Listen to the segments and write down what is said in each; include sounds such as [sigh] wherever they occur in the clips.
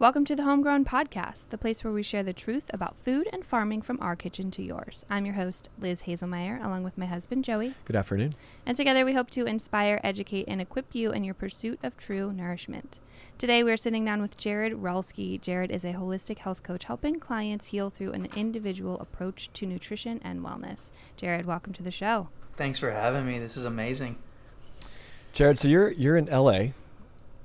Welcome to the Homegrown Podcast, the place where we share the truth about food and farming from our kitchen to yours. I'm your host, Liz Haselmayer, along with my husband, Joey. Good afternoon. And together we hope to inspire, educate, and equip you in your pursuit of true nourishment. Today we're sitting down with Jared Ralsky. Jared is a holistic health coach helping clients heal through an individual approach to nutrition and wellness. Jared, welcome to the show. Thanks for having me. This is amazing. Jared, so you're you're in LA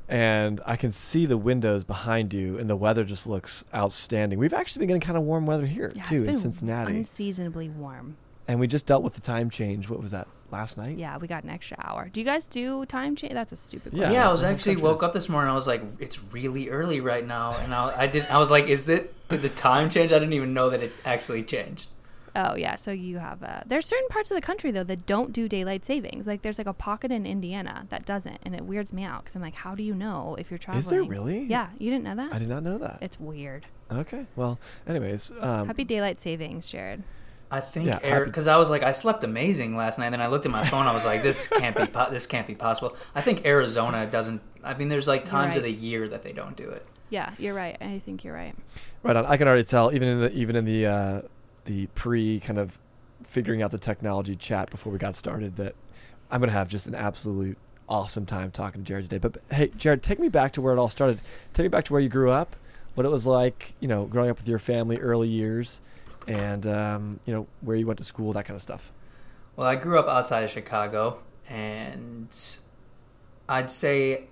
and I can see the windows behind you, and the weather just looks outstanding. We've actually been getting kind of warm weather here Yeah, too it's in been Cincinnati, Unseasonably warm. and we just dealt with the time change. What was that last night? Yeah, we got an extra hour. Do you guys do time change? That's a stupid Yeah. question. Yeah, I was actually country woke up this morning. I was like, it's really early right now, and I, I didn't. I was like, is it did the time change? I didn't even know that it actually changed. Oh yeah, so you have uh there's certain parts of the country though that don't do daylight savings. Like there's like a pocket in Indiana that doesn't, and it weirds me out because I'm like, how do you know if you're traveling? Is there really? Yeah, you didn't know that? I did not know that. It's weird. Okay. Well, anyways, um, Happy daylight savings, Jared. I think Yeah, because I was like, I slept amazing last night. And then I looked at my phone. I was like, this can't be. Po- [laughs] this can't be possible. I think Arizona doesn't. I mean, there's like times of the year that they don't do it. Yeah, you're right. I think you're right. right on. I can already tell, even in the even in the uh, the pre kind of figuring out the technology chat before we got started, that I'm gonna have just an absolute awesome time talking to Jared today. But, but hey, Jared, take me back to where it all started. Take me back to where you grew up, what it was like, you know, growing up with your family, early years, and um, you know where you went to school, that kind of stuff. Well, I grew up outside of Chicago, and I'd say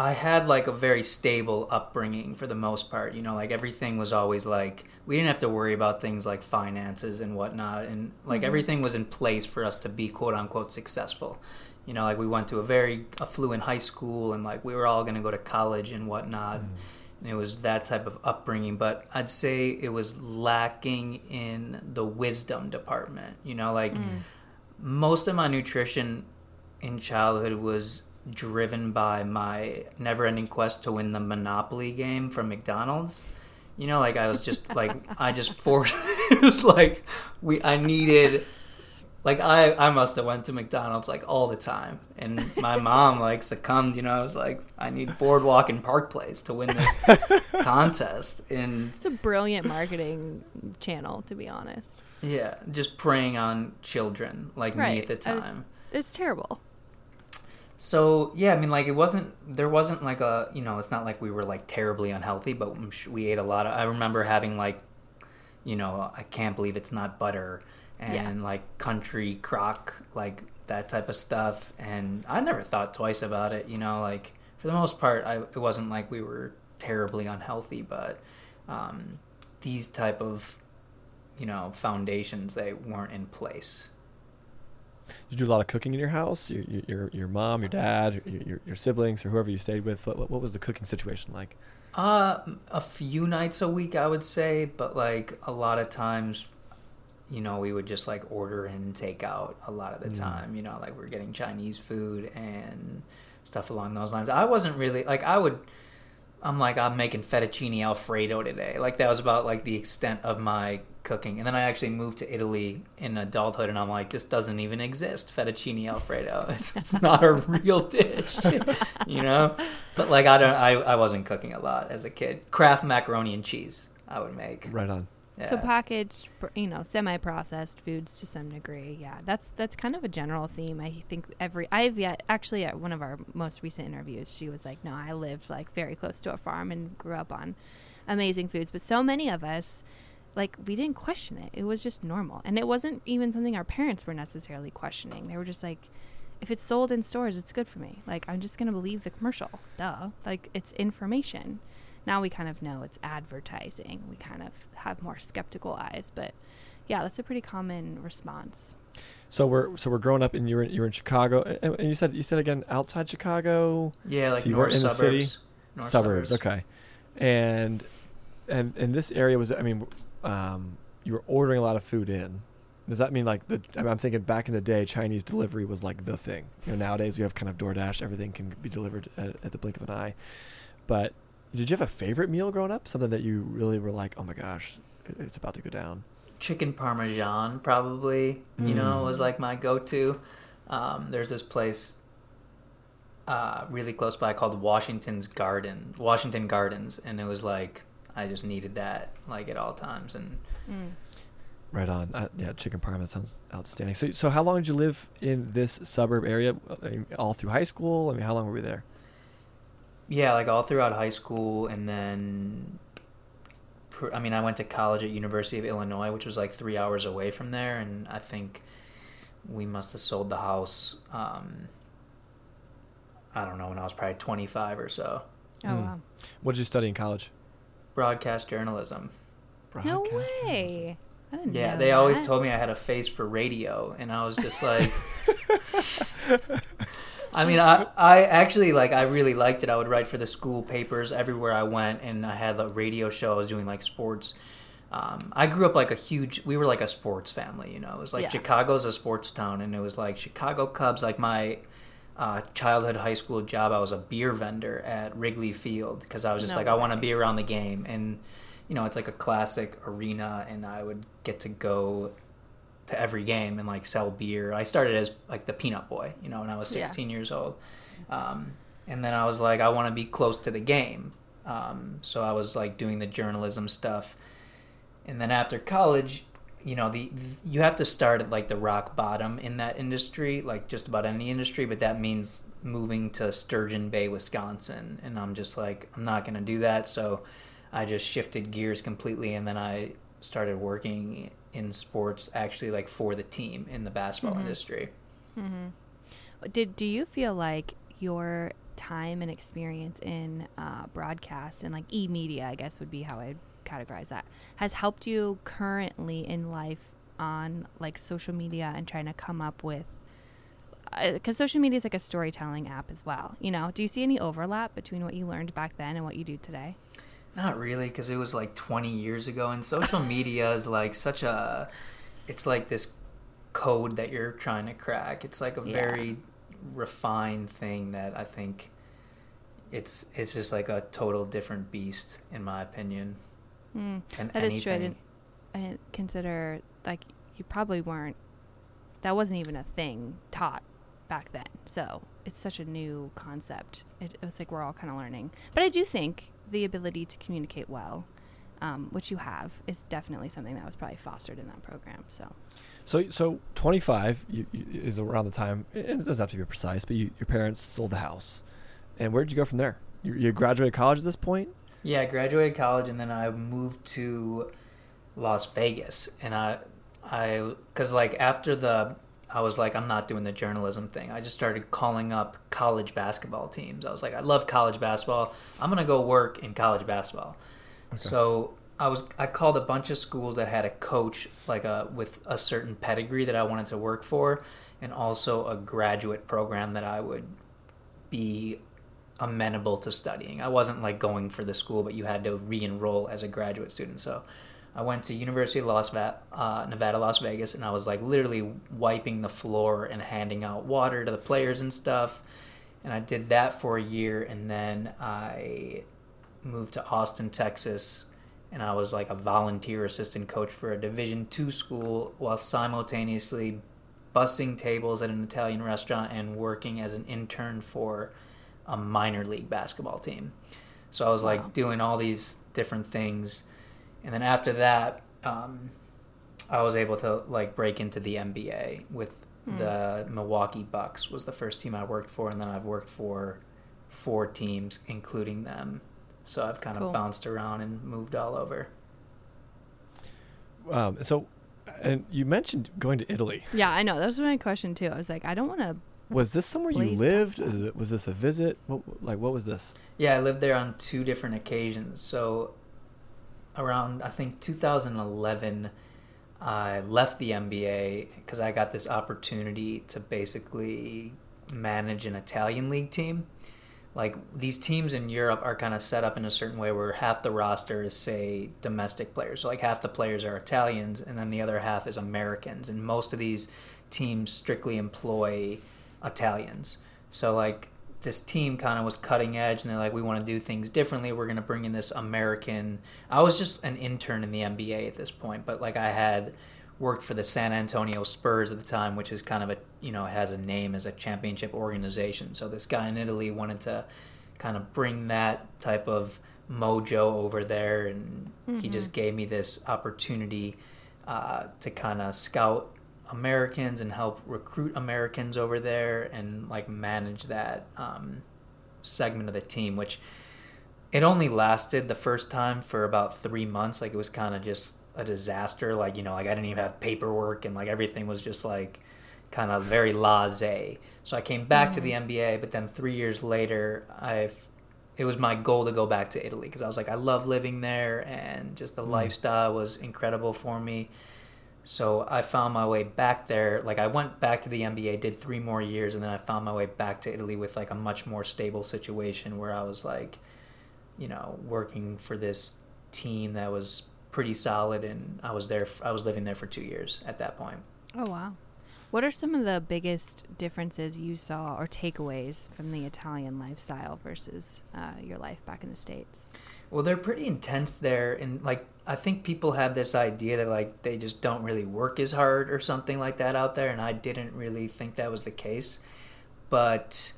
I had like a very stable upbringing for the most part. You know, like everything was always like we didn't have to worry about things like finances and whatnot, and like Mhm. everything was in place for us to be quote unquote successful. You know, like we went to a very affluent high school, and like we were all going to go to college and whatnot. And it was that type of upbringing, but I'd say it was lacking in the wisdom department. You know, like Mm. most of my nutrition in childhood was driven by my never-ending quest to win the Monopoly game from McDonald's. You know, like I was just like [laughs] I just forced. [laughs] it was like we I needed. Like I, I must have went to McDonald's like all the time, and my [laughs] mom like succumbed. You know, I was like, I need Boardwalk and Park Place to win this contest, and It's a brilliant marketing channel, to be honest. yeah, just preying on children like me at the time. It's terrible. So yeah, I mean, like it wasn't there wasn't like a you know it's not like we were like terribly unhealthy, but we ate a lot of. I remember having like, you know, I can't believe it's not butter and Yeah. like country crock like that type of stuff, and I never thought twice about it. You know, like for the most part, I it wasn't like we were terribly unhealthy, but um, these type of you know foundations they weren't in place. Did you do a lot of cooking in your house? Your your your, mom, your dad, your, your siblings, or whoever you stayed with. What, what what was the cooking situation like? Uh, a few nights a week, I would say, but like a lot of times, you know, we would just like order and take out a lot of the Mm. time. You know, like we're getting Chinese food and stuff along those lines. I wasn't really like I would. I'm like I'm making fettuccine alfredo today. Like that was about like the extent of my cooking. And then I actually moved to Italy in adulthood, and I'm like, this doesn't even exist, fettuccine alfredo. [laughs] It's, it's not a real dish, [laughs] you know. But like I don't, I, I wasn't cooking a lot as a kid. Kraft macaroni and cheese I would make. Right on. Yeah. So packaged, you know, semi-processed foods to some degree. Yeah, that's that's kind of a general theme. I think every I've yet actually at one of our most recent interviews, she was like, "No, I lived like very close to a farm and grew up on amazing foods." But so many of us, like, we didn't question it. It was just normal, and it wasn't even something our parents were necessarily questioning. They were just like. If it's sold in stores, it's good for me. Like, I'm just going to believe the commercial. Duh. Like, it's information now we kind of know it's advertising. We kind of have more skeptical eyes, but yeah, that's a pretty common response. So we're so we're growing up, and you're in, you're in Chicago, and, and you said you said again outside Chicago, yeah, like So you north weren't in the city? North suburbs. Okay, and and and this area was I mean, um, you were ordering a lot of food in. Does that mean like the? I mean, I'm thinking back in the day, Chinese delivery was like the thing. You know, nowadays we have kind of DoorDash, everything can be delivered at, at the blink of an eye. But did you have a favorite meal growing up? Something that you really were like, oh my gosh, it's about to go down. chicken parmesan probably you know Mm. was like my go-to um, there's this place uh, really close by called Washington's Garden, Washington Gardens, and it was like I just needed that like at all times. And Mm. Right on. Uh, yeah, chicken parm. That sounds outstanding. So, so how long did you live in this suburb area? All through high school. I mean, how long were we there? Yeah, like all throughout high school, and then I mean, I went to college at University of Illinois, which was like three hours away from there, and I think we must have sold the house. Um, I don't know when I was probably twenty five or so. Oh Hmm. wow. What did you study in college? Broadcast journalism. No Broadcast way. I didn't Yeah, know they always told me I had a face for radio, and I was just like, [laughs] [laughs] I mean, I, I actually like, I really liked it. I would write for the school papers everywhere I went, and I had a radio show. I was doing like sports. Um, I grew up like a huge. We were like a sports family, you know. It was like Yeah. Chicago's a sports town, and it was like Chicago Cubs. Like my uh, childhood high school job, I was a beer vendor at Wrigley Field because I was just No like, I want to be around the game, and you know, it's like a classic arena, and I would get to go to every game and like sell beer. I started as like the peanut boy, you know, when I was Yeah. 16 years old. Um, and then I was like, I want to be close to the game. Um, so I was like doing the journalism stuff. And then after college, you know, the you have to start at like the rock bottom in that industry, like just about any industry, but that means moving to Sturgeon Bay, Wisconsin. And I'm just like, I'm not going to do that. So I just shifted gears completely and then I started working in sports actually like for the team in the basketball Mhm. industry. Did do you feel like your time and experience in uh, broadcast and like e media, I guess would be how I'd categorize that, has helped you currently in life on like social media and trying to come up with because social media is like a storytelling app as well. You know, do you see any overlap between what you learned back then and what you do today? Not really, because it was like 20 years ago, and social [laughs] media is like such a. It's like this code that you're trying to crack. It's like a Yeah. very refined thing that I think it's it's just like a total different beast in my opinion. Mm. And That is true. I didn't, I didn't consider like you probably weren't. That wasn't even a thing taught back then. So it's such a new concept. It, it's like we're all kind of learning. But I do think the ability to communicate well, um, which you have, is definitely something that was probably fostered in that program. So So, so 25 you, you, is around the time. and It doesn't have to be precise, but you, your parents sold the house, and where did you go from there? You, you graduated college at this point. Yeah, I graduated college and then I moved to Las Vegas, and I, I, cause like after the, I was like, I'm not doing the journalism thing. I just started calling up college basketball teams. I was like, I love college basketball. I'm gonna go work in college basketball. So I was, I called a bunch of schools that had a coach like a with a certain pedigree that I wanted to work for, and also a graduate program that I would be amenable to studying. I wasn't like going for the school, but you had to re-enroll as a graduate student. So I went to University of Las Va- uh, Nevada, Las Vegas, and I was like literally wiping the floor and handing out water to the players and stuff. And I did that for a year, and then I moved to Austin, Texas, and I was like a volunteer assistant coach for a Division two school while simultaneously bussing tables at an Italian restaurant and working as an intern for a minor league basketball team. So I was Wow. like doing all these different things, and then after that, um, I was able to like break into the NBA with the Milwaukee Bucks was the first team I worked for, and then I've worked for four teams, including them. So I've kind Cool. of bounced around and moved all over. Um, so, and you mentioned going to Italy. yeah, I know that was my question too. I was like, I don't want to. Was this somewhere you lived? Is it, was this a visit? What, like, what was this? Yeah, I lived there on two different occasions. So around I think 2011, I left the NBA because I got this opportunity to basically manage an Italian league team. Like these teams in Europe are kind of set up in a certain way where half the roster is say domestic players. So like half the players are Italians and then the other half is Americans. And most of these teams strictly employ Italians. So like this team kind of was cutting edge and they're like we want to do things differently we're going to bring in this american i was just an intern in the nba at this point but like i had worked for the San Antonio Spurs at the time, which is kind of a you know it has a name as a championship organization. So this guy in Italy wanted to kind of bring that type of mojo over there, and mm-hmm. he just gave me this opportunity uh, to kind of scout Americans and help recruit Americans over there and like manage that um, segment of the team, which it only lasted the first time for about three months. Like it was kind of just a disaster. Like you know, like I didn't even have paperwork and like everything was just like kind of very laissez. So I came back mm-hmm. to the NBA, mm-hmm. but then three years later, I've it was my goal to go back to Italy because I was like, I love living there and just the mm. lifestyle was incredible for me. So I found my way back there. Like I went back to the NBA, did three more years, and then I found my way back to Italy with like a much more stable situation where I was like, you know, working for this team that was pretty solid, and I was there. I was living there for two years at that point. Oh wow! What are some of the biggest differences you saw or takeaways from the Italian lifestyle versus uh, your life back in the states? Well, they're pretty intense there, and like I think people have this idea that like they just don't really work as hard or something like that out there, and I didn't really think that was the case. But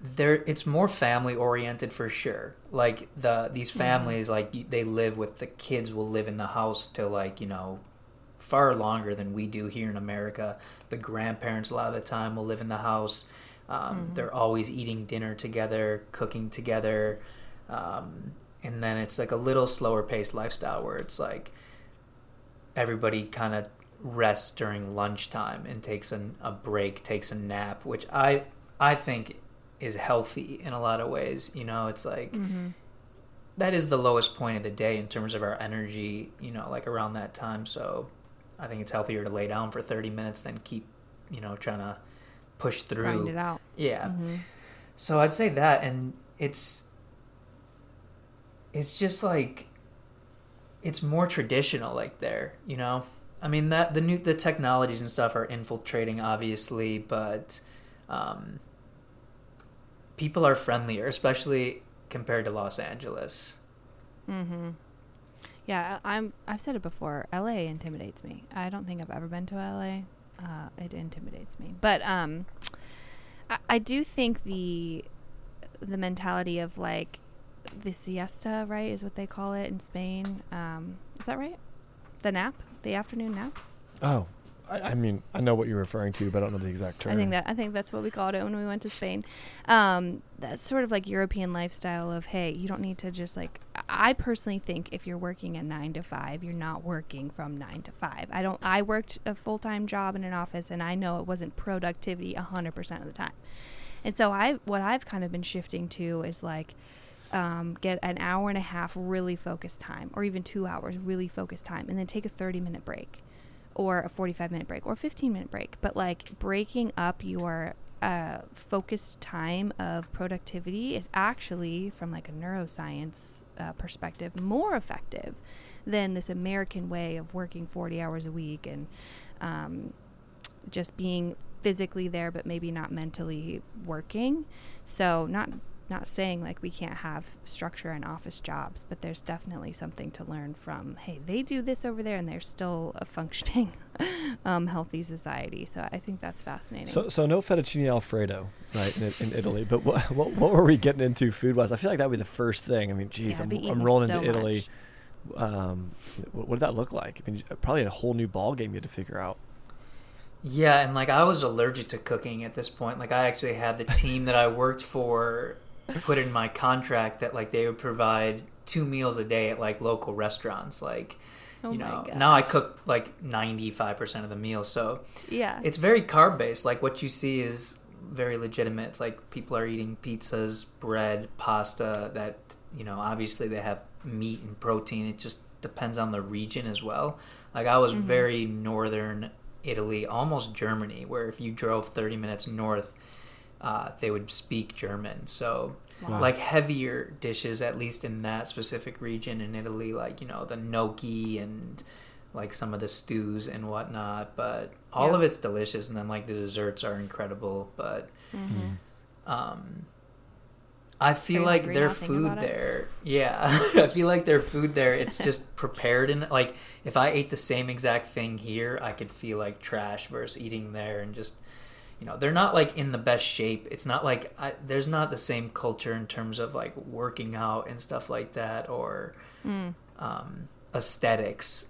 there, it's more family oriented for sure. Like the these mm-hmm. families, mm-hmm. like they live with the kids will live in the house till like you know far longer than we do here in America. The grandparents, a lot of the time, will live in the house. Um, mm-hmm. They're always eating dinner together, cooking together. Um, and then it's like a little slower paced lifestyle where it's like everybody kind of rests during lunchtime and takes an, a break, takes a nap, which I I think is healthy in a lot of ways. You know, it's like mm-hmm. that is the lowest point of the day in terms of our energy. You know, like around that time. So I think it's healthier to lay down for 30 minutes than keep, you know, trying to push through. Grind it out. Yeah. Mm-hmm. So I'd say that, and it's it's just like it's more traditional, like there, you know. I mean that the new the technologies and stuff are infiltrating, obviously, but um, people are friendlier, especially compared to Los Angeles. Mm-hmm. Yeah, I'm. I've said it before. LA intimidates me. I don't think I've ever been to LA. Uh, it intimidates me, but um, I, I do think the the mentality of like the siesta, right, is what they call it in Spain. Um, is that right? The nap, the afternoon nap. Oh, I, I, mean, I know what you're referring to, but I don't know the exact term. I think that I think that's what we called it when we went to Spain. Um, that's sort of like European lifestyle of hey, you don't need to just like. I personally think if you're working a nine to five, you're not working from nine to five. I don't. I worked a full time job in an office, and I know it wasn't productivity hundred percent of the time. And so I, what I've kind of been shifting to is like. Um, get an hour and a half really focused time, or even two hours really focused time, and then take a 30 minute break or a 45 minute break or 15 minute break, but like breaking up your uh, focused time of productivity is actually, from like a neuroscience uh, perspective, more effective than this American way of working 40 hours a week and um, just being physically there, but maybe not mentally working. So, not not saying like we can't have structure and office jobs, but there's definitely something to learn from. Hey, they do this over there, and they're still a functioning, [laughs] um, healthy society. So I think that's fascinating. So, so no fettuccine alfredo, right, in, in Italy. But what, [laughs] what, what were we getting into food wise? I feel like that would be the first thing. I mean, geez, yeah, I'm, I'm, rolling so into Italy. Um, what, what did that look like? I mean, probably a whole new ball game you had to figure out. Yeah, and like I was allergic to cooking at this point. Like I actually had the team that I worked for put in my contract that like they would provide two meals a day at like local restaurants like oh you know now i cook like 95% of the meals so yeah. it's very carb based like what you see is very legitimate. It's like people are eating pizzas bread pasta that you know obviously they have meat and protein. It just depends on the region as well. Like i was mm-hmm. very northern italy almost germany where if you drove 30 minutes north uh, they would speak German. So, wow. like heavier dishes, at least in that specific region in Italy, like you know the gnocchi and like some of the stews and whatnot. But all yeah. of it's delicious, and then like the desserts are incredible. But mm-hmm. um, I feel like their food there, yeah, [laughs] I feel like their food there. It's just [laughs] prepared in like if I ate the same exact thing here, I could feel like trash versus eating there and just you know they're not like in the best shape. It's not like I, there's not the same culture in terms of like working out and stuff like that or Mm. um, aesthetics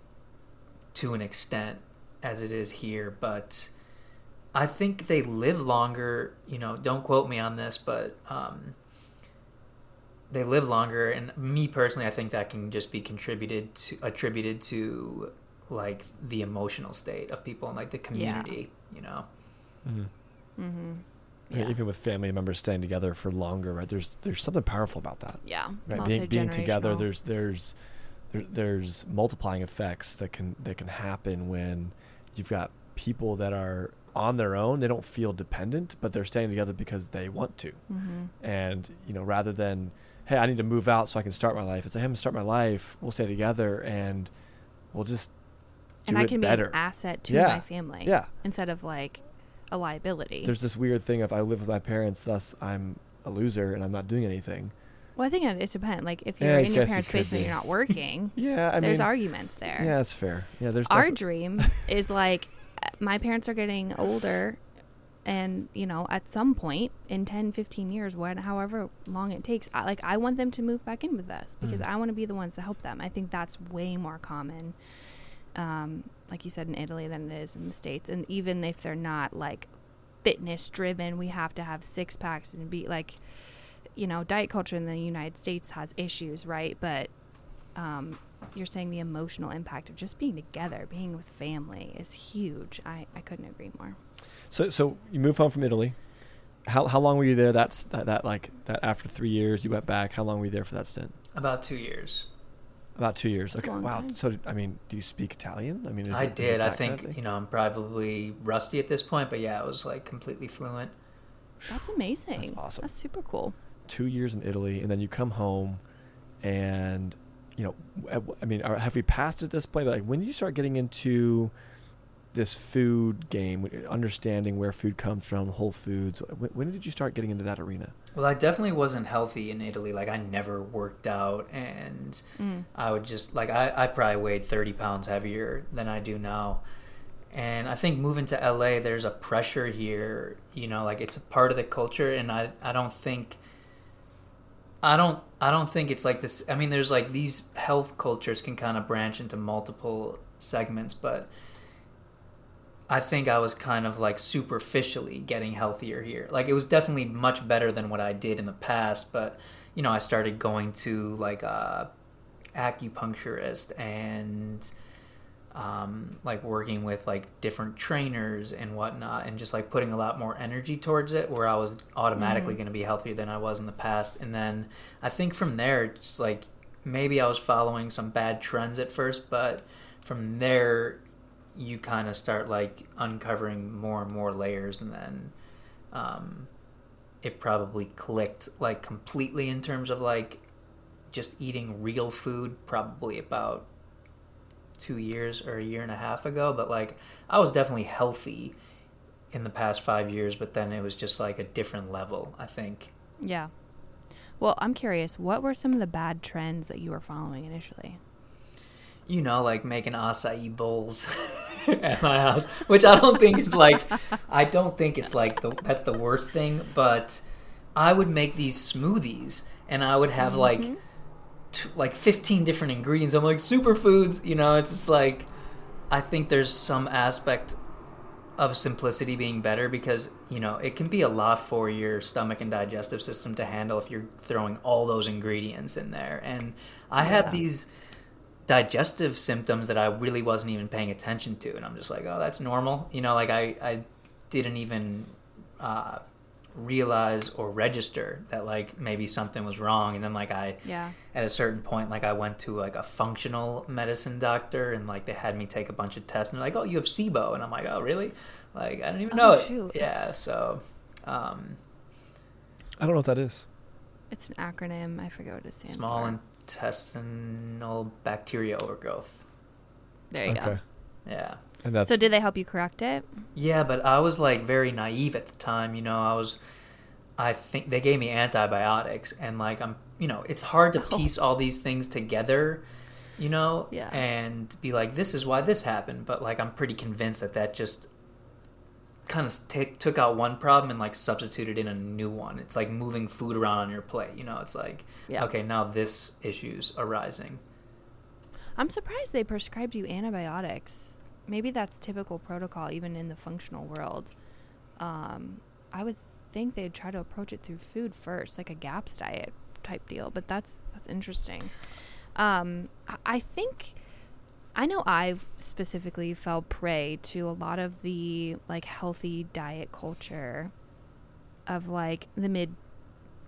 to an extent as it is here, but I think they live longer. You know, don't quote me on this, but um, they live longer. And me personally, I think that can just be contributed to attributed to like the emotional state of people and like the community. You know, Mhm. Mm-hmm. I mean, even with family members staying together for longer, right? There's there's something powerful about that. yeah. Right, being being together. There's there's there, there's multiplying effects that can that can happen when you've got people that are on their own. They don't feel dependent, but they're staying together because they want to. Mhm. And you know, rather than hey, I need to move out so I can start my life. It's like, hey, I'm gonna start my life. We'll stay together and we'll just do and I can better. be an asset to Yeah. my family. Yeah. Instead of like a liability. There's this weird thing of I live with my parents, thus I'm a loser and I'm not doing anything. well, I think it, depends. Like if you're I in your parents' basement, you're not working. [laughs] Yeah, I there's mean, arguments there. yeah, that's fair. Yeah, there's Our dream [laughs] is like my parents are getting older and you know at some point in 10 15 years when however long it takes I, like i want them to move back in with us because Mm. i want to be the ones to help them i think that's way more common um, like you said in italy than it is in the states and even if they're not like fitness driven we have to have six packs and be like you know diet culture in the united states has issues right but um, you're saying the emotional impact of just being together, being with family is huge. I, I couldn't agree more. So, so you moved home from Italy. How how long were you there? That's that, that like that after three years you went back. How long were you there for that stint? about two years. About two years. Okay. Wow. time. So I mean, do you speak Italian? I mean, is I it did. I that kind of think you know I'm probably rusty at this point, but yeah, I was like completely fluent. That's amazing. That's awesome. That's super cool. two years in Italy, and then you come home, and you know, I mean, have we passed at this point? Like, when do you start getting into this food game, understanding where food comes from, Whole Foods? When, when did you start getting into that arena? Well, I definitely wasn't healthy in Italy. Like I never worked out, and Mm. I would just like I, I probably weighed 30 pounds heavier than I do now. And I think moving to LA, there's a pressure here. You know, like it's a part of the culture, and I I don't think. I don't I don't think it's like this. I mean, there's like these health cultures can kind of branch into multiple segments, but I think I was kind of like superficially getting healthier here. Like it was definitely much better than what I did in the past, but you know, I started going to like a acupuncturist and um, like working with like different trainers and whatnot, and just like putting a lot more energy towards it, where I was automatically Mhm. going to be healthier than I was in the past. And then I think from there, it's like maybe I was following some bad trends at first, but from there, you kind of start like uncovering more and more layers, and then um, it probably clicked like completely in terms of like just eating real food, probably about two years or a year and a half ago. But like, I was definitely healthy in the past five years, but then it was just like a different level, I think. Yeah. Well, I'm curious. What were some of the bad trends that you were following initially? you know, like making acai bowls [laughs] [laughs] at my house, which I don't think is like, I don't think it's like the, that's the worst thing, but I would make these smoothies and I would have like, Mhm. t- like 15 different ingredients. I'm like superfoods, you know, it's just like, I think there's some aspect of simplicity being better because, you know, it can be a lot for your stomach and digestive system to handle if you're throwing all those ingredients in there. And I Yeah. had these digestive symptoms that I really wasn't even paying attention to, and I'm just like, oh, that's normal. You know, like I I didn't even uh, realize or register that like maybe something was wrong, and then like I Yeah. at a certain point like I went to like a functional medicine doctor, and like they had me take a bunch of tests, and they're like, oh, you have SIBO, and I'm like, oh, really? Like I don't even Oh, know it. shoot. Yeah, so. Um, I don't know what that is. It's an acronym. I forget what it stands small for. Intestinal bacteria overgrowth. there you okay. go. Yeah. And that's So did they help you correct it? Yeah, but I was like very naive at the time. You know, I was I think they gave me antibiotics, and like I'm, you know, it's hard to Oh. piece all these things together, you know, Yeah. and be like, this is why this happened. But like, I'm pretty convinced that that just kind of take, took out one problem and like substituted in a new one. It's like moving food around on your plate, you know. It's like, Yeah. okay, now this issue's arising. I'm surprised they prescribed you antibiotics. Maybe that's typical protocol, even in the functional world. Um, I would think they'd try to approach it through food first, like a GAPS diet type deal. But that's that's interesting. Um, I- I think I know I've specifically fell prey to a lot of the like healthy diet culture of like the mid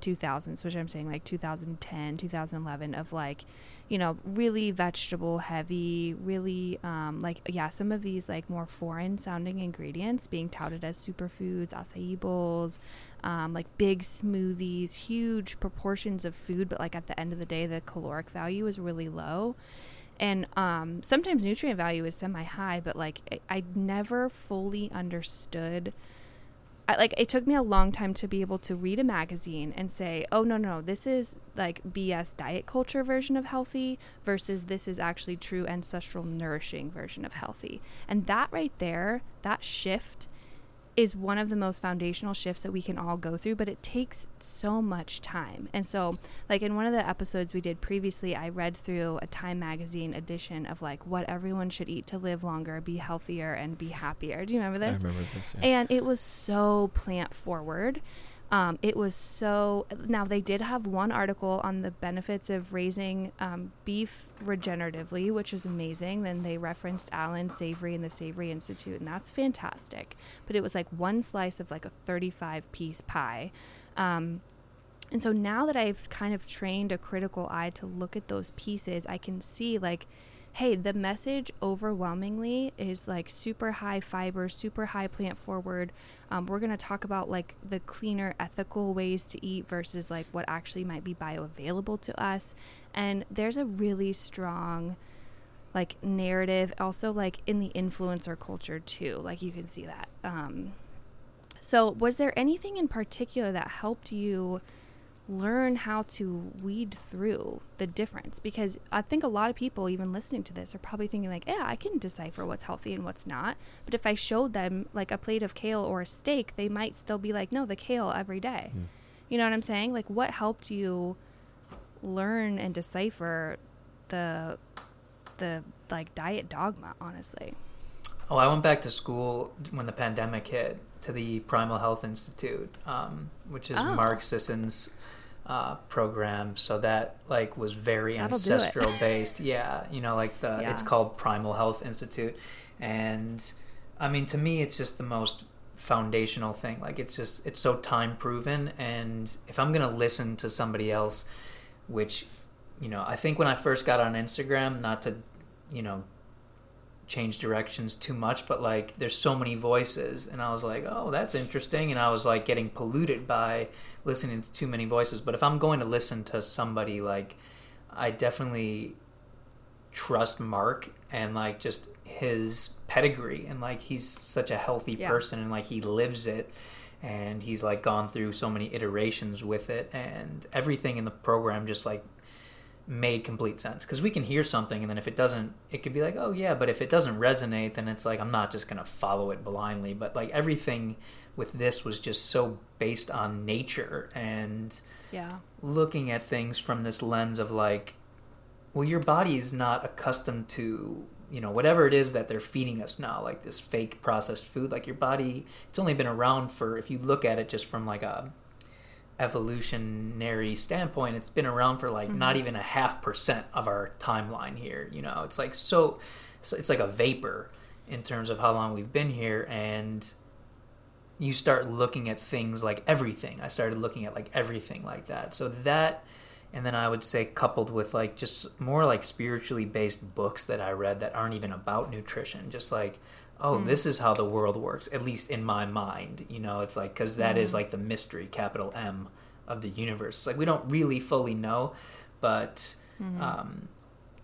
2000s, which I'm saying like 2010, 2011, of like, you know, really vegetable heavy, really, um, like, yeah, some of these like more foreign sounding ingredients being touted as superfoods, acai bowls, um, like big smoothies, huge proportions of food, but like at the end of the day, the caloric value is really low. And um, sometimes nutrient value is semi high, but like I, I never fully understood I, like it took me a long time to be able to read a magazine and say, "Oh no, no, this is like BS diet culture version of healthy versus this is actually true ancestral nourishing version of healthy." And that right there, that shift is one of the most foundational shifts that we can all go through, but it takes so much time. And so, like in one of the episodes we did previously, I read through a Time magazine edition of like what everyone should eat to live longer, be healthier, and be happier. Do you remember this? I remember this. Yeah. and it was so plant forward. Um, it was so. Now they did have one article on the benefits of raising um, beef regeneratively, which is amazing. Then they referenced Allan Savory and the Savory Institute, and that's fantastic. But it was like one slice of like a 35 piece pie. Um, and so now that I've kind of trained a critical eye to look at those pieces, I can see like, hey, the message overwhelmingly is like super high fiber, super high plant forward. Um, we're going to talk about like the cleaner, ethical ways to eat versus like what actually might be bioavailable to us. And there's a really strong like narrative also like in the influencer culture too like you can see that um so was there anything in particular that helped you learn how to weed through the difference. Because i think a lot of people even listening to this are probably thinking like yeah i can decipher what's healthy and what's not. But if i showed them like a plate of kale or a steak they might still be like no the kale every day. Mm. you know what i'm saying? Like what helped you learn and decipher the the like diet dogma honestly? Oh, I went back to school when the pandemic hit to the Primal Health Institute, um, which is Oh. Mark Sisson's uh, program. So that like was very That'll ancestral [laughs] based. Yeah, you know, like the it's called Primal Health Institute, and I mean to me, it's just the most foundational thing. Like it's just it's so time proven, and if I'm gonna listen to somebody else, which you know, I think when I first got on Instagram, not to you know change directions too much but like there's so many voices and i was like oh that's interesting and i was like getting polluted by listening to too many voices but if i'm going to listen to somebody like i definitely trust mark and like just his pedigree and like he's such a healthy Yeah. person and like he lives it and he's like gone through so many iterations with it and everything in the program just like made complete sense. Because we can hear something and then if it doesn't it could be like oh yeah but if it doesn't resonate then it's like i'm not just gonna follow it blindly. But like everything with this was just so based on nature and yeah. looking at things from this lens of like well your body is not accustomed to you know whatever it is that they're feeding us now like this fake processed food. Like your body it's only been around for if you look at it just from like a evolutionary standpoint it's been around for like not Mhm. even a half percent of our timeline here you know? It's like so, so it's like a vapor in terms of how long we've been here and you start looking at things like everything. I started looking at like everything like that. So that and then i would say coupled with like just more like spiritually based books that i read that aren't even about nutrition just like oh Mm. this is how the world works at least in my mind you know it's like because that is Mhm. like the mystery capital m of the universe it's like we don't really fully know but Mhm. um,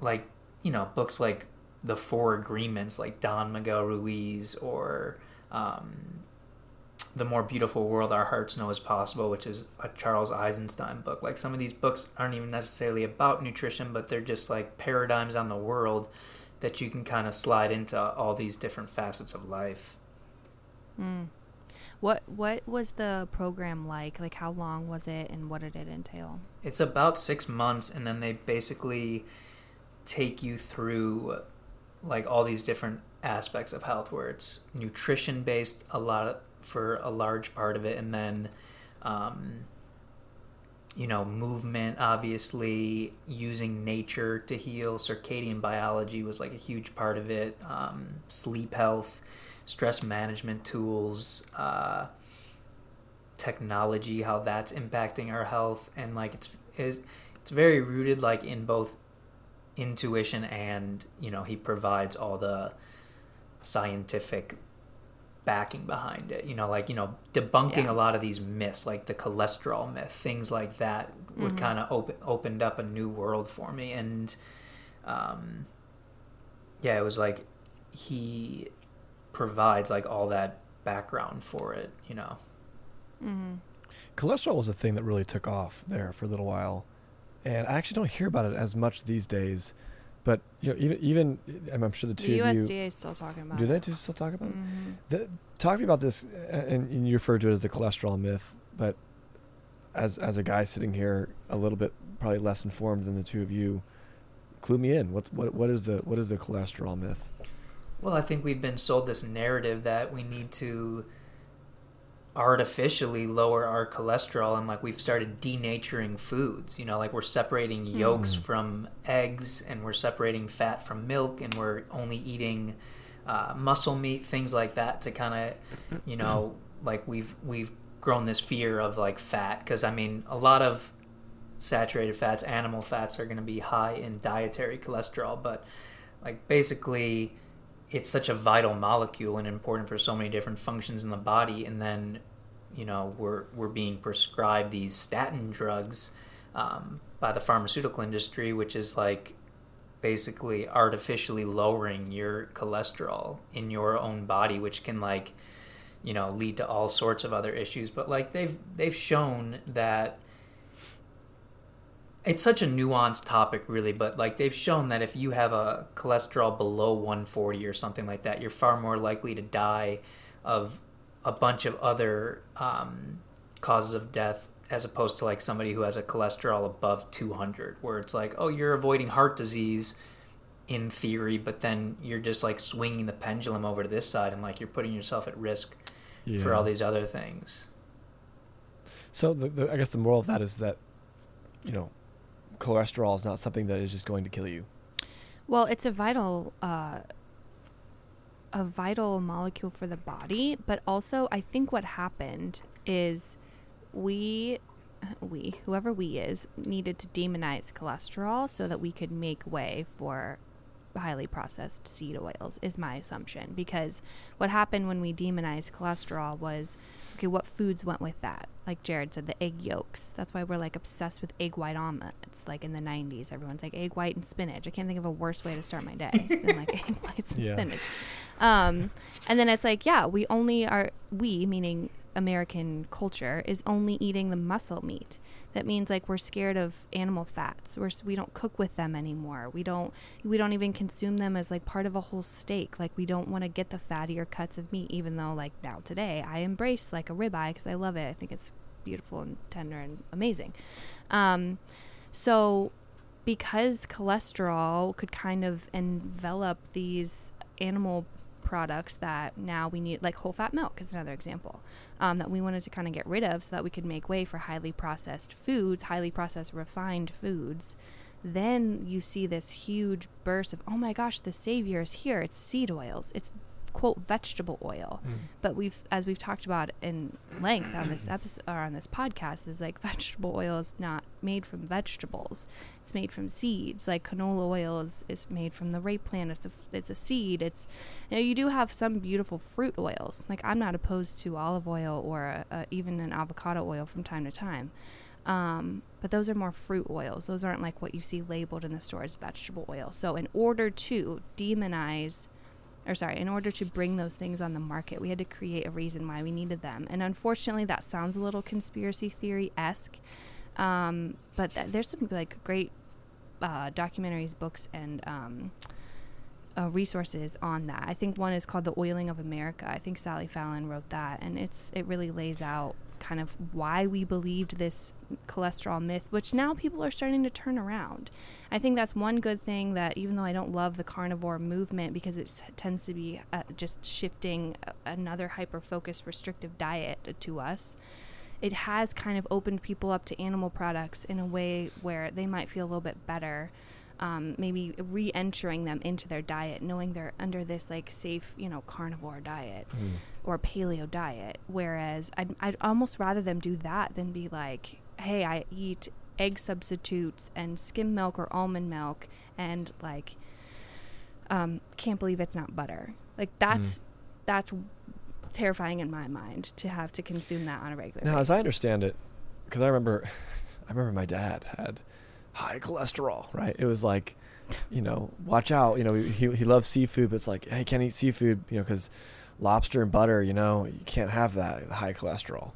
like you know books like the four agreements like don miguel ruiz or um, the more beautiful world our hearts know is possible, which is a Charles Eisenstein book. Like some of these books aren't even necessarily about nutrition, but they're just like paradigms on the world that you can kind of slide into all these different facets of life. Mm. What what was the program like? Like how long was it and what did it entail? It's about 6 months and then they basically take you through like all these different aspects of health where it's nutrition based a lot of, for a large part of it and then um, you know movement obviously using nature to heal. Circadian biology was like a huge part of it. Um, sleep health stress management tools uh, technology how that's impacting our health. And like it's it's, it's very rooted like in both intuition and you know he provides all the scientific backing behind it you know like you know debunking Yeah. a lot of these myths like the cholesterol myth things like that would Mhm. kind of open opened up a new world for me and um yeah it was like he provides like all that background for it you know Mm-hmm. cholesterol was a thing that really took off there for a little while, and I actually don't hear about it as much these days. But you know, even even I'm I'm sure the The two of you USDA is still talking about do they do still talk about it? hmm The, talk to me about this, uh, and, and you referred to it as the cholesterol myth, but as as a guy sitting here, a little bit probably less informed than the two of you, clue me in. What's what what is the what is the cholesterol myth? Well, I think we've been sold this narrative that we need to artificially lower our cholesterol and like we've started denaturing foods you know like we're separating yolks Mm. from eggs and we're separating fat from milk and we're only eating uh, muscle meat things like that to kind of you know [clears throat] like we've we've grown this fear of like fat because i mean a lot of saturated fats animal fats are going to be high in dietary cholesterol but like basically it's such a vital molecule and important for so many different functions in the body and then you know we're we're being prescribed these statin drugs um, by the pharmaceutical industry which is like basically artificially lowering your cholesterol in your own body which can like you know lead to all sorts of other issues. But like they've they've shown that it's such a nuanced topic really but like they've shown that if you have a cholesterol below 140 or something like that you're far more likely to die of a bunch of other um, causes of death as opposed to like somebody who has a cholesterol above 200 where it's like oh you're avoiding heart disease in theory but then you're just like swinging the pendulum over to this side and like you're putting yourself at risk for all these other things. So the, the, I guess the moral of that is that, you know, cholesterol is not something that is just going to kill you. Well, it's a vital uh, a vital molecule for the body, but also I think what happened is we we whoever we is needed to demonize cholesterol so that we could make way for highly processed seed oils is my assumption because what happened when we demonized cholesterol was okay what foods went with that? Like jared said the egg yolks. That's why we're like obsessed with egg white omelets like in the 90s everyone's like egg white and spinach. I can't think of a worse way to start my day [laughs] than like egg whites and Yeah. spinach. Um, and then it's like yeah we only are we meaning american culture is only eating the muscle meat that means like we're scared of animal fats. We're, we don't cook with them anymore. We don't we don't even consume them as like part of a whole steak. Like we don't want to get the fattier cuts of meat even though like now today i embrace like a ribeye because i love it. I think it's beautiful and tender and amazing. Um, so because cholesterol could kind of envelop these animal products that now we need, like whole fat milk is another example, um, that we wanted to kind of get rid of so that we could make way for highly processed foods, highly processed refined foods. Then you see this huge burst of, oh my gosh, the savior is here. It's seed oils. It's quote vegetable oil. But we've as we've talked about in length on this episode or on this podcast is like [laughs] vegetable oil is not made from vegetables. It's made from seeds. Like canola oil is, is made from the rape plant. It's a it's a seed. It's you know you do have some beautiful fruit oils. Like i'm not opposed to olive oil or a, a, even an avocado oil from time to time. Um, but those are more fruit oils. Those aren't like what you see labeled in the store as vegetable oil. So in order to demonize or sorry, in order to bring those things on the market, we had to create a reason why we needed them. And unfortunately, that sounds a little conspiracy theory esque. Um, but th- there's some like great uh, documentaries, books, and um, uh, resources on that. I think one is called "The Oiling of America." I think Sally Fallon wrote that, and it's it really lays out kind of why we believed this cholesterol myth, which now people are starting to turn around. I think that's one good thing that even though I don't love the carnivore movement because it tends to be uh, just shifting another hyper focused restrictive diet to us, it has kind of opened people up to animal products in a way where they might feel a little bit better um, maybe re-entering them into their diet, knowing they're under this like safe, you know, carnivore diet mm. or paleo diet. Whereas I'd, I'd almost rather them do that than be like, hey, I eat egg substitutes and skim milk or almond milk and like um, can't believe it's not butter. Like that's mm. that's terrifying in my mind to have to consume that on a regular. Now, basis. as I understand it, because I remember, [laughs] I remember my dad had high cholesterol, right? It was like, you know, watch out. You know, he he loves seafood, but it's like, hey, can't eat seafood, you know, because lobster and butter, you know, you can't have that high cholesterol.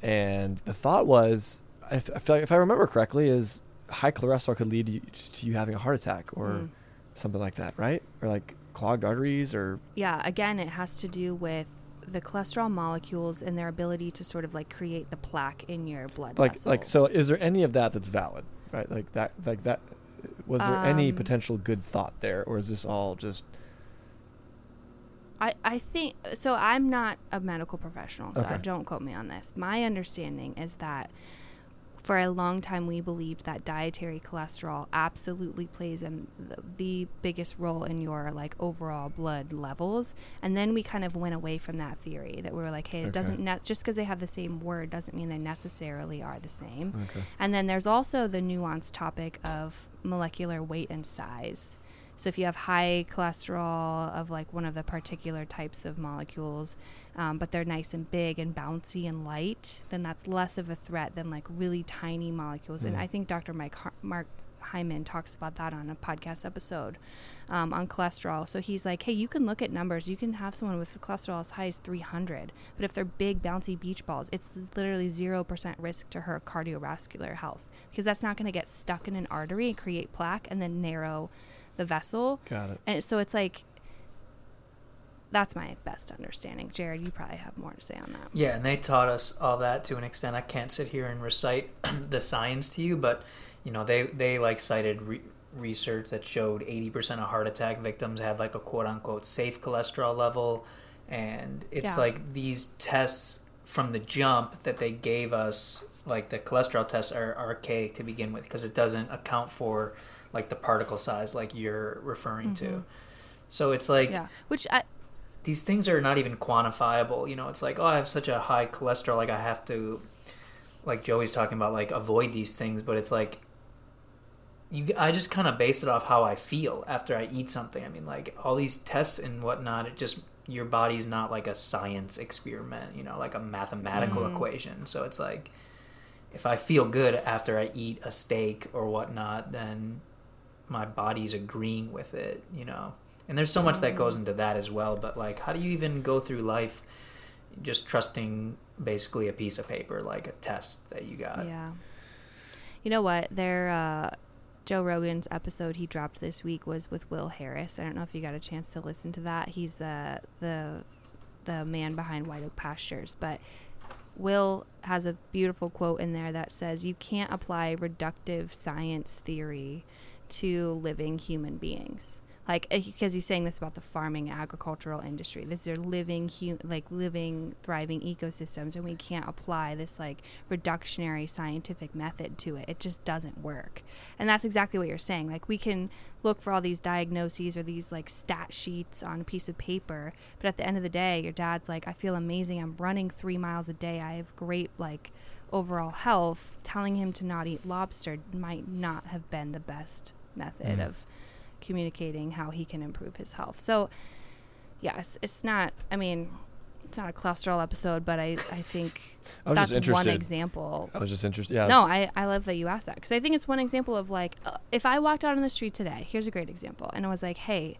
And the thought was, I, th- I feel like if I remember correctly, is high cholesterol could lead to you, to you having a heart attack or mm. something like that, right? Or like clogged arteries or. Yeah, again, it has to do with the cholesterol molecules and their ability to sort of like create the plaque in your blood like vessel. like so is there any of that that's valid right? Like that, like that. Was there um, any potential good thought there, or is this all just? I, I think so. I'm not a medical professional, so okay. don't quote me on this. My understanding is that for a long time we believed that dietary cholesterol absolutely plays a, the, biggest role in your like overall blood levels and then we kind of went away from that theory that we were like hey it okay. doesn't ne- just because they have the same word doesn't mean they necessarily are the same okay. and then there's also the nuanced topic of molecular weight and size so if you have high cholesterol of like one of the particular types of molecules, um, but they're nice and big and bouncy and light, then that's less of a threat than like really tiny molecules. Mm. And I think Dr. Mike Har- Mark Hyman talks about that on a podcast episode um, on cholesterol. So he's like, hey, you can look at numbers. You can have someone with cholesterol as high as 300, but if they're big, bouncy beach balls, it's literally 0% risk to her cardiovascular health because that's not going to get stuck in an artery and create plaque and then narrow the vessel. Got it. And so it's like that's my best understanding. Jared, you probably have more to say on that. Yeah, and they taught us all that to an extent. I can't sit here and recite [clears throat] the science to you, but you know, they they like cited re- research that showed 80% of heart attack victims had like a quote unquote safe cholesterol level and it's yeah. like these tests from the jump that they gave us like the cholesterol tests are archaic to begin with because it doesn't account for like the particle size like you're referring mm-hmm. to. So it's like yeah, which I these things are not even quantifiable. You know, it's like oh, I have such a high cholesterol, like I have to, like Joey's talking about, like avoid these things. But it's like you, I just kind of base it off how I feel after I eat something. I mean, like all these tests and whatnot, it just your body's not like a science experiment, you know, like a mathematical mm. equation. So it's like if I feel good after I eat a steak or whatnot, then my body's agreeing with it, you know. And there's so much that goes into that as well, but like how do you even go through life just trusting basically a piece of paper like a test that you got? Yeah. You know what? There uh Joe Rogan's episode he dropped this week was with Will Harris. I don't know if you got a chance to listen to that. He's uh, the the man behind White Oak Pastures, but Will has a beautiful quote in there that says, "You can't apply reductive science theory to living human beings." Like because eh, he's saying this about the farming agricultural industry. This are living like living thriving ecosystems and we can't apply this like reductionary scientific method to it. It just doesn't work. And that's exactly what you're saying. Like we can look for all these diagnoses or these like stat sheets on a piece of paper but at the end of the day your dad's like i feel amazing. I'm running three miles a day. I have great like overall health. Telling him to not eat lobster might not have been the best method mm. of communicating how he can improve his health. So, yes, it's not, I mean, it's not a cholesterol episode, but I, I think I that's one example. I was just interested. Yeah. No, I, I love that you asked that because I think it's one example of like, uh, if I walked out on the street today, here's a great example, and I was like, hey,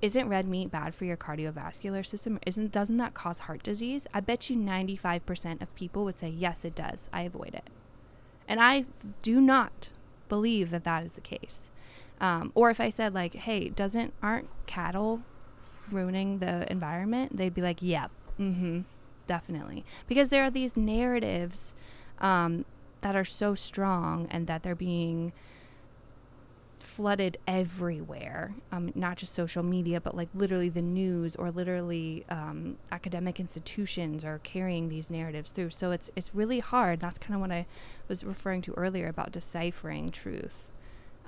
isn't red meat bad for your cardiovascular system? Isn't doesn't that cause heart disease? I bet you 95% of people would say yes it does. I avoid it. And I do not believe that that is the case. Um, or if I said like, "Hey, doesn't aren't cattle ruining the environment?" They'd be like, "Yep, mm-hmm, definitely," because there are these narratives um, that are so strong and that they're being flooded everywhere, um, not just social media, but like literally the news or literally um, academic institutions are carrying these narratives through. So it's it's really hard. That's kind of what I was referring to earlier about deciphering truth.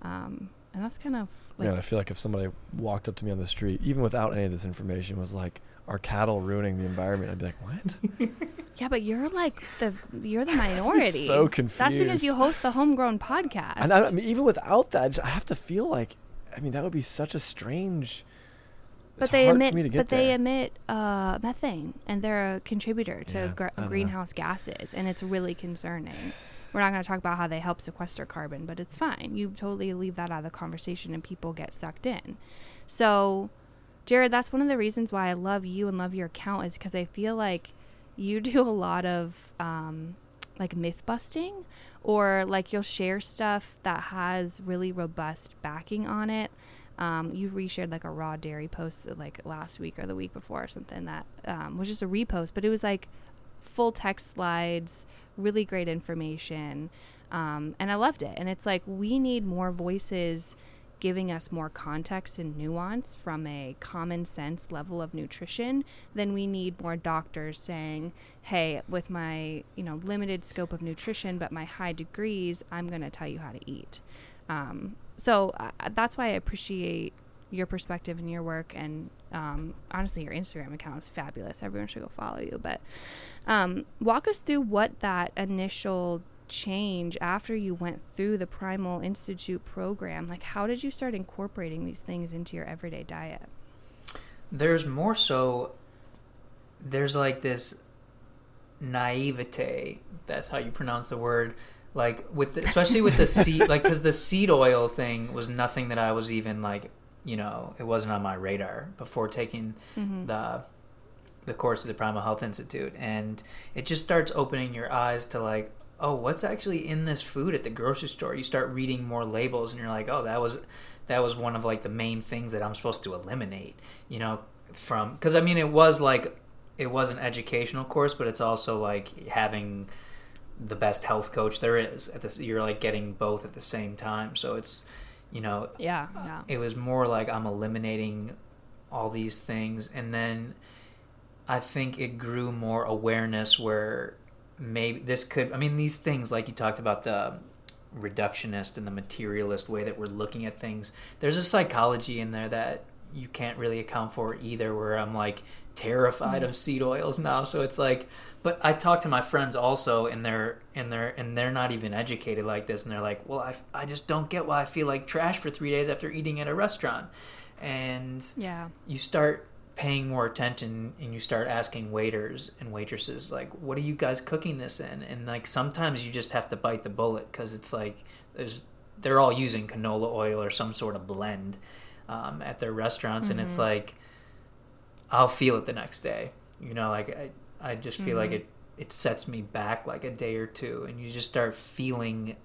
Um, and that's kind of like Man, I feel like if somebody walked up to me on the street, even without any of this information, was like, "Are cattle ruining the environment?" I'd be like, "What?" [laughs] yeah, but you're like the you're the [laughs] minority. so confusing That's because you host the homegrown podcast. And I, I mean, even without that, I, just, I have to feel like, I mean, that would be such a strange. but they emit for me to get but they there. emit uh, methane and they're a contributor to Yeah, gr- don't know. greenhouse gases and it's really concerning we're not going to talk about how they help sequester carbon but it's fine. You totally leave that out of the conversation and people get sucked in. So jared that's one of the reasons why i love you and love your account is because i feel like you do a lot of um, like myth busting or like you'll share stuff that has really robust backing on it. Um, you reshared like a raw dairy post like last week or the week before or something that um, was just a repost, but it was like full text slides, really great information, um, and I loved it. And it's like we need more voices giving us more context and nuance from a common sense level of nutrition then we need more doctors saying hey with my you know limited scope of nutrition but my high degrees i'm going to tell you how to eat um, so uh, that's why I appreciate your perspective and your work. And um, honestly, your Instagram account is fabulous. Everyone should go follow you. But um, walk us through what that initial change after you went through the Primal Institute program. Like, how did you start incorporating these things into your everyday diet? There's more so. There's like this naivete. That's how you pronounce the word. Like with, the, especially with the [laughs] seed, like because the seed oil thing was nothing that I was even like, you know, it wasn't on my radar before taking Mm-hmm. the the course of the Primal Health Institute, and it just starts opening your eyes to like, oh, what's actually in this food at the grocery store? You start reading more labels, and you're like, oh, that was that was one of like the main things that I'm supposed to eliminate, you know, from because I mean it was like it was an educational course, but it's also like having the best health coach there is at this you're like getting both at the same time so it's you know Yeah, yeah. it was more like I'm eliminating all these things and then I think it grew more awareness where maybe this could I mean these things like you talked about the reductionist and the materialist way that we're looking at things there's a psychology in there that you can't really account for either where I'm like terrified of mm. seed oils now. So it's like but I talk to my friends also and they're and they're and they're not even educated like this and they're like well I, I just don't get why I feel like trash for three days after eating at a restaurant. And Yeah. you start paying more attention and you start asking waiters and waitresses like what are you guys cooking this in? And like sometimes you just have to bite the bullet because it's like there's they're all using canola oil or some sort of blend um, at their restaurants and it's Mhm. like i'll feel it the next day you know like i, I just feel like Mhm. it it sets me back like a day or two and you just start feeling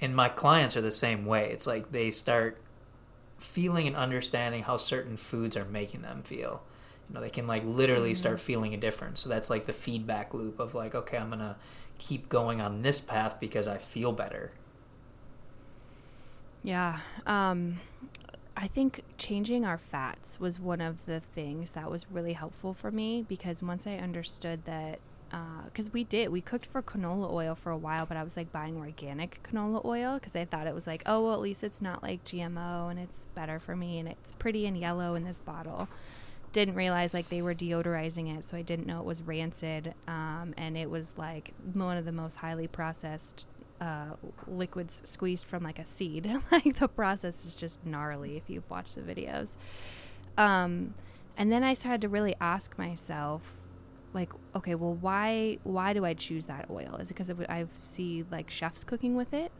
and my clients are the same way it's like they start feeling and understanding how certain foods are making them feel you know they can like literally Mhm. start feeling a difference so that's like the feedback loop of like okay i'm gonna keep going on this path because i feel better Yeah. Um, I think changing our fats was one of the things that was really helpful for me because once I understood that, because we did, we cooked for canola oil for a while, but I was like buying organic canola oil because I thought it was like, oh, well, at least it's not like GMO and it's better for me and it's pretty and yellow in this bottle. Didn't realize like they were deodorizing it, so I didn't know it was rancid. Um, and it was like one of the most highly processed uh, liquids squeezed from like a seed. [laughs] like the process is just gnarly if you've watched the videos. Um, and then I started to really ask myself, like, okay, well, why why do I choose that oil? Is it because I see like chefs cooking with it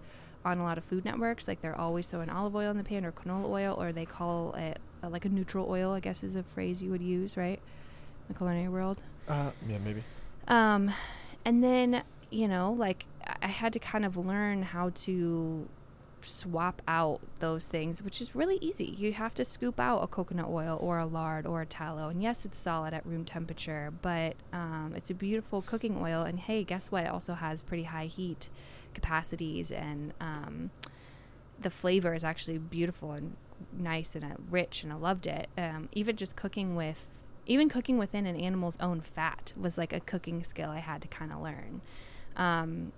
on a lot of food networks? Like they're always throwing olive oil in the pan or canola oil, or they call it uh, like a neutral oil, I guess is a phrase you would use, right? In the culinary world. Uh, yeah, maybe. Um, and then you know, like I- had to kind of learn how to swap out those things, which is really easy. You have to scoop out a coconut oil or a lard or a tallow, and yes, it's solid at room temperature, but um, it's a beautiful cooking oil. And hey, guess what? It also has pretty high heat capacities, and um, the flavor is actually beautiful and nice and rich, and I loved it. Um, even just cooking with, even cooking within an animal's own fat was like a cooking skill I had to kind of learn. Um,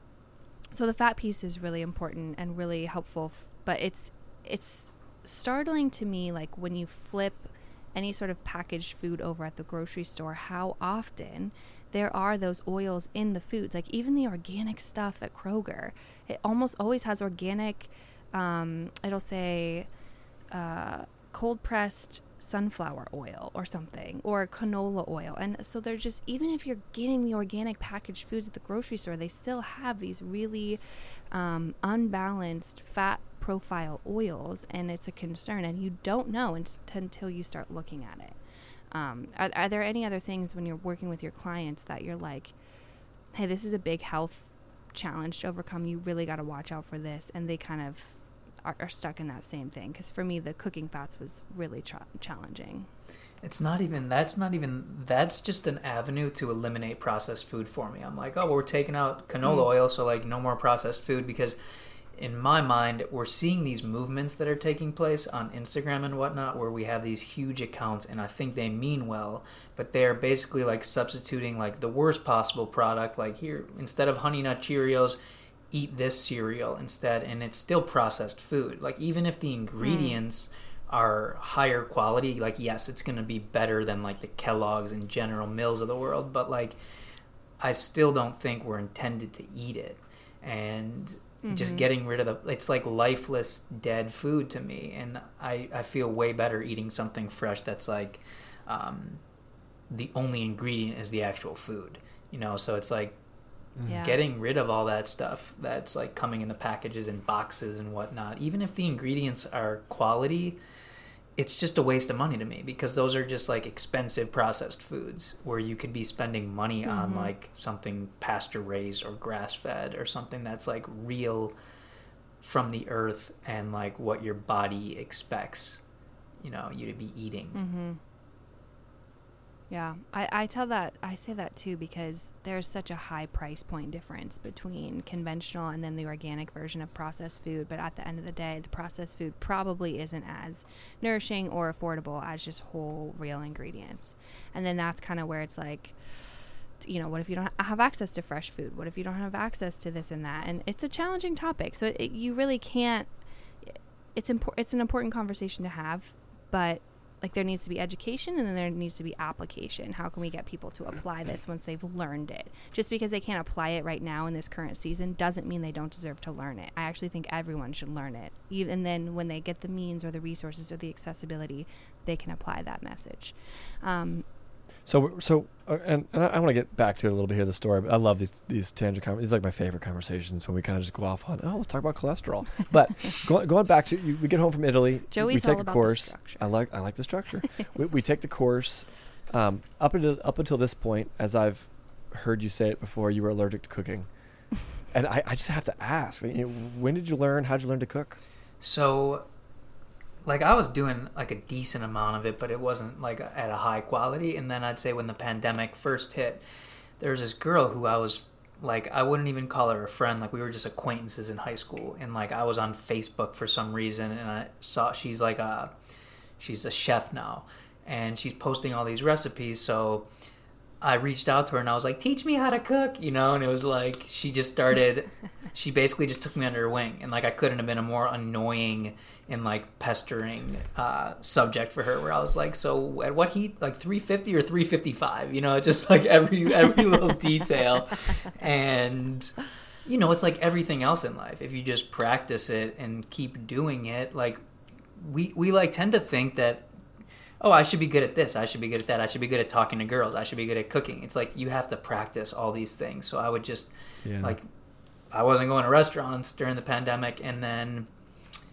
so the fat piece is really important and really helpful, f- but it's it's startling to me like when you flip any sort of packaged food over at the grocery store how often there are those oils in the foods. Like even the organic stuff at kroger it almost always has organic um, it'll say uh, cold pressed sunflower oil or something or canola oil. And so they're just even if you're getting the organic packaged foods at the grocery store they still have these really um, unbalanced fat profile oils and it's a concern and you don't know until you start looking at it. Um, are, are there any other things when you're working with your clients that you're like hey this is a big health challenge to overcome. You really got to watch out for this and they kind of are, are stuck in that same thing because for me the cooking fats was really tra- challenging It's not even that's not even that's just an avenue to eliminate processed food for me. I'm like, oh, well, we're taking out canola Mm. oil, so like no more processed food because in my mind, we're seeing these movements that are taking place on Instagram and whatnot, where we have these huge accounts, and I think they mean well, but they're basically like substituting like the worst possible product. Like here, instead of Honey Nut Cheerios, eat this cereal instead, and it's still processed food. Like even if the ingredients are higher quality, like yes, it's going to be better than like the Kellogg's and General Mills of the world, but like I still don't think we're intended to eat it. And just Mhm. getting rid of the it's like lifeless dead food to me and I, I feel way better eating something fresh that's like um, the only ingredient is the actual food you know so it's like getting rid of all that stuff that's like coming in the packages and boxes and whatnot even if the ingredients are quality it's just a waste of money to me because those are just like expensive processed foods where you could be spending money on Mhm. like something pasture raised or grass fed or something that's like real from the earth and like what your body expects you know you to be eating Mm-hmm. Yeah, I, I tell that I say that too because there's such a high price point difference between conventional and then the organic version of processed food. But at the end of the day, the processed food probably isn't as nourishing or affordable as just whole, real ingredients. And then that's kind of where it's like, you know, what if you don't have access to fresh food? What if you don't have access to this and that? And it's a challenging topic, so it, you really can't. It's important. It's an important conversation to have, but like there needs to be education and then there needs to be application. How can we get people to apply this once they've learned it? Just because they can't apply it right now in this current season doesn't mean they don't deserve to learn it. I actually think everyone should learn it. Even then when they get the means or the resources or the accessibility they can apply that message. Um, So, so, uh, and, and I, I want to get back to it a little bit here. The story. but I love these these tangent conversations. These are like my favorite conversations when we kind of just go off on. Oh, let's talk about cholesterol. But [laughs] going, going back to you, we get home from Italy. Joey's we take all a about the course. structure. I like I like the structure. [laughs] we, we take the course. Um, up until up until this point, as I've heard you say it before, you were allergic to cooking, [laughs] and I, I just have to ask: you know, when did you learn? How did you learn to cook? So, like, I was doing like a decent amount of it, but it wasn't like at a high quality. And then I'd say when the pandemic first hit, there was this girl who I was like, I wouldn't even call her a friend. Like, we were just acquaintances in high school. And like, I was on Facebook for some reason, and I saw she's like a, she's a chef now, and she's posting all these recipes. So, I reached out to her and I was like, "Teach me how to cook," you know. And it was like she just started. [laughs] she basically just took me under her wing, and like I couldn't have been a more annoying and like pestering uh, subject for her. Where I was like, "So at what heat? Like 350 or 355?" You know, [laughs] just like every every little [laughs] detail, and you know, it's like everything else in life. If you just practice it and keep doing it, like we we like tend to think that oh, I should be good at this. I should be good at that. I should be good at talking to girls. I should be good at cooking. It's like you have to practice all these things. So I would just Yeah. like I wasn't going to restaurants during the pandemic and then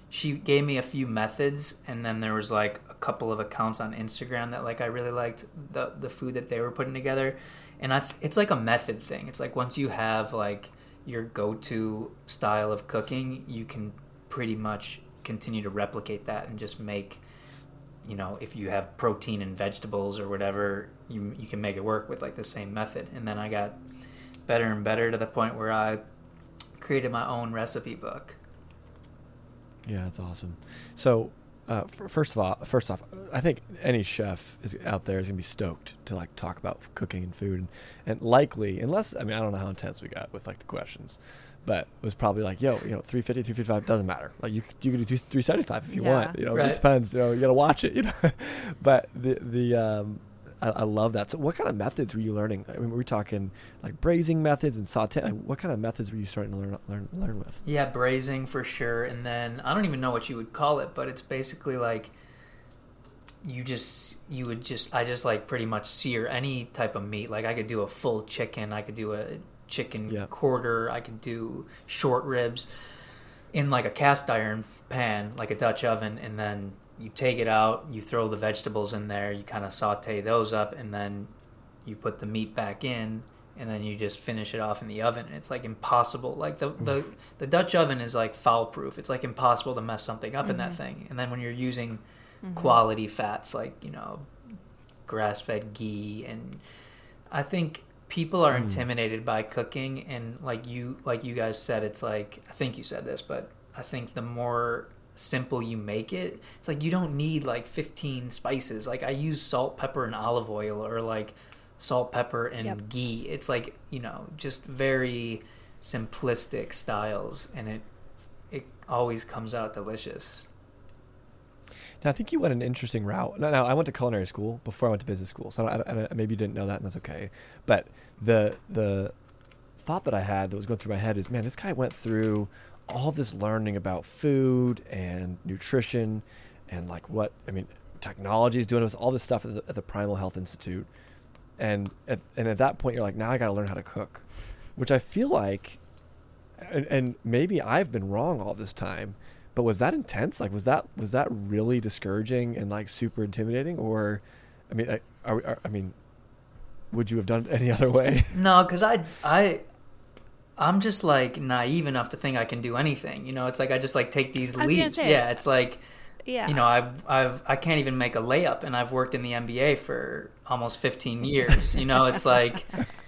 she gave me a few methods, and then there was like a couple of accounts on Instagram that like I really liked the the food that they were putting together, and I th- it's like a method thing. It's like once you have like your go to style of cooking, you can pretty much continue to replicate that and just make you know if you have protein and vegetables or whatever you you can make it work with like the same method. And then I got better and better to the point where I created my own recipe book. Yeah, that's awesome. So, uh, f- first of all, first off, I think any chef is out there is gonna be stoked to like talk about cooking and food, and, and likely, unless I mean I don't know how intense we got with like the questions, but it was probably like, yo, you know, 350, 355 doesn't matter. Like you c- you can do 375 if you Yeah. want. You know, it Right. just depends. You know, you gotta watch it. You know, [laughs] but the the um, I, I love that. So, what kind of methods were you learning? I mean, were we talking like braising methods and saute? Like, what kind of methods were you starting to learn learn learn with? Yeah, braising for sure. And then I don't even know what you would call it, but it's basically like you just you would just I just like pretty much sear any type of meat. Like I could do a full chicken, I could do a chicken Yeah. quarter, I could do short ribs in like a cast iron pan, like a Dutch oven, and then you take it out, you throw the vegetables in there, you kind of saute those up, and then you put the meat back in, and then you just finish it off in the oven. And it's like impossible. Like the the, the Dutch oven is like foul proof. It's like impossible to mess something up in that Mhm. thing. And then when you're using Mhm. quality fats like you know grass fed ghee and I think people are Mm. intimidated by cooking and like you like you guys said it's like I think you said this but I think the more simple you make it it's like you don't need like 15 spices like I use salt pepper and olive oil or like salt pepper and Yep. ghee it's like you know just very simplistic styles and it it always comes out delicious Now, I think you went an interesting route. Now, I went to culinary school before I went to business school, so I I maybe you didn't know that, and that's okay. But the the thought that I had that was going through my head is, man, this guy went through all this learning about food and nutrition, and like what I mean, technology is doing. It was all this stuff at the, at the Primal Health Institute, and at, and at that point, you're like, now I got to learn how to cook, which I feel like, and, and maybe I've been wrong all this time but was that intense like was that was that really discouraging and like super intimidating or i mean I- are, we- are i mean would you have done it any other way [laughs] No, because I I I'm just like naive enough to think I can do anything. You know, it's like I just like take these I leaps. say- Yeah, it's like Yeah. you know I've I've I can't even make a layup, and I've worked in the NBA for almost 15 years. You know, it's like [laughs]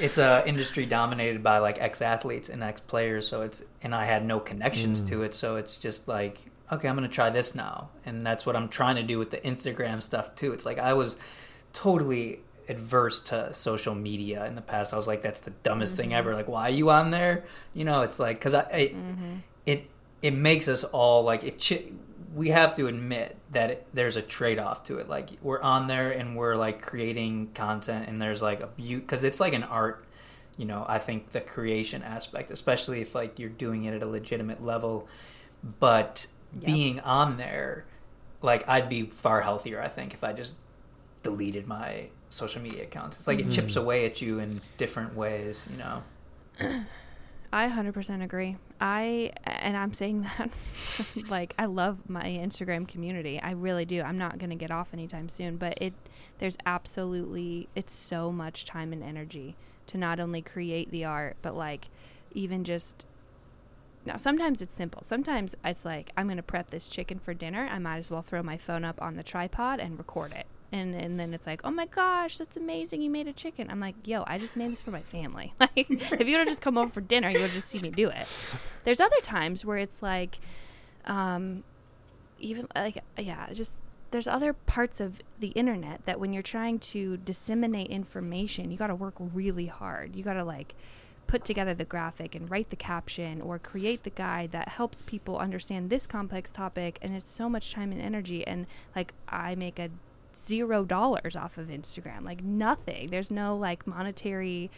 it's a industry dominated by like ex athletes and ex players. So it's and I had no connections Mm. to it. So it's just like okay, I'm gonna try this now, and that's what I'm trying to do with the Instagram stuff too. It's like I was totally adverse to social media in the past. I was like, that's the dumbest thing ever. Like, why are you on there? You know, it's like because I, I Mm-hmm. it it makes us all like it. Ch- we have to admit that it, there's a trade off to it. Like we're on there and we're like creating content, and there's like a beauty because it's like an art. You know, I think the creation aspect, especially if like you're doing it at a legitimate level, but Yep. being on there, like I'd be far healthier. I think if I just deleted my social media accounts. It's like it mm-hmm. chips away at you in different ways. You know. [clears throat] I 100% agree. I and I'm saying [laughs] that like I love my Instagram community. I really do. I'm not going to get off anytime soon, but it there's absolutely it's so much time and energy to not only create the art, but like even just now sometimes it's simple. Sometimes it's like I'm going to prep this chicken for dinner. I might as well throw my phone up on the tripod and record it. And and then it's like, "Oh my gosh, that's amazing. You made a chicken." I'm like, "Yo, I just made this for my family." [laughs] Like if you would have just come over for dinner, you would just see me do it. There's other times where it's like um even like yeah, just there's other parts of the internet that when you're trying to disseminate information, you got to work really hard. You got to like put together the graphic and write the caption or create the guide that helps people understand this complex topic and it's so much time and energy and like I make a zero dollars off of Instagram like nothing. There's no like monetary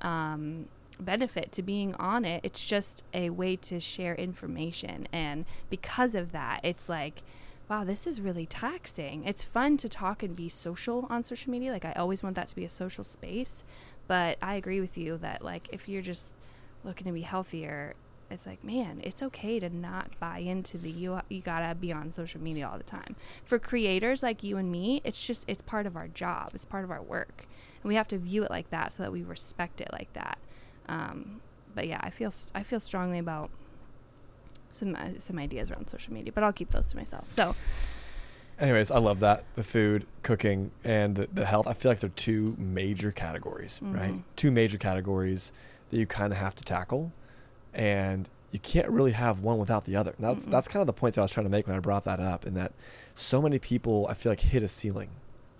um benefit to being on it. It's just a way to share information. And because of that it's like wow this is really taxing. It's fun to talk and be social on social media. Like i always want that to be a social space. But i agree with you that like if you're just looking to be healthier it's like man it's okay to not buy into the you you gotta be on social media all the time. For creators like you and me it's just it's part of our job. It's part of our work. And we have to view it like that so that we respect it like that. Um, but yeah i feel i feel strongly about some uh, some ideas around social media but i'll keep those to myself. So Anyways, I love that. The food, cooking, and the, the health. I feel like they're two major categories, right? Mhm. Two major categories that you kind of have to tackle, and you can't really have one without the other. And that's Mm-mm. that's kind of the point that I was trying to make when I brought that up, in that so many people I feel like hit a ceiling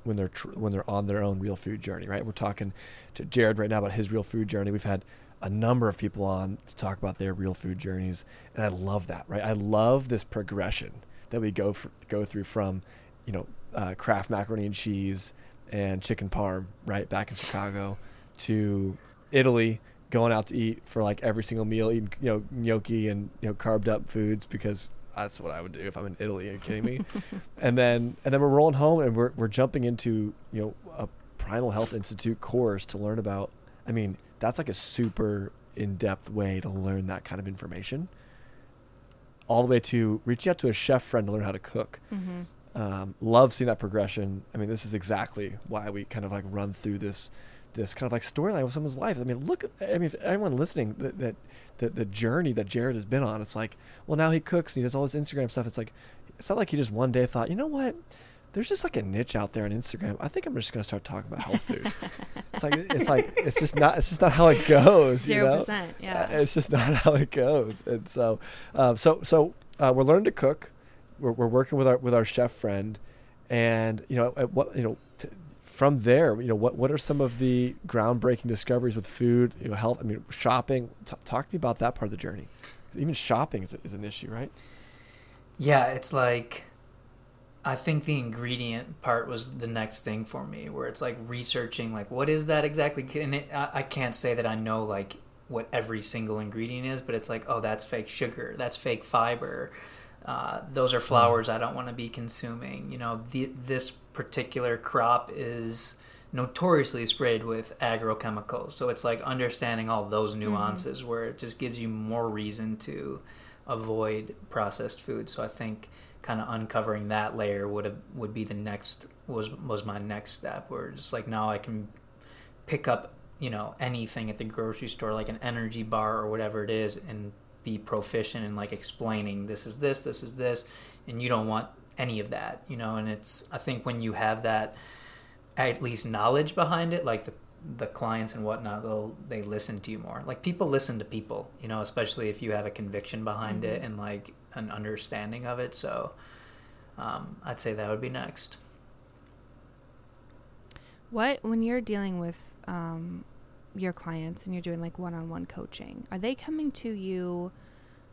when they're tr- when they're on their own real food journey, right? We're talking to Jared right now about his real food journey. We've had a number of people on to talk about their real food journeys, and I love that, right? I love this progression that we go fr- go through from, you know, uh, Kraft macaroni and cheese and chicken parm, right, back in Chicago, to Italy, going out to eat for like every single meal, eating you know gnocchi and you know carbed up foods because that's what I would do if I'm in Italy. Are you kidding me? [laughs] and then and then we're rolling home and we're we're jumping into you know a Primal Health Institute course to learn about. I mean, that's like a super in depth way to learn that kind of information. All the way to reaching out to a chef friend to learn how to cook. mhm. Um, love seeing that progression. I mean, this is exactly why we kind of like run through this, this kind of like storyline of someone's life. I mean, look. I mean, if anyone listening, that that the, the journey that Jared has been on, it's like, well, now he cooks and he does all this Instagram stuff. It's like, it's not like he just one day thought, you know what? There's just like a niche out there on Instagram. I think I'm just gonna start talking about health food. [laughs] it's like it's like it's just not it's just not how it goes. you Zero know? percent. Yeah. Uh, it's just not [laughs] how it goes. And so, uh, so, so uh, we're learning to cook. We're, we're working with our with our chef friend, and you know, at what you know, from there, you know, what what are some of the groundbreaking discoveries with food, you know, health? I mean, shopping. T- talk to me about that part of the journey. Even shopping is, is an issue, right? Yeah, it's like I think the ingredient part was the next thing for me, where it's like researching like what is that exactly, and it, I, I can't say that I know like what every single ingredient is, but it's like oh that's fake sugar, that's fake fiber, uh, those are flours I don't want to be consuming. You know, the, this particular crop is notoriously sprayed with agrochemicals, so it's like understanding all those nuances where it just gives you more reason to avoid processed food. So I think kind of uncovering that layer would have would be the next was was my next step where just like now I can pick up you know anything at the grocery store like an energy bar or whatever it is and be proficient in like explaining this is this this is this and you don't want any of that you know? And it's I think when you have that at least knowledge behind it like the the clients and whatnot they'll they listen to you more. Like people listen to people you know especially if you have a conviction behind it Mhm. and like an understanding of it. So um, i'd say that would be next. What when you're dealing with um, your clients and you're doing like one-on-one coaching, are they coming to you?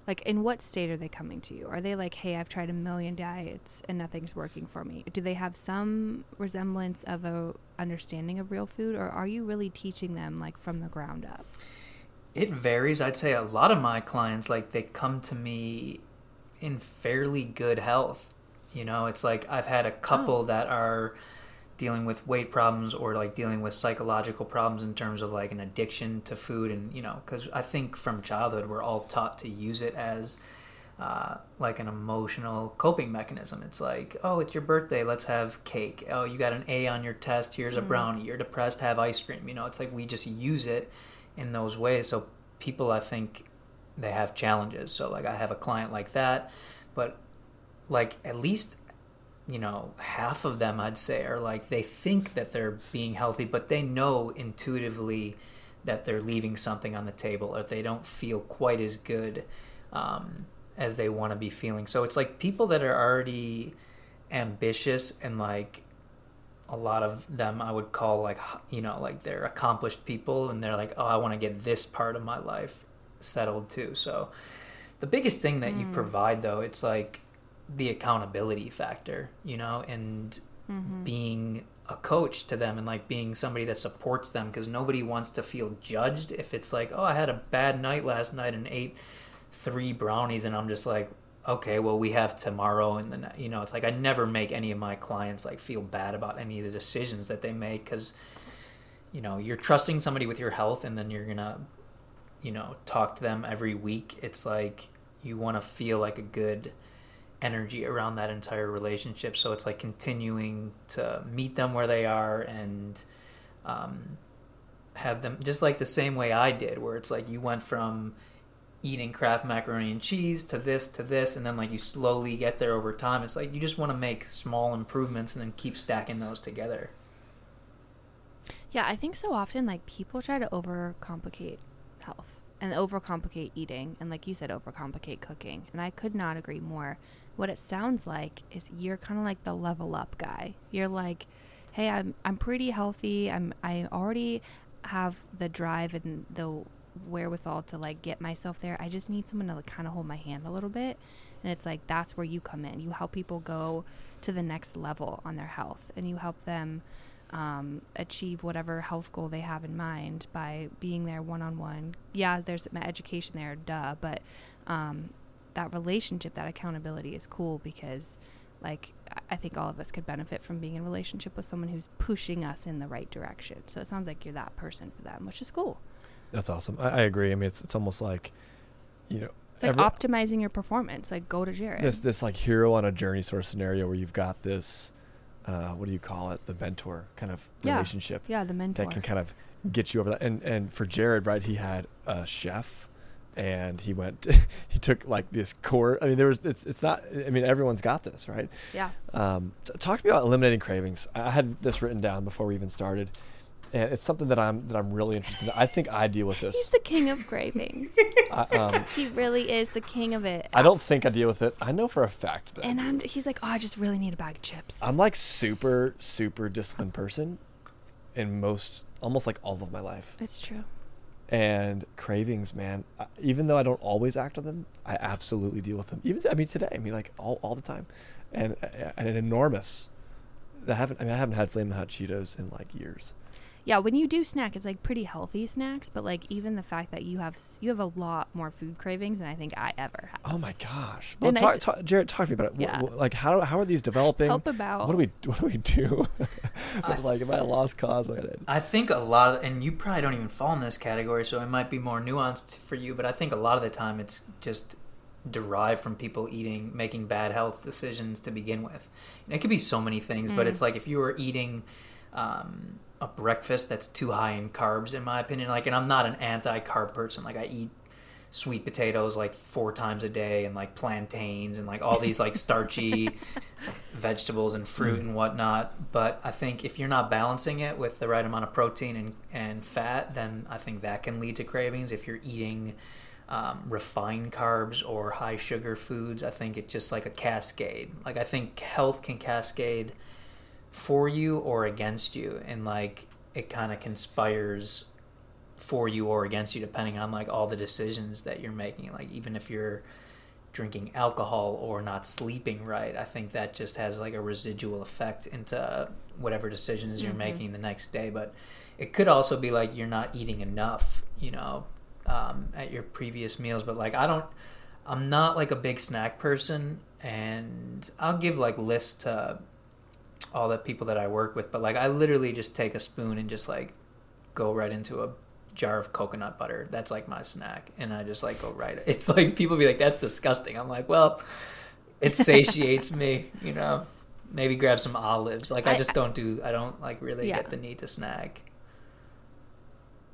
Like, in what state are they coming to you? Are they like, "Hey, I've tried a million diets and nothing's working for me"? Do they have some resemblance of a understanding of real food, or are you really teaching them like from the ground up? it varies i'd say a lot of my clients like they come to me in fairly good health you know it's like i've had a couple Oh. that are dealing with weight problems or like dealing with psychological problems in terms of like an addiction to food and you know because i think from childhood we're all taught to use it as uh, like an emotional coping mechanism. It's like oh it's your birthday let's have cake. Oh you got an a on your test here's a Mm. brownie. You're depressed have ice cream. You know it's like we just use it in those ways. So people i think they have challenges. So like i have a client like that but like at least you know half of them i'd say are like they think that they're being healthy but they know intuitively that they're leaving something on the table or they don't feel quite as good um, as they want to be feeling so it's like people that are already ambitious and like a lot of them I would call like you know like they're accomplished people and they're like oh I want to get this part of my life settled too so the biggest thing that you Mm. provide though it's like the accountability factor you know and Mm-hmm. being a coach to them and like being somebody that supports them because nobody wants to feel judged if it's like oh I had a bad night last night and ate three brownies and I'm just like okay well we have tomorrow and then you know it's like I never make any of my clients like feel bad about any of the decisions that they make because you know you're trusting somebody with your health and then you're gonna you know, talk to them every week. It's like you want to feel like a good energy around that entire relationship. So it's like continuing to meet them where they are and um, have them just like the same way I did, where it's like you went from eating Kraft macaroni and cheese to this to this, and then like you slowly get there over time. It's like you just want to make small improvements and then keep stacking those together. Yeah, I think so often like people try to overcomplicate health and overcomplicate eating and like you said overcomplicate cooking. And I could not agree more. What it sounds like is you're kind of like the level up guy. You're like, "Hey, I'm I'm pretty healthy. I'm I already have the drive and the wherewithal to like get myself there. I just need someone to like, kind of hold my hand a little bit." And it's like that's where you come in. You help people go to the next level on their health and you help them um, achieve whatever health goal they have in mind by being there one on one. Yeah, there's my education there, duh, but um, that relationship, that accountability is cool because, like, I think all of us could benefit from being in a relationship with someone who's pushing us in the right direction. So it sounds like you're that person for them, which is cool. That's awesome. I, I agree. I mean, it's it's almost like, you know, it's like every, optimizing your performance. Like, go to Jared. This this like hero on a journey sort of scenario where you've got this uh, what do you call it? The mentor kind of yeah. relationship. Yeah, the mentor that can kind of get you over that. And and for Jared, right, he had a chef, and he went, [laughs] he took like this core. I mean, there was it's it's not. I mean, everyone's got this, right? Yeah. Um, t- talk to me about eliminating cravings. I had this written down before we even started and it's something that I'm that I'm really interested in. I think I deal with this. He's the king of cravings. [laughs] I, um, [laughs] he really is the king of it. I don't think I deal with it. I know for a fact that. And I'm. He's like, oh, I just really need a bag of chips. I'm like super super disciplined person, in most almost like all of my life. It's true. And cravings, man. Uh, even though I don't always act on them, I absolutely deal with them. Even I mean today, I mean like all, all the time, and, uh, and an enormous. I haven't. I mean, I haven't had flaming hot Cheetos in like years yeah, when you do snack, it's like pretty healthy snacks, but like even the fact that you have you have a lot more food cravings than I think I ever have. Oh my gosh! Well, talk, talk, Jared, talk to me about it. Yeah. What, like how how are these developing? Help about. What do we [laughs] what do we do? like, am I a lost cause? Like it? I think a lot of, and you probably don't even fall in this category, so it might be more nuanced for you. But I think a lot of the time it's just derived from people eating, making bad health decisions to begin with. And it could be so many things, mm. but it's like if you were eating. Um, a breakfast that's too high in carbs in my opinion. Like and i'm not an anti-carb person. Like i eat sweet potatoes like four times a day and like plantains and like all these like starchy [laughs] vegetables and fruit mm. and whatnot. But i think if you're not balancing it with the right amount of protein and, and fat then i think that can lead to cravings. If you're eating um, refined carbs or high sugar foods i think it's just like a cascade. Like i think health can cascade for you or against you and like it kind of conspires for you or against you depending on like all the decisions that you're making. Like even if you're drinking alcohol or not sleeping right i think that just has like a residual effect into whatever decisions you're mm-hmm. making the next day. But it could also be like you're not eating enough you know um, at your previous meals. But like i don't i'm not like a big snack person and i'll give like lists to all the people that I work with, but like I literally just take a spoon and just like go right into a jar of coconut butter. That's like my snack, and I just like go right. [laughs] It's like people be like, "That's disgusting." I'm like, well, it [laughs] satiates me, you know. Maybe grab some olives. Like I, I just don't do. I don't like really yeah. get the need to snack.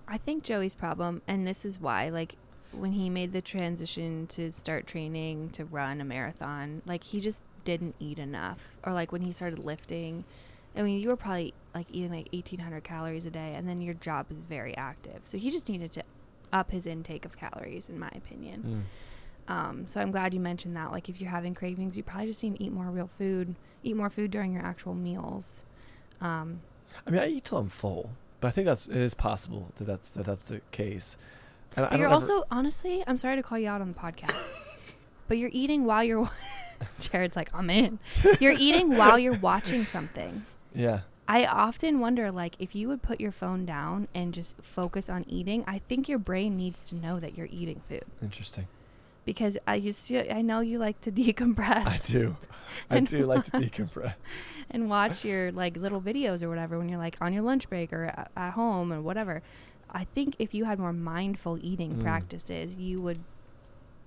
I think Joey's problem, and this is why, like when he made the transition to start training to run a marathon, like he just didn't eat enough or like when he started lifting i mean you were probably like eating like 1800 calories a day and then your job is very active. So he just needed to up his intake of calories in my opinion. Mm. um, so i'm glad you mentioned that. Like if you're having cravings you probably just need to eat more real food eat more food during your actual meals. Um, i mean i eat till i'm full but i think that's it is possible that that's that that's the case. And but you're also honestly i'm sorry to call you out on the podcast [laughs] but you're eating while you're [laughs] Jared's like, I'm in. You're eating while you're watching something. Yeah. I often wonder, like, if you would put your phone down and just focus on eating, I think your brain needs to know that you're eating food. Interesting. Because I used to, I know you like to [laughs] decompress. I do. I do like to decompress. [laughs] and watch your like little videos or whatever when you're like on your lunch break or at, at home or whatever. I think if you had more mindful eating Mm. practices, you would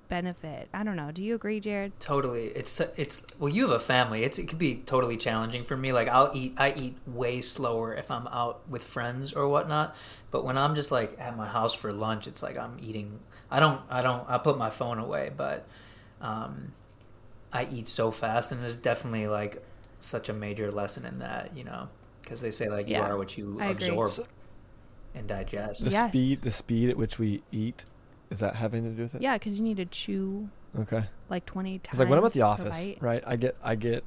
benefit. I don't know. Do you agree, Jared? Totally. It's it's well, you have a family. It's it could be totally challenging for me. Like I'll eat I eat way slower if I'm out with friends or whatnot. But when I'm just like at my house for lunch, it's like I'm eating. I don't I don't I put my phone away, but um, I eat so fast, and there's definitely like such a major lesson in that. You know, because they say like you are what you I absorb So- and digest. The Yes. speed, the speed at which we eat, is that having to do with it? Yeah, because you need to chew Okay. like 20 times. Because like when I'm at the office, bite. right? I get, I get,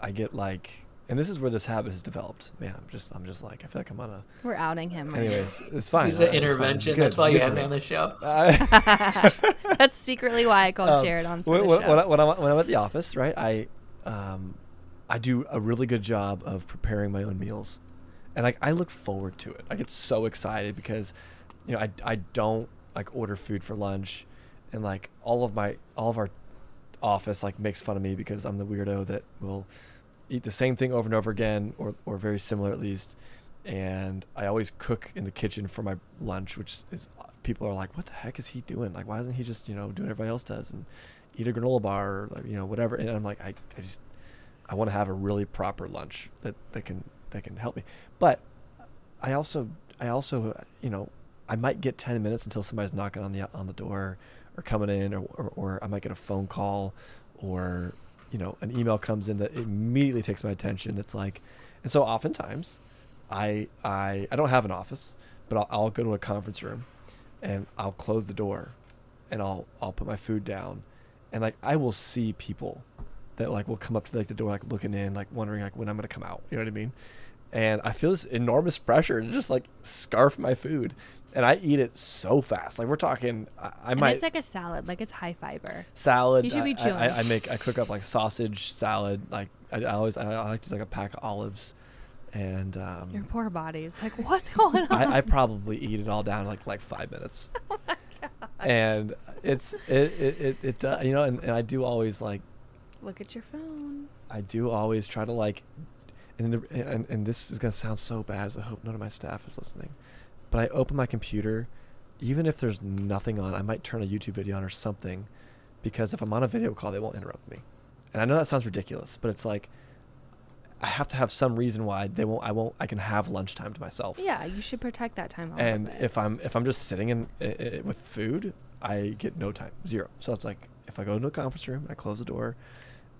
I get like, and this is where this habit has developed. Man, I'm just, I'm just like, I feel like I'm on a. We're outing him. Right Anyways, it's fine. He's an it's. It's intervention. That's why It's you good had me on the show. [laughs] I- That's secretly why I called Um, Jared on when, the when, show. when, I, when, I'm, when I'm at the office, right, I, um, I do a really good job of preparing my own meals, and like I look forward to it. I get so excited because, you know, I, I don't like order food for lunch, and like all of my all of our office like makes fun of me because I'm the weirdo that will eat the same thing over and over again, or or very similar at least. And I always cook in the kitchen for my lunch, which is people are like, "What the heck is he doing? Like, why doesn't he just you know do what everybody else does and eat a granola bar or like, you know whatever?" And I'm like, I, I just I want to have a really proper lunch that that can that can help me. But I also I also you know I might get ten minutes until somebody's knocking on the on the door or coming in, or or, or I might get a phone call, or you know an email comes in that immediately takes my attention. That's like, and so oftentimes I I I don't have an office, but I'll, I'll go to a conference room, and I'll close the door, and I'll I'll put my food down, and like I will see people that like will come up to like the door like looking in like wondering like when I'm gonna come out. You know what I mean? And I feel this enormous pressure to just like scarf my food, and I eat it so fast. Like we're talking, I, I and might it's like a salad, like it's high fiber. salad. You should be I- I, I, I make I cook up like sausage salad. Like I, I always I, I like to do like a pack of olives, and um, Your poor body's like, what's going on? I, I probably eat it all down in like like five minutes. [laughs] And it's it it it, it uh, you know and, and I do always like Look at your phone. I do always try to like, and the, and and this is gonna sound so bad. So I hope none of my staff is listening, but I open my computer, even if there's nothing on. I might turn a YouTube video on or something, because if I'm on a video call, they won't interrupt me. And I know that sounds ridiculous, but it's like, I have to have some reason why they won't. I won't. I can have lunchtime to myself. Yeah, you should protect that time. A And if I'm if I'm just sitting in i with food, I get no time, zero. So it's like if I go into a conference room, I close the door,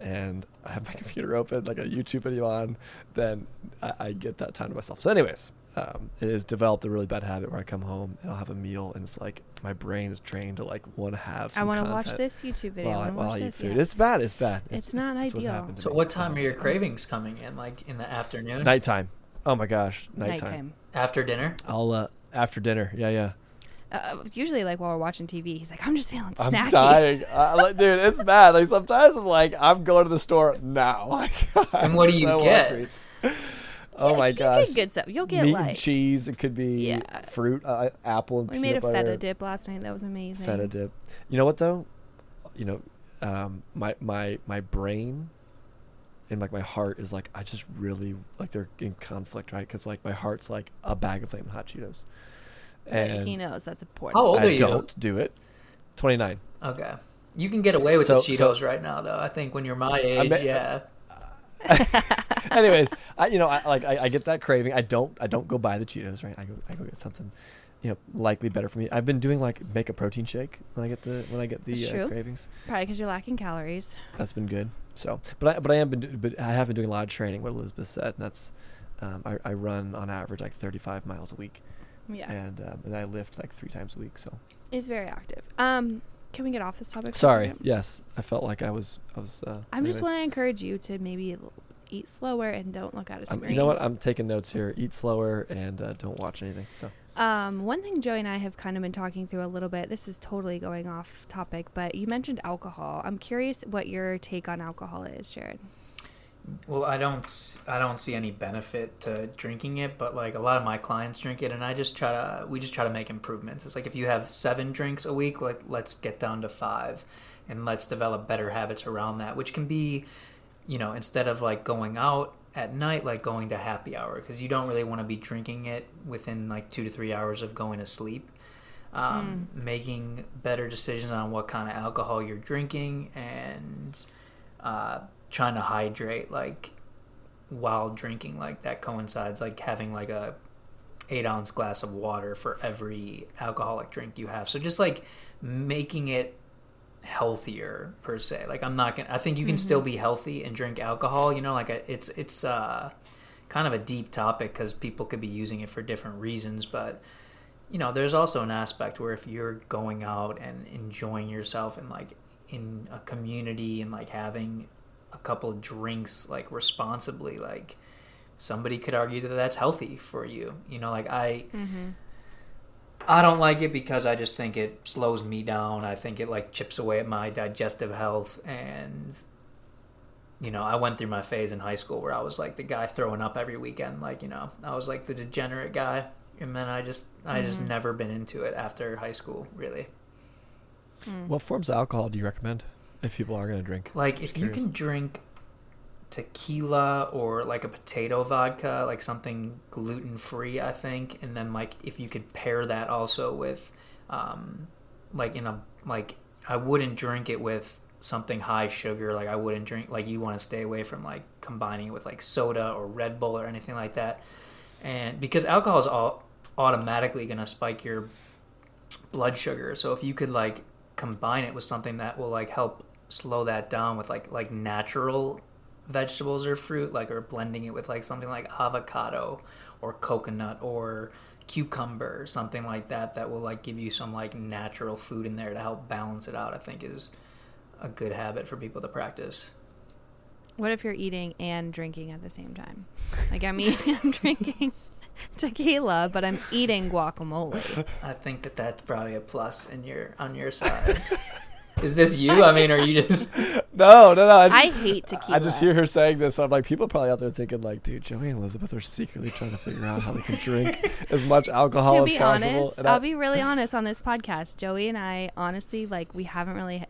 and I have my [laughs] computer open, like a YouTube video on, then I, I get that time to myself. So, anyways, um, it has developed a really bad habit where I come home and I'll have a meal, and it's like my brain is trained to like want to have. I want to watch this YouTube video. while I, I wanna while I eat this, food. yeah. It's bad. It's bad. It's not what's ideal. happened to So me. what time are your cravings coming in? Like in the afternoon? Nighttime. Oh my gosh, nighttime. Nighttime. After dinner? I'll uh, after dinner. Yeah, yeah. Uh, usually, like while we're watching TV, he's like, "I'm just feeling I'm dying, uh, like, dude. It's bad. Like sometimes I'm like, I'm going to the store now. [laughs] Like, And what do you so get? hungry. Oh Yeah, my you gosh! get good stuff. You'll get Meat like and cheese. It could be Yeah. fruit, uh, apple, and we peanut made a butter. feta dip last night. That was amazing. Feta dip. You know what though? You know, um, my my my brain and like my heart is like I just really like they're in conflict, right? Because like my heart's like a bag of flaming hot Cheetos, and he knows that's important. How old I are you? don't do it. Twenty nine. Okay. You can get away with So- the so- Cheetos right now, though. I think when you're my age, bet- yeah. [laughs] Anyways, I you know I like I, I get that craving. I don't I don't go buy the Cheetos, right? I go I go get something, you know, likely better for me. I've been doing like make a protein shake when I get the when I get the uh, cravings. Probably because you're lacking calories. That's been good. So, but I but I am been do- but I have been doing a lot of training. What Elizabeth said, and that's um, I I run on average like 35 miles a week, Yeah, and um, and I lift like three times a week. So It's very active. Um, can we get off this topic? sorry. Yes, I felt like I was I was. Uh, I'm just anyways. want to encourage you to maybe eat slower and don't look at a screen. you know what? I'm taking notes here. Eat slower and uh, don't watch anything. So. Um, one thing Joey and I have kind of been talking through a little bit. This is totally going off topic, but you mentioned alcohol. I'm curious what your take on alcohol is, Jared. Well, I don't, I don't see any benefit to drinking it, but like a lot of my clients drink it, and I just try to, we just try to make improvements. It's like if you have seven drinks a week, like let's get down to five, and let's develop better habits around that, which can be you know, instead of like going out at night, like going to happy hour, because you don't really want to be drinking it within like two to three hours of going to sleep. Um, Making better decisions on what kind of alcohol you're drinking and uh, trying to hydrate, like while drinking, like that coincides, like having like a eight ounce glass of water for every alcoholic drink you have. So just like making it healthier per se. Like I'm not gonna. I think you can still be healthy and drink alcohol. You know, like a, it's it's uh, kind of a deep topic because people could be using it for different reasons. But you know, there's also an aspect where if you're going out and enjoying yourself and like in a community and like having couple drinks like responsibly, like somebody could argue that that's healthy for you. You know, like I. Mm-hmm. I don't like it because I just think it slows me down. I think it like chips away at my digestive health and you know, I went through my phase in high school where I was like the guy throwing up every weekend, like, you know, I was like the degenerate guy and then I just I just mm-hmm. never been into it after high school, really. Mm. What forms of alcohol do you recommend if people are going to drink? Like if you can drink tequila or like a potato vodka, like something gluten free, I think, and then like if you could pair that also with, um, like in a like I wouldn't drink it with something high sugar. Like I wouldn't drink like you want to stay away from like combining it with like soda or Red Bull or anything like that, and because alcohol is all automatically going to spike your blood sugar. So if you could like combine it with something that will like help slow that down with like like natural vegetables or fruit, like or blending it with like something like avocado or coconut or cucumber or something like that that will like give you some like natural food in there to help balance it out, I think is a good habit for people to practice. What if you're eating and drinking at the same time? Like I'm [laughs] eating, I'm drinking [laughs] tequila, but I'm eating guacamole. I think that that's probably a plus in your on your side. [laughs] Is this you? I mean, are you just [laughs] No, no, no. I, just, I hate tequila. I just hear her saying this. I'm like, people probably out there thinking, like, dude, Joey and Elizabeth are secretly trying to figure out how they can drink [laughs] as much alcohol to as be possible. honest, And I- I'll be really honest on this podcast. Joey and I, honestly, like we haven't really,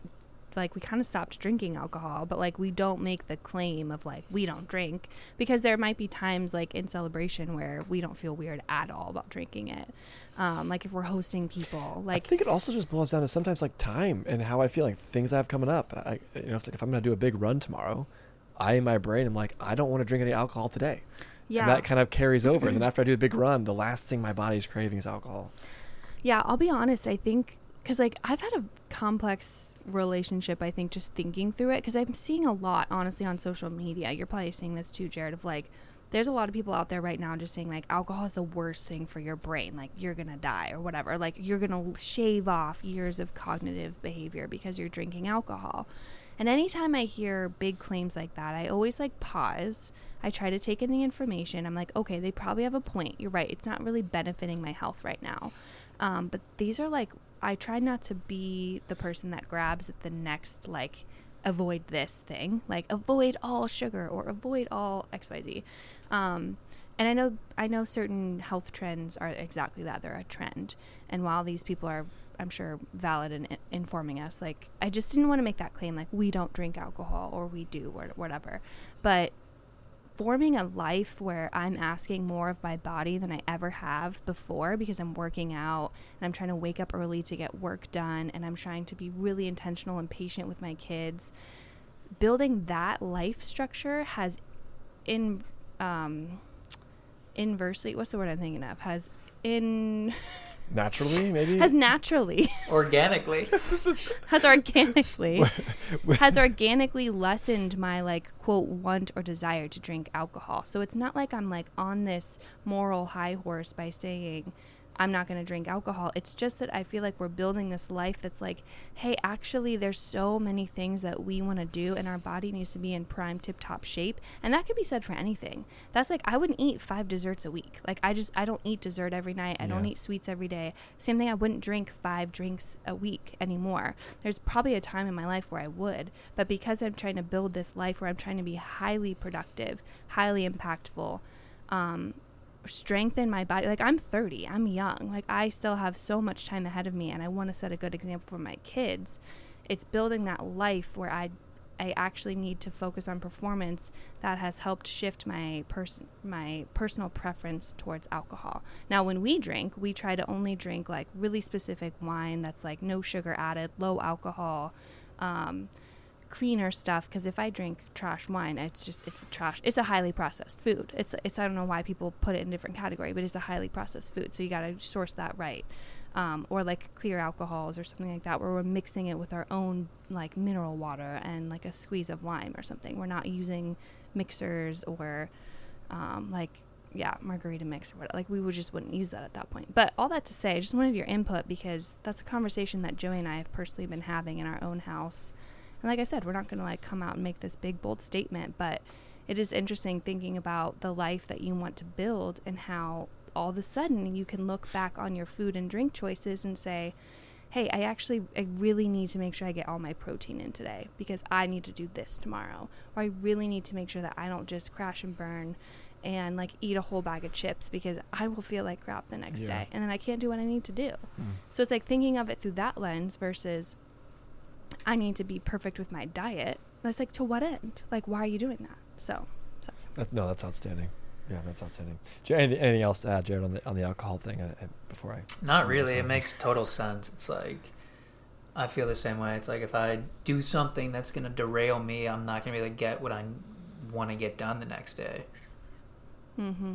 like we kind of stopped drinking alcohol, but like we don't make the claim of like we don't drink because there might be times like in celebration where we don't feel weird at all about drinking it. Um, like if we're hosting people, like I think it also just boils down to sometimes like time and how I feel like things I have coming up. I, you know, it's like if I'm going to do a big run tomorrow, I in my brain am like, I don't want to drink any alcohol today. yeah, And that kind of carries over. and then [clears throat] after I do a big run, the last thing my body's craving is alcohol. Yeah, I'll be honest. I think because like I've had a complex relationship. I think just thinking through it because I'm seeing a lot, honestly, on social media. You're probably seeing this too, Jared. Of like, there's a lot of people out there right now just saying like alcohol is the worst thing for your brain. Like you're gonna die or whatever. Like you're gonna shave off years of cognitive behavior because you're drinking alcohol. And anytime I hear big claims like that, I always like pause. I try to take in the information. I'm like, okay, they probably have a point. You're right. It's not really benefiting my health right now. Um, but these are like, I try not to be the person that grabs at the next, like, avoid this thing, like avoid all sugar or avoid all XYZ. Um, and I know I know certain health trends are exactly that. They're a trend. And while these people are I'm sure valid in in informing us, like I just didn't want to make that claim like we don't drink alcohol or we do or whatever. But forming a life where I'm asking more of my body than I ever have before because I'm working out and I'm trying to wake up early to get work done and I'm trying to be really intentional and patient with my kids. Building that life structure has in um inversely what's the word I'm thinking of? Has in [laughs] Naturally, maybe? has naturally [laughs] organically? [laughs] [laughs] has organically has organically lessened my like quote want or desire to drink alcohol. So it's not like I'm like on this moral high horse by saying I'm not going to drink alcohol. It's just that I feel like we're building this life that's like, hey, actually, there's so many things that we want to do, and our body needs to be in prime tip top shape. And that could be said for anything. That's like, I wouldn't eat five desserts a week. Like, I just, I don't eat dessert every night. I don't eat sweets every day. Same thing, I wouldn't drink five drinks a week anymore. There's probably a time in my life where I would, but because I'm trying to build this life where I'm trying to be highly productive, highly impactful, um, strengthen my body. Like I'm 30, I'm young. Like I still have so much time ahead of me, and I want to set a good example for my kids. It's building that life where I I actually need to focus on performance, that has helped shift my person my personal preference towards alcohol. Now, when we drink, we try to only drink like really specific wine that's like no sugar added, low alcohol. Um, cleaner stuff because if I drink trash wine, it's just it's a trash. It's a highly processed food. It's it's I don't know why people put it in a different category, but it's a highly processed food. So you got to source that right. Um, or like clear alcohols or something like that, where we're mixing it with our own like mineral water and like a squeeze of lime or something. We're not using mixers or um, like yeah margarita mix or whatever. Like we would just wouldn't use that at that point. But all that to say, I just wanted your input because that's a conversation that Joey and I have personally been having in our own house and like I said, we're not going to like come out and make this big bold statement, but it is interesting thinking about the life that you want to build and how all of a sudden you can look back on your food and drink choices and say, "Hey, I actually I really need to make sure I get all my protein in today because I need to do this tomorrow." Or I really need to make sure that I don't just crash and burn and like eat a whole bag of chips because I will feel like crap the next Yeah. day and then I can't do what I need to do. Mm. So it's like thinking of it through that lens versus I need to be perfect with my diet. That's like to what end? Like why are you doing that? So, sorry. That, no, that's outstanding. Yeah, that's outstanding. Jar- anything, anything else to add, Jared, on the on the alcohol thing? uh, uh, before I Not really. It makes total sense. It's like I feel the same way. It's like if I do something that's gonna derail me, I'm not gonna be able to get what I want to get done the next day. Mm-hmm.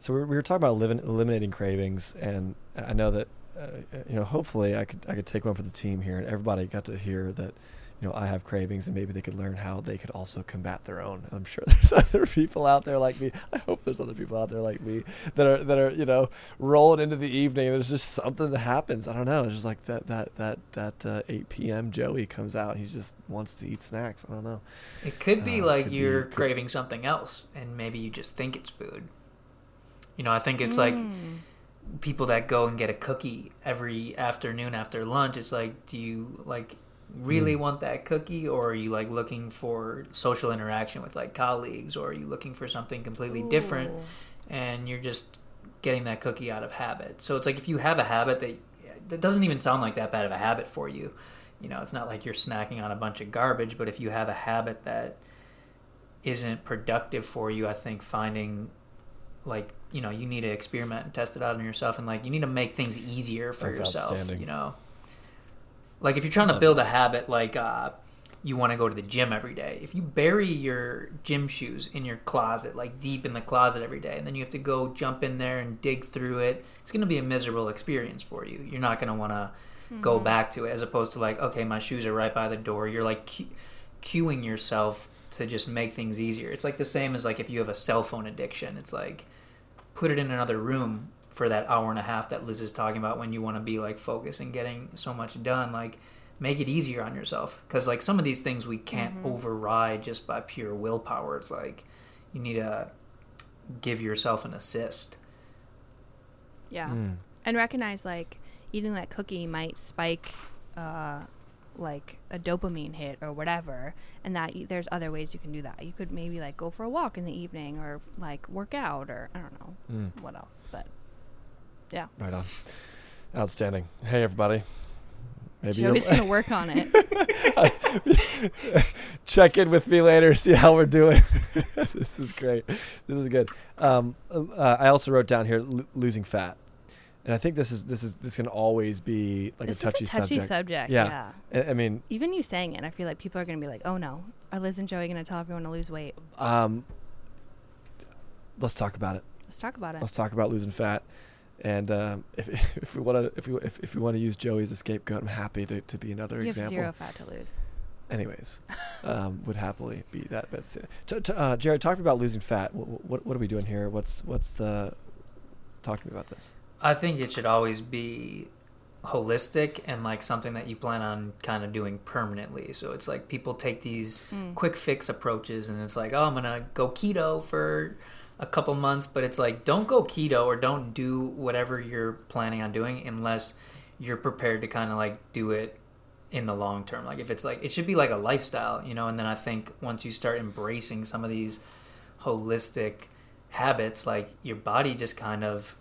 So we were, we were talking about living, eliminating cravings, and I know that uh, you know hopefully I could I could take one for the team here, and everybody got to hear that you know I have cravings, and maybe they could learn how they could also combat their own. I'm sure [laughs] there's other people out there like me. I hope there's other people out there like me that are that are you know rolling into the evening. And there's just something that happens. I don't know. It's just like that that that that uh, 8 p.m. Joey comes out. He just wants to eat snacks. I don't know. It could be Uh, like could you're could- craving something else, and maybe you just think it's food. You know, I think it's like Mm. People that go and get a cookie every afternoon after lunch. It's like, do you like really Mm. want that cookie, or are you like looking for social interaction with like colleagues, or are you looking for something completely different? And you're just getting that cookie out of habit. So it's like if you have a habit that that doesn't even sound like that bad of a habit for you. You know, it's not like you're snacking on a bunch of garbage, but if you have a habit that isn't productive for you, I think finding like, you know, you need to experiment and test it out on yourself and like you need to make things easier for That's yourself, outstanding. you know. Like if you're trying to build a habit like uh you want to go to the gym every day. If you bury your gym shoes in your closet, like deep in the closet every day, and then you have to go jump in there and dig through it, it's going to be a miserable experience for you. You're not going to want to go back to it as opposed to like, okay, my shoes are right by the door. You're like cu- cueing yourself to just make things easier. It's like the same as like if you have a cell phone addiction. It's like put it in another room for that hour and a half that Liz is talking about when you want to be like focused and getting so much done. Like make it easier on yourself because like some of these things we can't Mhm. override just by pure willpower. It's like you need to give yourself an assist. Yeah. Mm. And recognize like eating that cookie might spike uh like a dopamine hit or whatever and that y- there's other ways you can do that. You could maybe like go for a walk in the evening or like work out or I don't know Mm. what else. But yeah. Right on. Outstanding. Hey, everybody. Maybe Joey's gonna work on it. [laughs] check in with me later, see how we're doing. [laughs] this is great. This is good. Um, uh, I also wrote down here lo- losing fat, and I think this is this is this can always be like this a touchy, a touchy subject. subject. Yeah. yeah. I, I mean, Even you saying it, I feel like people are gonna be like, "Oh no, are Liz and Joey gonna tell everyone to lose weight?" um, let's talk about it. Let's talk about it. Let's talk about losing fat. And um, if, [laughs] if we want to if we if, if we want to use Joey as a scapegoat, I'm happy to, to be another you example. have zero fat to lose. anyways, [laughs] um, would happily be that. But t- t- uh, Jared, talk about losing fat. What, what what are we doing here? What's what's the? Talk to me about this. I think it should always be holistic and like something that you plan on kind of doing permanently. So it's like people take these Mm. quick fix approaches and it's like, oh, I'm going to go keto for a couple months, but it's like don't go keto or don't do whatever you're planning on doing unless you're prepared to kind of like do it in the long term. Like if it's like it should be like a lifestyle, you know, and then I think once you start embracing some of these holistic habits, like your body just kind of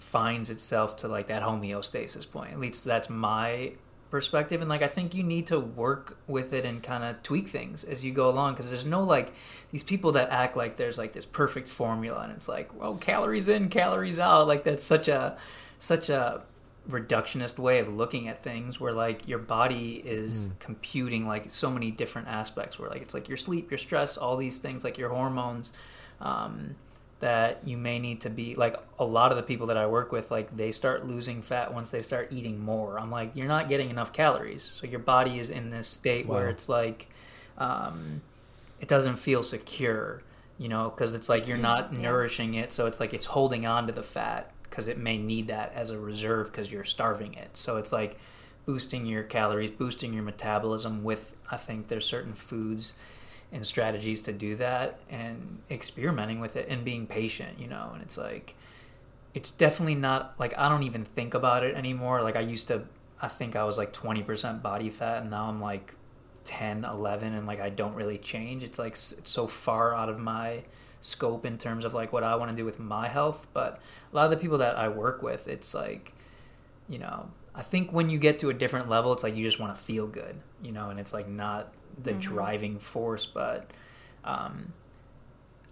finds itself to like that homeostasis point. At least that's my perspective and like i think you need to work with it and kind of tweak things as you go along because there's no like these people that act like there's like this perfect formula and it's like well calories in calories out like that's such a such a reductionist way of looking at things where like your body is mm. computing like so many different aspects where like it's like your sleep your stress all these things like your hormones um, that you may need to be like a lot of the people that I work with like they start losing fat once they start eating more. I'm like you're not getting enough calories. So your body is in this state wow. where it's like um, it doesn't feel secure, you know, cuz it's like you're not yeah. nourishing it, so it's like it's holding on to the fat cuz it may need that as a reserve cuz you're starving it. So it's like boosting your calories, boosting your metabolism with I think there's certain foods and strategies to do that and experimenting with it and being patient, you know. And it's like, it's definitely not like I don't even think about it anymore. Like I used to, I think I was like 20% body fat and now I'm like 10, 11, and like I don't really change. It's like it's so far out of my scope in terms of like what I want to do with my health. But a lot of the people that I work with, it's like, you know, I think when you get to a different level, it's like you just want to feel good, you know, and it's like not the mm-hmm. driving force. But um,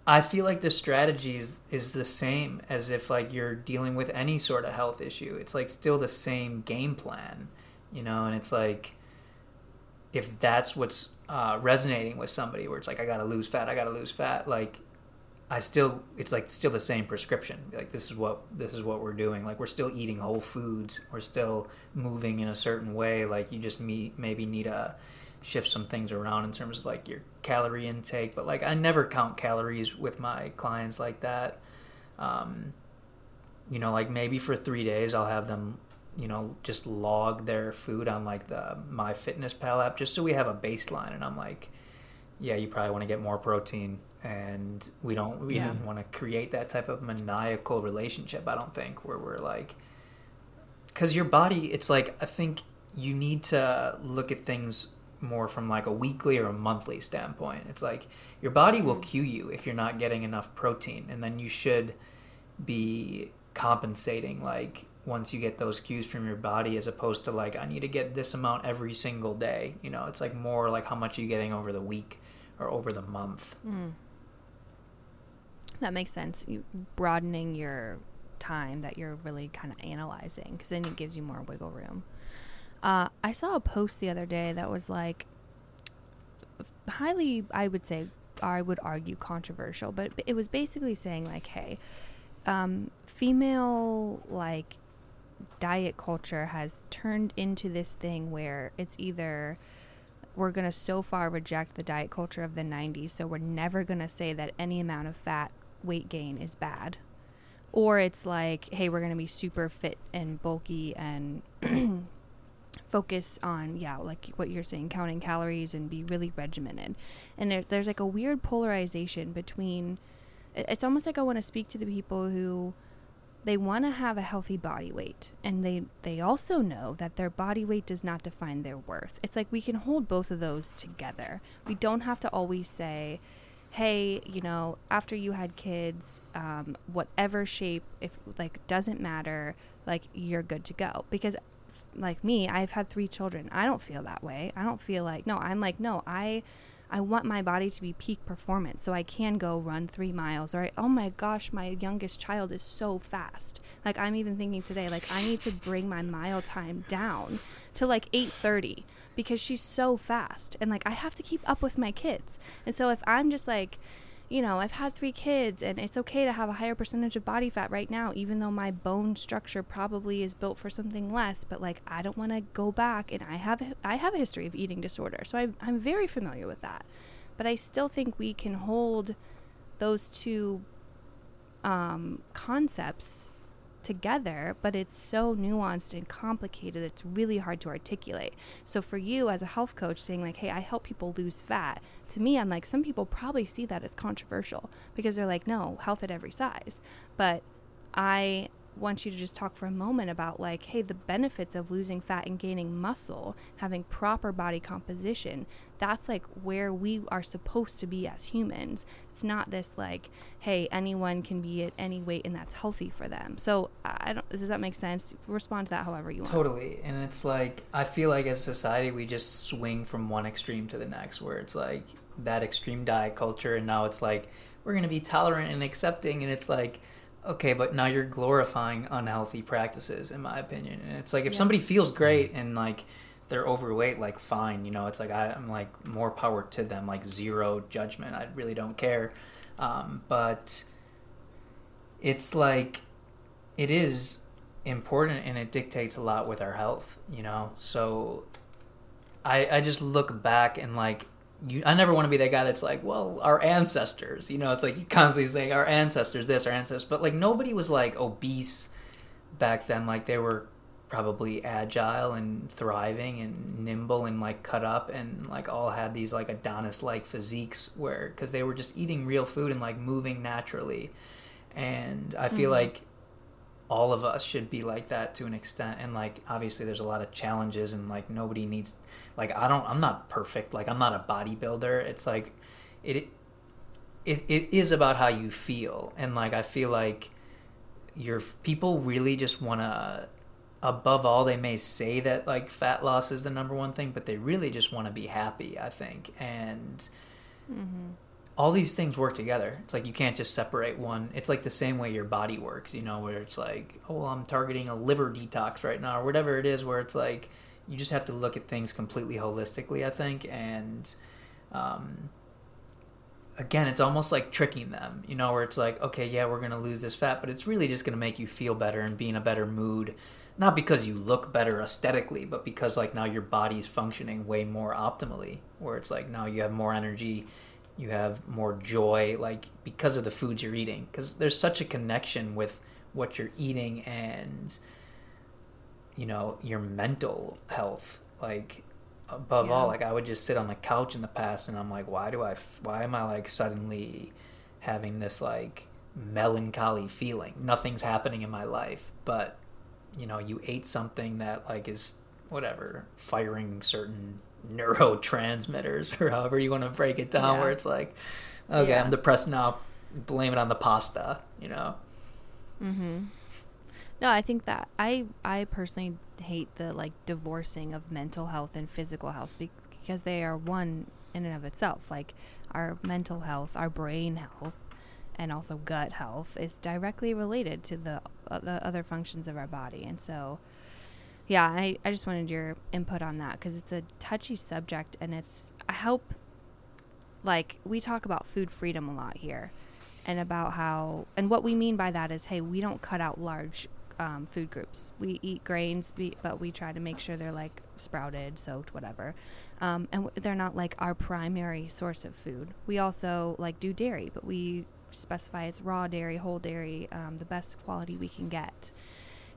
I feel like the strategy is, is the same as if like you're dealing with any sort of health issue. It's like still the same game plan, you know, and it's like if that's what's uh, resonating with somebody, where it's like I got to lose fat, I got to lose fat, like I still it's like still the same prescription. Like this is what this is what we're doing. Like we're still eating whole foods. We're still moving in a certain way. Like you just meet, maybe need to shift some things around in terms of like your calorie intake. But like I never count calories with my clients like that. Um, you know, like maybe for three days I'll have them, you know, just log their food on like the My Fitness Pal app just so we have a baseline. And I'm like, yeah, you probably want to get more protein and we don't we yeah. even want to create that type of maniacal relationship i don't think where we're like because your body it's like i think you need to look at things more from like a weekly or a monthly standpoint it's like your body will cue you if you're not getting enough protein and then you should be compensating like once you get those cues from your body as opposed to like i need to get this amount every single day you know it's like more like how much are you getting over the week or over the month mm. That makes sense. You broadening your time that you're really kind of analyzing because then it gives you more wiggle room. Uh, I saw a post the other day that was like highly, I would say, I would argue controversial, but it was basically saying like, hey, um, female like diet culture has turned into this thing where it's either we're going to so far reject the diet culture of the 90s so we're never going to say that any amount of fat weight gain is bad. Or it's like, hey, we're going to be super fit and bulky and [clears throat] focus on, yeah, like what you're saying, counting calories and be really regimented. And there, there's like a weird polarization between, it's almost like I want to speak to the people who they want to have a healthy body weight and they they also know that their body weight does not define their worth it's like we can hold both of those together we don't have to always say hey, you know, after you had kids, um, whatever shape, if like doesn't matter, like you're good to go. Because, like me, I've had three children. I don't feel that way. I don't feel like no. I'm like no. I, I want my body to be peak performance, so I can go run three miles. Or I, oh my gosh, my youngest child is so fast. Like I'm even thinking today, like I need to bring my mile time down to like eight thirty because she's so fast and like I have to keep up with my kids. And so if I'm just like, you know, I've had three kids and it's okay to have a higher percentage of body fat right now, even though my bone structure probably is built for something less. But like, I don't want to go back, and I have I have a history of eating disorder, so I, I'm very familiar with that. But I still think we can hold those two um, concepts together, but it's so nuanced and complicated, it's really hard to articulate. So, for you as a health coach saying, like, hey, I help people lose fat, to me, I'm like, some people probably see that as controversial because they're like, no, health at every size. But I want you to just talk for a moment about like, hey, the benefits of losing fat and gaining muscle, having proper body composition. That's like where we are supposed to be as humans. It's not this like, hey, anyone can be at any weight and that's healthy for them. So I don't. Does that make sense? Respond to that however you want. Totally. And it's like I feel like as society we just swing from one extreme to the next where it's like that extreme diet culture and now it's like we're going to be tolerant and accepting and it's like okay, but now you're glorifying unhealthy practices in my opinion. And it's like if Yeah. somebody feels great and like they're overweight, like fine, you know, it's like I, I'm like more power to them, like zero judgment. I really don't care. Um, but it's like it is important and it dictates a lot with our health, you know. So I I just look back and like you I never want to be that guy that's like, well, our ancestors, you know, it's like you constantly say our ancestors this, our ancestors, but like nobody was like obese back then like they were probably agile and thriving and nimble and like cut up and like all had these like Adonis like physiques where because they were just eating real food and like moving naturally and I feel Mhm. like all of us should be like that to an extent. And like obviously there's a lot of challenges and like nobody needs like I don't I'm not perfect. Like I'm not a bodybuilder. It's like it it, it is about how you feel. And like I feel like your people really just want to above all they may say that like fat loss is the number one thing but they really just want to be happy I think. And Mm-hmm. All these things work together. It's like you can't just separate one. It's like the same way your body works, you know, where it's like, oh, well, I'm targeting a liver detox right now, or whatever it is, where it's like you just have to look at things completely holistically, I think. And um, again, it's almost like tricking them, you know, where it's like, okay, yeah, we're going to lose this fat, but it's really just going to make you feel better and be in a better mood. Not because you look better aesthetically, but because like now your body's functioning way more optimally, where it's like now you have more energy, you have more joy like because of the foods you're eating. Because there's such a connection with what you're eating and you know your mental health. Like above Yeah. all like i would just sit on the couch in the past and i'm like why do i why am i like suddenly having this like melancholy feeling? Nothing's happening in my life but you know you ate something that like is whatever firing certain neurotransmitters [laughs] or however you want to break it down Yeah. where it's like okay Yeah. i'm depressed now blame it on the pasta you know Mm-hmm. No, I think that I I personally hate the like divorcing of mental health and physical health be- because they are one in and of itself. Like our mental health, our brain health, and also gut health is directly related to the uh, the other functions of our body. And so, yeah, I I just wanted your input on that because it's a touchy subject and it's I hope like we talk about food freedom a lot here and about how and what we mean by that is hey we don't cut out large um, food groups. We eat grains but we try to make sure they're like sprouted soaked whatever. Um, and they're not like our primary source of food. We also like do dairy but we specify it's raw dairy whole dairy um, the best quality we can get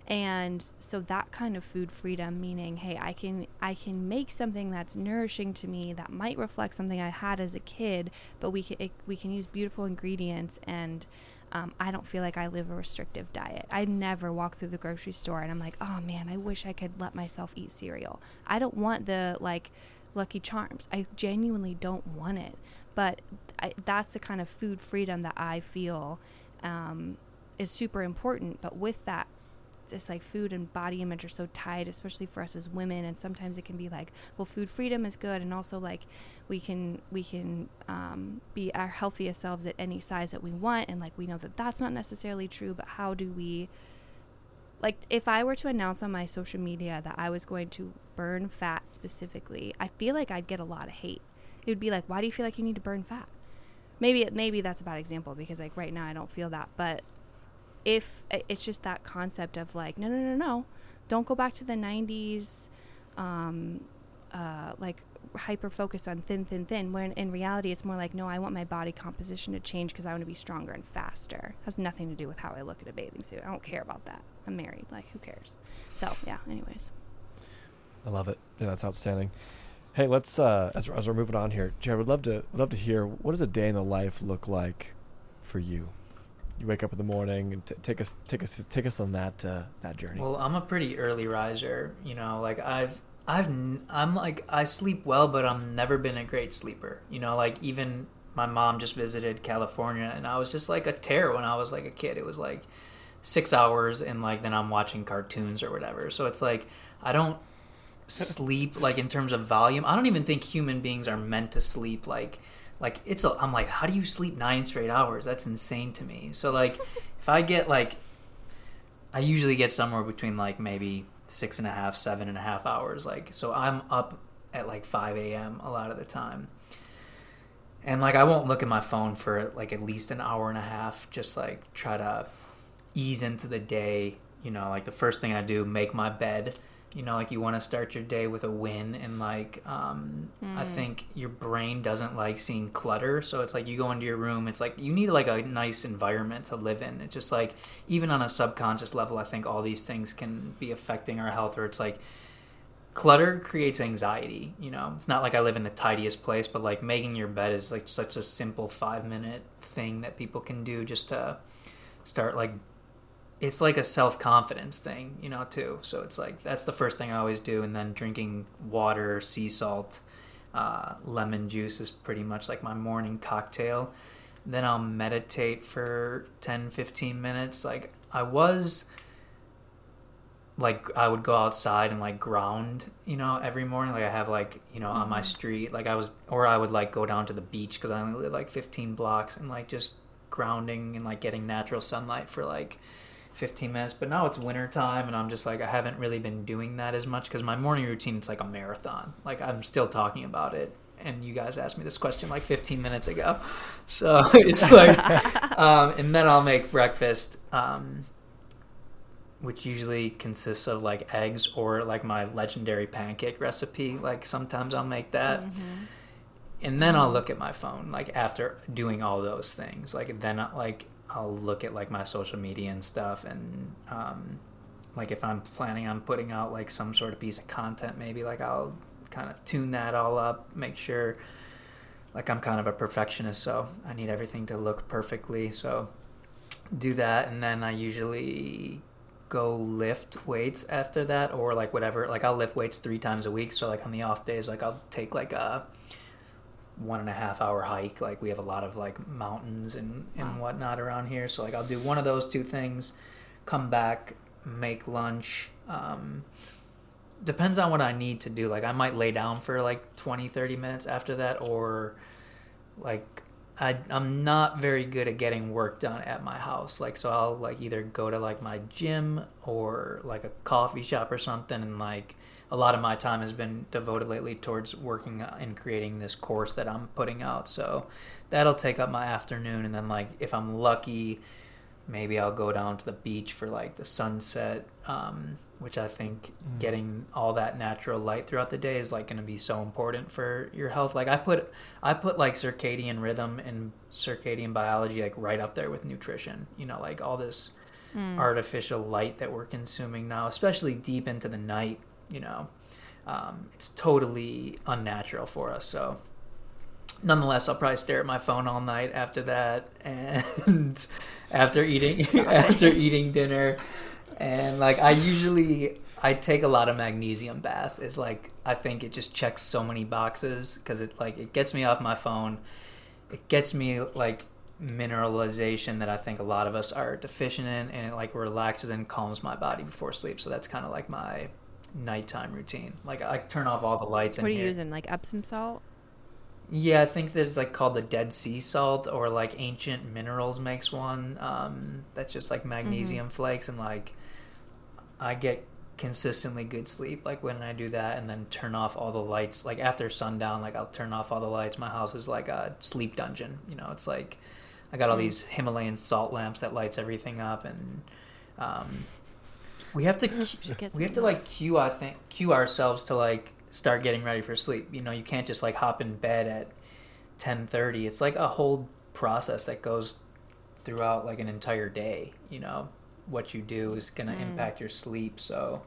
and so that kind of food freedom meaning hey i can i can make something that's nourishing to me that might reflect something i had as a kid but we can it, we can use beautiful ingredients and um, i don't feel like i live a restrictive diet. I never walk through the grocery store and i'm like oh man i wish i could let myself eat cereal. I don't want the like lucky charms. I genuinely don't want it. But I, that's the kind of food freedom that i feel um, is super important. But with that it's like food and body image are so tied, especially for us as women. And sometimes it can be like, well, food freedom is good, and also like we can we can um, be our healthiest selves at any size that we want, and like we know that that's not necessarily true. But how do we? Like, if I were to announce on my social media that I was going to burn fat specifically, I feel like I'd get a lot of hate. It would be like, why do you feel like you need to burn fat? Maybe it, maybe that's a bad example because like right now I don't feel that, but if it's just that concept of like no no no no. Don't go back to the 90s um uh like hyper focus on thin thin thin when in reality it's more like no i want my body composition to change because i want to be stronger and faster. Has nothing to do with how i look at a bathing suit. I don't care about that. I'm married. Like who cares? So yeah anyways. I love it. Yeah, that's outstanding. Hey, let's uh, as, as we're moving on here, Jared, would love to love to hear what does a day in the life look like for you, you wake up in the morning and t- take us take us take us on that uh, that journey. Well, I'm a pretty early riser. You know, like I've I've n- I'm like I sleep well, but I've never been a great sleeper. You know, like even my mom just visited California, and I was just like a terror when I was like a kid. It was like six hours, and like then I'm watching cartoons or whatever. So it's like I don't [laughs] sleep like in terms of volume. I don't even think human beings are meant to sleep like like it's a, I'm like how do you sleep 9 straight hours? That's insane to me. So like [laughs] if I get like I usually get somewhere between like maybe six and a half, seven and a half hours. Like so I'm up at like 5 a.m. a lot of the time. And like I won't look at my phone for like at least an hour and a half, just like try to ease into the day. You know, like the first thing I do, make my bed you know like you want to start your day with a win and like um, mm. i think your brain doesn't like seeing clutter so it's like you go into your room it's like you need like a nice environment to live in it's just like even on a subconscious level i think all these things can be affecting our health or it's like clutter creates anxiety you know it's not like i live in the tidiest place but like making your bed is like such a simple five minute thing that people can do just to start like it's like a self confidence thing, you know, too. So it's like that's the first thing I always do, and then drinking water, sea salt, uh, lemon juice is pretty much like my morning cocktail. Then I'll meditate for 10, 15 minutes. Like I was like I would go outside and like ground, you know, every morning. Like I have like you know mm-hmm. on my mm-hmm. street, like I was, or I would like go down to the beach because I only live like 15 blocks and like just grounding and like getting natural sunlight for like 15 minutes but now it's winter time and i'm just like i haven't really been doing that as much because my morning routine it's like a marathon. Like i'm still talking about it. And you guys asked me this question like 15 minutes ago. [laughs] So it's like [laughs] um, and then i'll make breakfast um, which usually consists of like eggs or like my legendary pancake recipe. Like sometimes i'll make that. Mm-hmm. and then i'll look at my phone like after doing all those things. Like then like I'll look at like my social media and stuff, and um, like if I'm planning on putting out like some sort of piece of content, maybe like I'll kind of tune that all up, make sure. Like I'm kind of a perfectionist, so I need everything to look perfectly. So do that, and then I usually go lift weights after that, or like whatever. Like I'll lift weights three times a week. So like on the off days, like I'll take like a one and a half hour hike. Like we have a lot of like mountains and and wow. whatnot around here. So like I'll do one of those two things, come back, make lunch. Um, depends on what I need to do. Like I might lay down for like 20, 30 minutes after that, or like I I'm not very good at getting work done at my house. Like so I'll like either go to like my gym or like a coffee shop or something and like a lot of my time has been devoted lately towards working and creating this course that I'm putting out. So that'll take up my afternoon, and then like if I'm lucky, maybe I'll go down to the beach for like the sunset, um, which I think mm. getting all that natural light throughout the day is like going to be so important for your health. Like I put I put like circadian rhythm and circadian biology like right up there with nutrition. You know, like all this. Mm. artificial light that we're consuming now, especially deep into the night you know, um, it's totally unnatural for us. So, nonetheless, I'll probably stare at my phone all night after that, [laughs] and after eating [laughs] after eating dinner, and like I usually I take a lot of magnesium baths. It's like I think it just checks so many boxes because it like it gets me off my phone. It gets me like mineralization that I think a lot of us are deficient in, and it like relaxes and calms my body before sleep. So that's kind of like my nighttime routine. Like I turn off all the lights. What are you here. using? Like Epsom salt? Yeah, I think there's like called the Dead Sea salt, or like Ancient Minerals makes one um, that's just like magnesium mm-hmm. flakes, and like I get consistently good sleep like when I do that, and then turn off all the lights. Like after sundown, like I'll turn off all the lights. My house is like a sleep dungeon. You know, it's like I got all mm. these Himalayan salt lamps that lights everything up, and um, we have to we have to like cue I think cue ourselves to like start getting ready for sleep. You know, you can't just like hop in bed at 10:30. It's like a whole process that goes throughout like an entire day, you know. What you do is going to mm. impact your sleep, so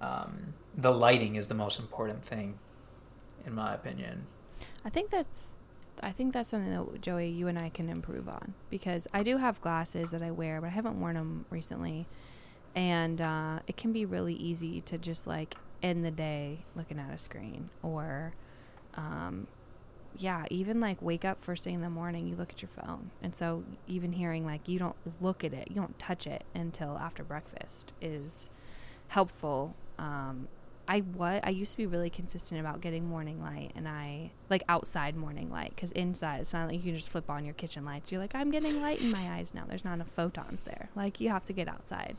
um, the lighting is the most important thing in my opinion. I think that's I think that's something that Joey, you and I can improve on because I do have glasses that I wear, but I haven't worn them recently, and uh, it can be really easy to just like end the day looking at a screen or, um, yeah, even like wake up first thing in the morning, you look at your phone, and so even hearing like you don't look at it, you don't touch it until after breakfast is helpful. Um, I what I used to be really consistent about getting morning light, and I like outside morning light because inside it's not like you can just flip on your kitchen lights. You're like, I'm getting light in my eyes now. There's not enough photons there. Like you have to get outside.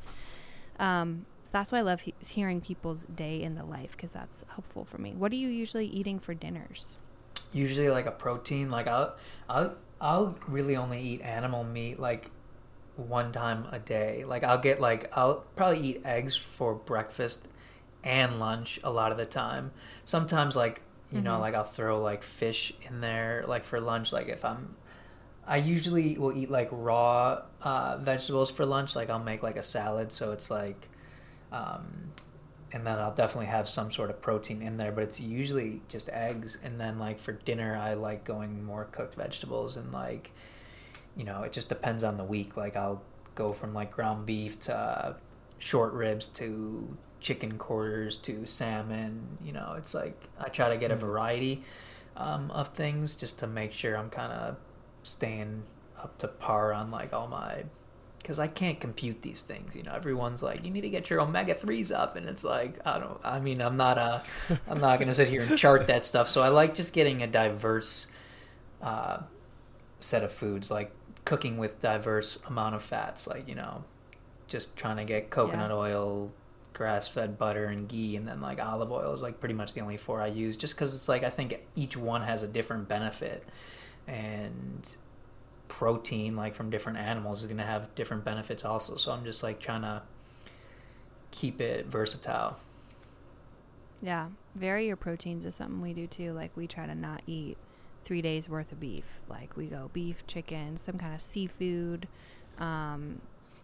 Um, so that's why I love he- hearing people's day in the life because that's helpful for me. What are you usually eating for dinners? Usually like a protein. Like I'll I'll I'll really only eat animal meat like one time a day. Like I'll get like I'll probably eat eggs for breakfast and lunch a lot of the time. Sometimes like you know Mhm. like I'll throw like fish in there like for lunch like if I'm I usually will eat like raw uh, vegetables for lunch. Like I'll make like a salad so it's like um, and then I'll definitely have some sort of protein in there but it's usually just eggs. And then like for dinner I like going more cooked vegetables and like you know it just depends on the week. Like I'll go from like ground beef to uh, short ribs to chicken quarters to salmon. You know, it's like I try to get a variety um, of things just to make sure I'm kind of staying up to par on like all my because I can't compute these things. You know, everyone's like, you need to get your omega threes up, and it's like, I don't. I mean, I'm not a, I'm not gonna sit here and chart [laughs] that stuff. So I like just getting a diverse uh, set of foods, like cooking with diverse amount of fats. Like you know, just trying to get coconut Yeah. oil, grass-fed butter, and ghee, and then like olive oil is like pretty much the only four I use. Just because it's like I think each one has a different benefit, and protein like from different animals is going to have different benefits also so i'm just like trying to keep it versatile Yeah, vary your proteins is something we do too. Like we try to not eat three days worth of beef. Like we go beef, chicken, some kind of seafood, um,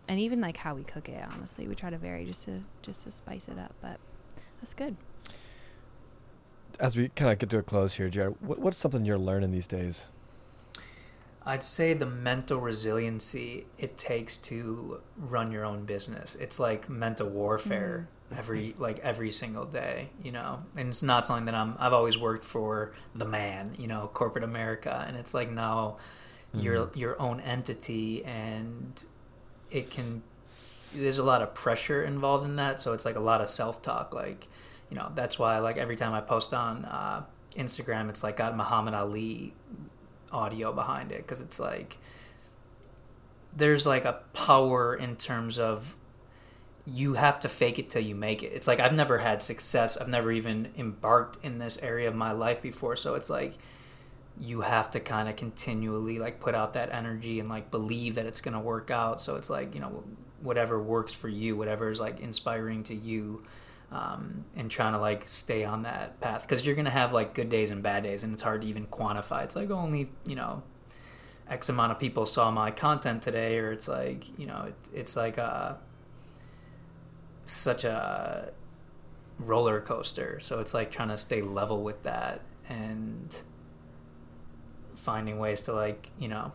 and even like how we cook it. Honestly, we try to vary just to just to spice it up. But that's good. As we kind of get to a close here, Jared, what, what's something you're learning these days? I'd say the mental resiliency it takes to run your own business. It's like mental warfare every like every single day you know? And it's not something that i'm i've always worked for the man you know corporate america. And it's like now you're Mhm. your own entity and it can there's a lot of pressure involved in that. So it's like a lot of self-talk like you know that's why like every time i post on uh, instagram it's like got muhammad ali audio behind it because it's like there's like a power in terms of you have to fake it till you make it. It's like I've never had success. I've never even embarked in this area of my life before. So it's like you have to kind of continually like put out that energy and like believe that it's going to work out. So it's like, you know, whatever works for you, whatever is like inspiring to you. Um, and trying to like stay on that path because you're gonna have like good days and bad days, and it's hard to even quantify. It's like only you know X amount of people saw my content today, or it's like you know it, it's like a such a roller coaster. So it's like trying to stay level with that and finding ways to like you know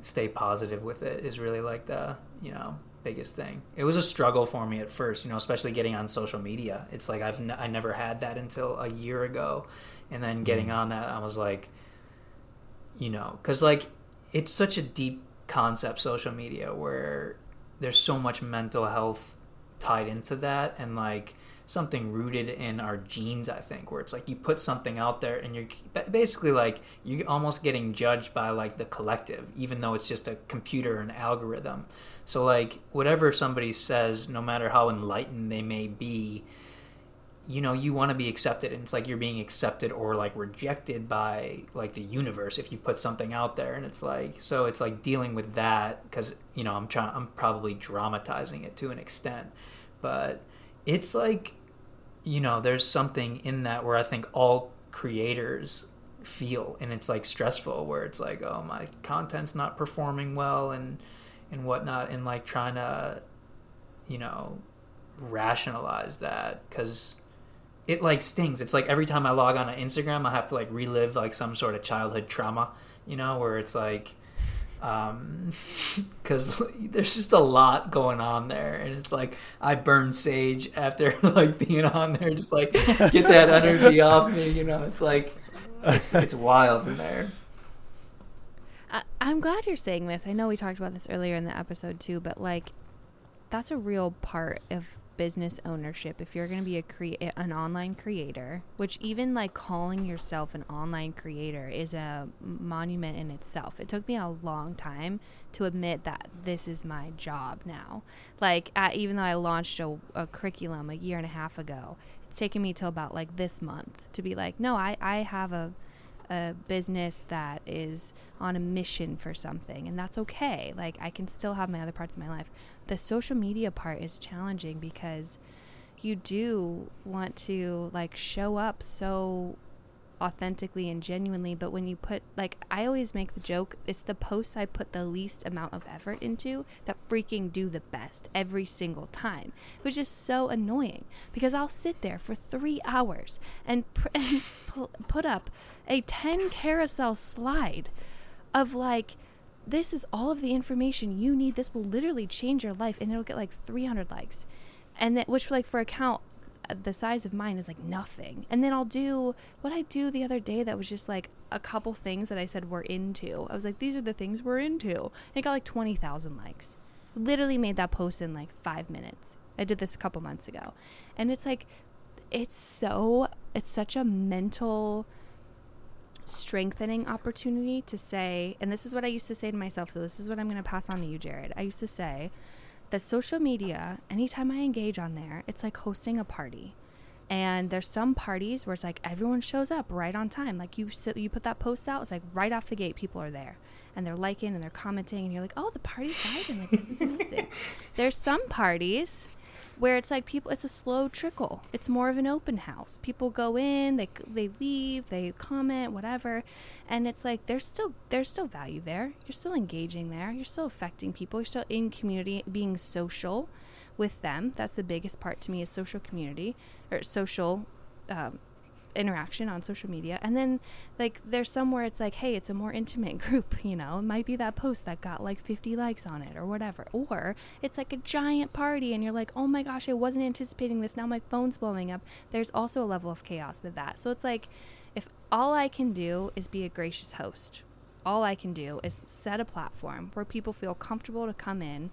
stay positive with it is really like the you know biggest thing. It was a struggle for me at first, you know, especially getting on social media. It's like I've n- I never had that until a year ago, and then getting Mm. on that, I was like, you know, because like it's such a deep concept, social media, where there's so much mental health tied into that, and like something rooted in our genes i think where it's like you put something out there and you're basically like you're almost getting judged by like the collective even though it's just a computer and algorithm. So like whatever somebody says no matter how enlightened they may be you know you want to be accepted and it's like you're being accepted or like rejected by like the universe if you put something out there and it's like so it's like dealing with that because you know i'm trying i'm probably dramatizing it to an extent. But it's like you know there's something in that where i think all creators feel and it's like stressful where it's like oh my content's not performing well and and whatnot and like trying to you know rationalize that because it like stings. It's like every time I log on to Instagram, I have to like relive like some sort of childhood trauma, you know, where it's like, um, [laughs] because there's just a lot going on there, and it's like I burn sage after [laughs] like being on there, just like get that energy [laughs] off me, you know. It's like it's it's wild in there. I, I'm glad you're saying this. I know we talked about this earlier in the episode too, but like, that's a real part of business ownership. If you're going to be a crea- eh, an online creator, which even like calling yourself an online creator is a monument in itself. It took me a long time to admit that this is my job now. Like, even though I launched a, a curriculum a year and a half ago, it's taken me till about like this month to be like, no, I, I have a a business that is on a mission for something and that's okay like i can still have my other parts of my life the social media part is challenging because you do want to like show up so authentically and genuinely but when you put like i always make the joke it's the posts i put the least amount of effort into that freaking do the best every single time which is so annoying because i'll sit there for three hours and, pr- [laughs] and pu- put up a 10 carousel slide of like this is all of the information you need. This will literally change your life and it'll get like 300 likes. And that which like for account uh, the size of mine is like nothing. And then i'll do what i do the other day that was just like a couple things that i said we're into. I was like these are the things we're into. And it got like 20000 likes. Literally made that post in like five minutes. I did this a couple months ago. And it's like it's so it's such a mental strengthening opportunity to say, and this is what I used to say to myself, so this is what I'm going to pass on to you, Jared. I used to say that social media, anytime I engage on there, it's like hosting a party. And there's some parties where it's like everyone shows up right on time. Like you, so you put that post out, it's like right off the gate, people are there, and they're liking and they're commenting, and you're like, oh, the party's vibing. Like this is amazing. [laughs] there's some parties where it's like people it's a slow trickle. It's more of an open house. People go in they they leave they comment whatever. And it's like there's still there's still value there. You're still engaging there. You're still affecting people. You're still in community being social with them. That's the biggest part to me is social community or social um, interaction on social media. And then like there's somewhere it's like hey it's a more intimate [laughs] group you know? It might be that post that got like 50 likes on it or whatever. Or it's like a giant party and you're like oh my gosh i wasn't anticipating this. Now my phone's blowing up. There's also a level of chaos with that. So it's like if all i can do is be a gracious host all i can do is set a platform where people feel comfortable to come in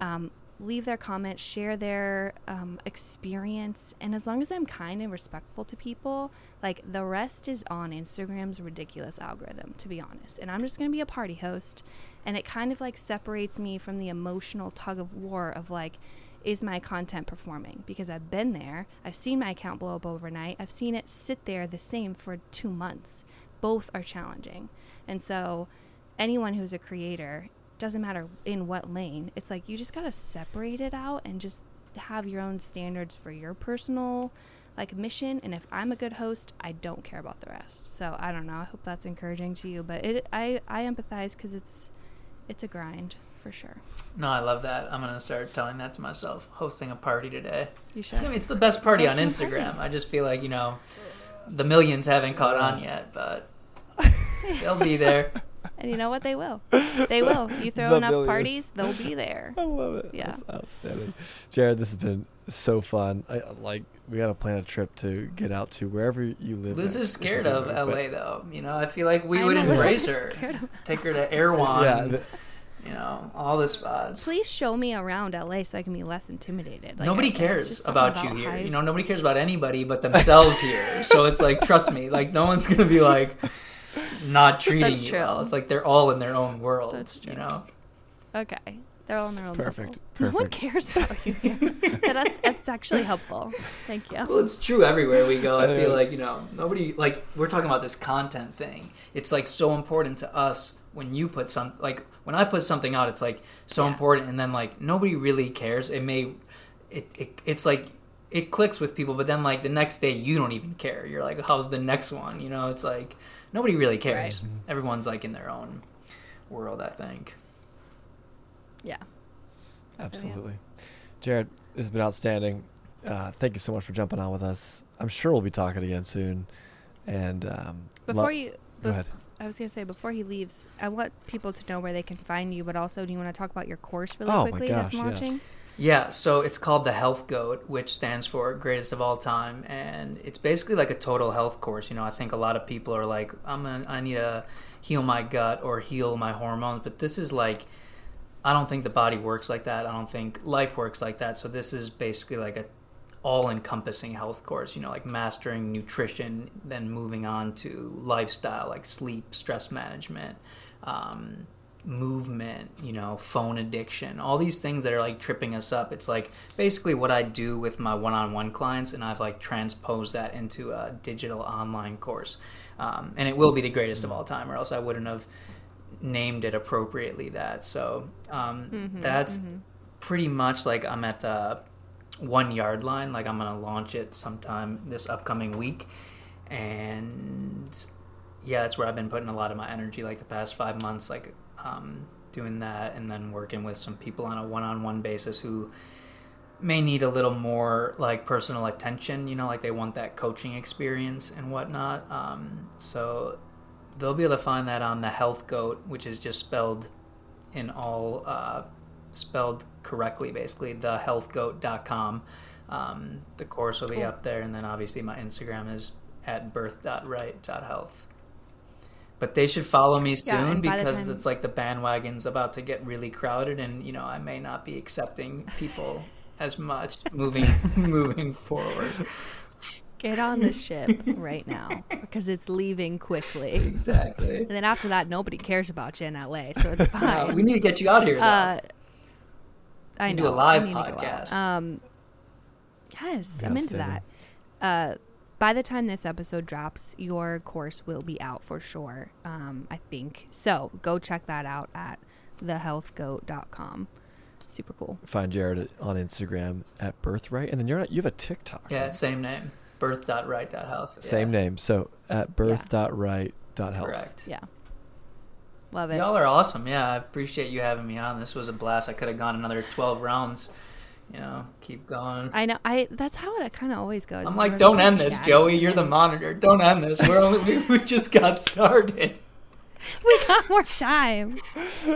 um, leave their comments, share their um, experience, and as long as I'm kind and respectful to people, like the rest is on Instagram's ridiculous algorithm, to be honest. And I'm just gonna be a party host, and it kind of like separates me from the emotional tug of war of like, is my content performing? Because I've been there, I've seen my account blow up overnight, I've seen it sit there the same for two months. Both are challenging, and so anyone who's a creator doesn't matter in what lane. It's like you just got to separate it out and just have your own standards for your personal like mission and if I'm a good host, I don't care about the rest. So, I don't know. I hope that's encouraging to you, but it I I empathize cuz it's it's a grind for sure. No, I love that. I'm gonna start telling that to myself. Hosting a party today. You should. It's, gonna, it's the best party on Hosting a Instagram. party. I just feel like you know, the millions haven't caught on yet, but [laughs] they'll be there. And you know what? They will. [laughs] They will. You throw The enough millions. parties, they'll be there. [laughs] I love it. Yeah. That's outstanding. Jared, this has been so fun. I like we gotta plan a trip to get out to wherever you live. Liz at, is scared of LA but- though. You know, I feel like we I would know, embrace [laughs] her. Take her to Erewhon. Yeah, the- you know, all the spots. Please show me around LA so I can be less intimidated. Like, nobody I- cares just something about you here. You know, nobody cares about anybody but themselves here. So it's like, trust me, like no one's gonna be like not treating That's you well. true. It's like they're all in their own world. That's true. You know. Okay. They're all in their own Perfect, bubble. [laughs] No one cares about you here. [laughs] that's, that's actually helpful. Thank you. Well, it's true everywhere we go. I feel uh, like you know nobody like we're talking about this content thing. It's like so important to us when you put some like when I put something out. It's like so Yeah. important, and then like nobody really cares. It may, it, it it's like it clicks with people, but then like the next day you don't even care. You're like, how's the next one? You know, it's like nobody really cares. Everyone's like in their own world. I think. Yeah. Absolutely. Jared, this has been outstanding. uh, thank you so much for jumping on with us. I'm sure we'll be talking again soon. And um, Before lo- you, go bef- ahead. I was gonna say before he leaves, I want people to know where they can find you. But also, do you want to talk about your course really Oh my quickly gosh, that's yes. Yeah, so it's called the Health Goat, which stands for Greatest of All Time, and it's basically like a total health course. You know, I think a lot of people are like, I'm gonna, I need to heal my gut or heal my hormones, but this is like, I don't think the body works like that. I don't think life works like that. So this is basically like a all-encompassing health course. You know, like mastering nutrition, then moving on to lifestyle, like sleep, stress management. Um, movement, you know, phone addiction, all these things that are like tripping us up. It's like basically what I do with my one on one clients, and I've like transposed that into a digital online course. Um, and it will be the greatest of all time, or else I wouldn't have named it appropriately that. So um, that's pretty much like I'm at the one yard line. Like I'm going to launch it sometime this upcoming week. And yeah, that's where I've been putting a lot of my energy like the past five months, like um, doing that and then working with some people on a one on one basis who may need a little more like personal attention, you know, like they want that coaching experience and whatnot. Um, so they'll be able to find that on the Health Goat, which is just spelled in all uh, spelled correctly, basically thehealthgoat.com. Um, the course will be up there, and then obviously my Instagram is at birth.right.health. But they should follow me soon and by the because time- it's like the bandwagon's about to get really crowded, and you know I may not be accepting people as much [laughs] moving moving forward. Get on the ship right now because it's leaving quickly. Exactly. And then after that, nobody cares about you in LA, so it's [laughs] Uh, fine. we need to get you out here. Though. Uh, I know. do a live I need to go out. podcast. Um, yes, I'm into that. Uh, by the time this episode drops, your course will be out for sure. Um, I think so. Go check that out at thehealthgoat.com. Super cool. Find Jared on Instagram at Birthright, and then you're not, you have a TikTok. yeah, right? same name. Birth.right.health. Same name. So at birth.right.health. Correct. Yeah. Love it. Y'all are awesome. Yeah, I appreciate you having me on. This was a blast. I could have gone another 12 rounds. You know, keep going. I know. I that's how it kind of always goes. I'm like, don't end this, Joey. You're the monitor. Don't end this. We're only we, we just got started. [laughs] We got more time.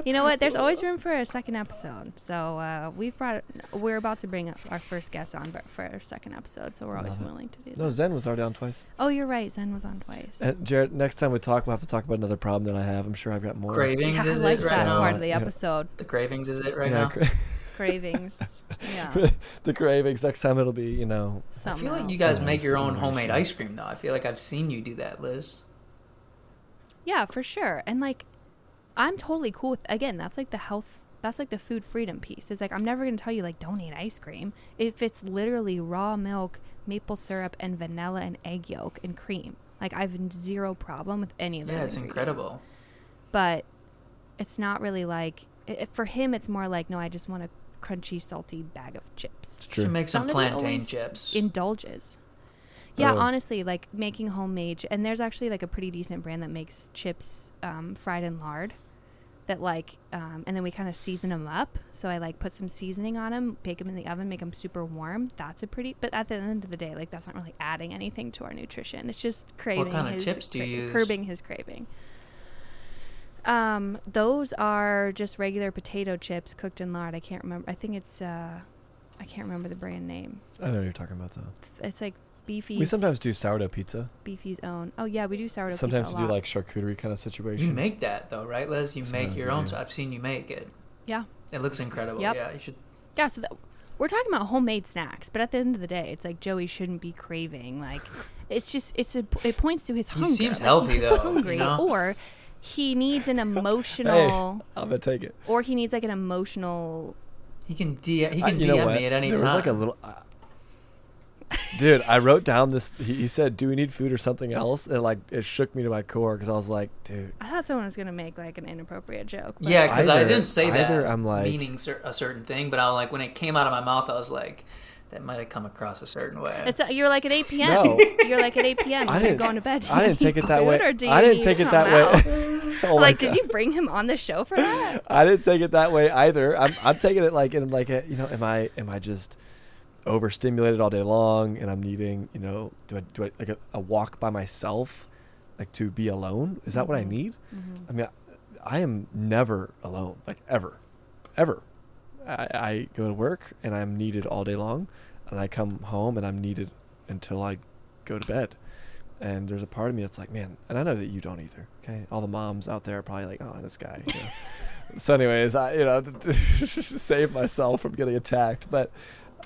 You know what? There's always room for a second episode. So uh, we've brought. We're about to bring up our first guest on, for our second episode, so we're always Love willing to do that. No, Zen was already on twice. Oh, you're right. Zen was on twice. And Jared, next time we talk, we'll have to talk about another problem that I have. I'm sure I've got more. Cravings yeah, [laughs] I is like it right that now? part of the episode. The cravings is it right Yeah, now? cra- [laughs] Cravings. [laughs] Yeah. [laughs] the cravings. Next time it'll be, you know, I Something feel like else. you guys make your own homemade ice cream though. I feel like I've seen you do that, Liz. Yeah, for sure. And like, I'm totally cool with. Again, that's like the health. That's like the food freedom piece. It's like I'm never gonna tell you like don't eat ice cream if it's literally raw milk, maple syrup, and vanilla and egg yolk and cream. Like I have zero problem with any of those. Yeah, it's incredible. But it's not really like i i- for him. It's more like no, I just want a crunchy, salty bag of chips. it's true. Should make some Some of it plantain chips. indulges. Yeah, Oh. honestly, like making homemade, and there's actually like a pretty decent brand that makes chips um, fried in lard. That like, um, and then we kind of season them up. So I like put some seasoning on them, bake them in the oven, make them super warm. That's a pretty. But at the end of the day, like that's not really adding anything to our nutrition. It's just craving. What kind of his, chips do you use? Curbing his craving. Um, those are just regular potato chips cooked in lard. I can't remember. I think it's. Uh, I can't remember the brand name. I know what you're talking about though. It's like Beefy's. We sometimes do sourdough pizza. Beefy's own. Oh yeah, we do sourdough Sometimes pizza we a do like charcuterie kind of situation. you make that though, right, Liz? You make your own. So I've seen you make it. yeah, It looks incredible. Yep. Yeah, you should. yeah. So that, we're talking about homemade snacks, but at the end of the day, it's like Joey shouldn't be craving. Like, it's just it's a it points to his He hunger. seems like, healthy, he's though, hungry, you know? or he needs an [laughs] emotional, I'm gonna take it. or he needs like an emotional. He can D. He can you know DM me at any there time. was like a little. Uh, dude, I wrote down this. He, he said, "Do we need food or something else?" And like it shook me to my core because I was like, "Dude, I thought someone was gonna make like an inappropriate joke. but- Yeah, because I didn't say that either I'm like- meaning cer- a certain thing, but I was like when it came out of my mouth, I was like, that might have come across a certain way. It's you're like at 8 p.m. No. You're like at 8 p.m. I didn't- going to bed. Do I didn't take it that way. Or I didn't need take it that something way." [laughs] Oh my like, did you bring him on the show for that? I didn't take it that way either. I'm, I'm taking it like in like a, you know, am I am I just overstimulated all day long and I'm needing, you know, do I do I like a, a walk by myself, like to be alone? Is that what I Mhm. need? Mhm. I mean, I, I am never alone, like ever, ever. I, I go to work and I'm needed all day long, and I come home and I'm needed until I go to bed. And there's a part of me that's like, man, and I know that you don't either. Okay, all the moms out there are probably like, oh, this guy. You know. [laughs] so, anyways, I you know to [laughs] save myself from getting attacked, but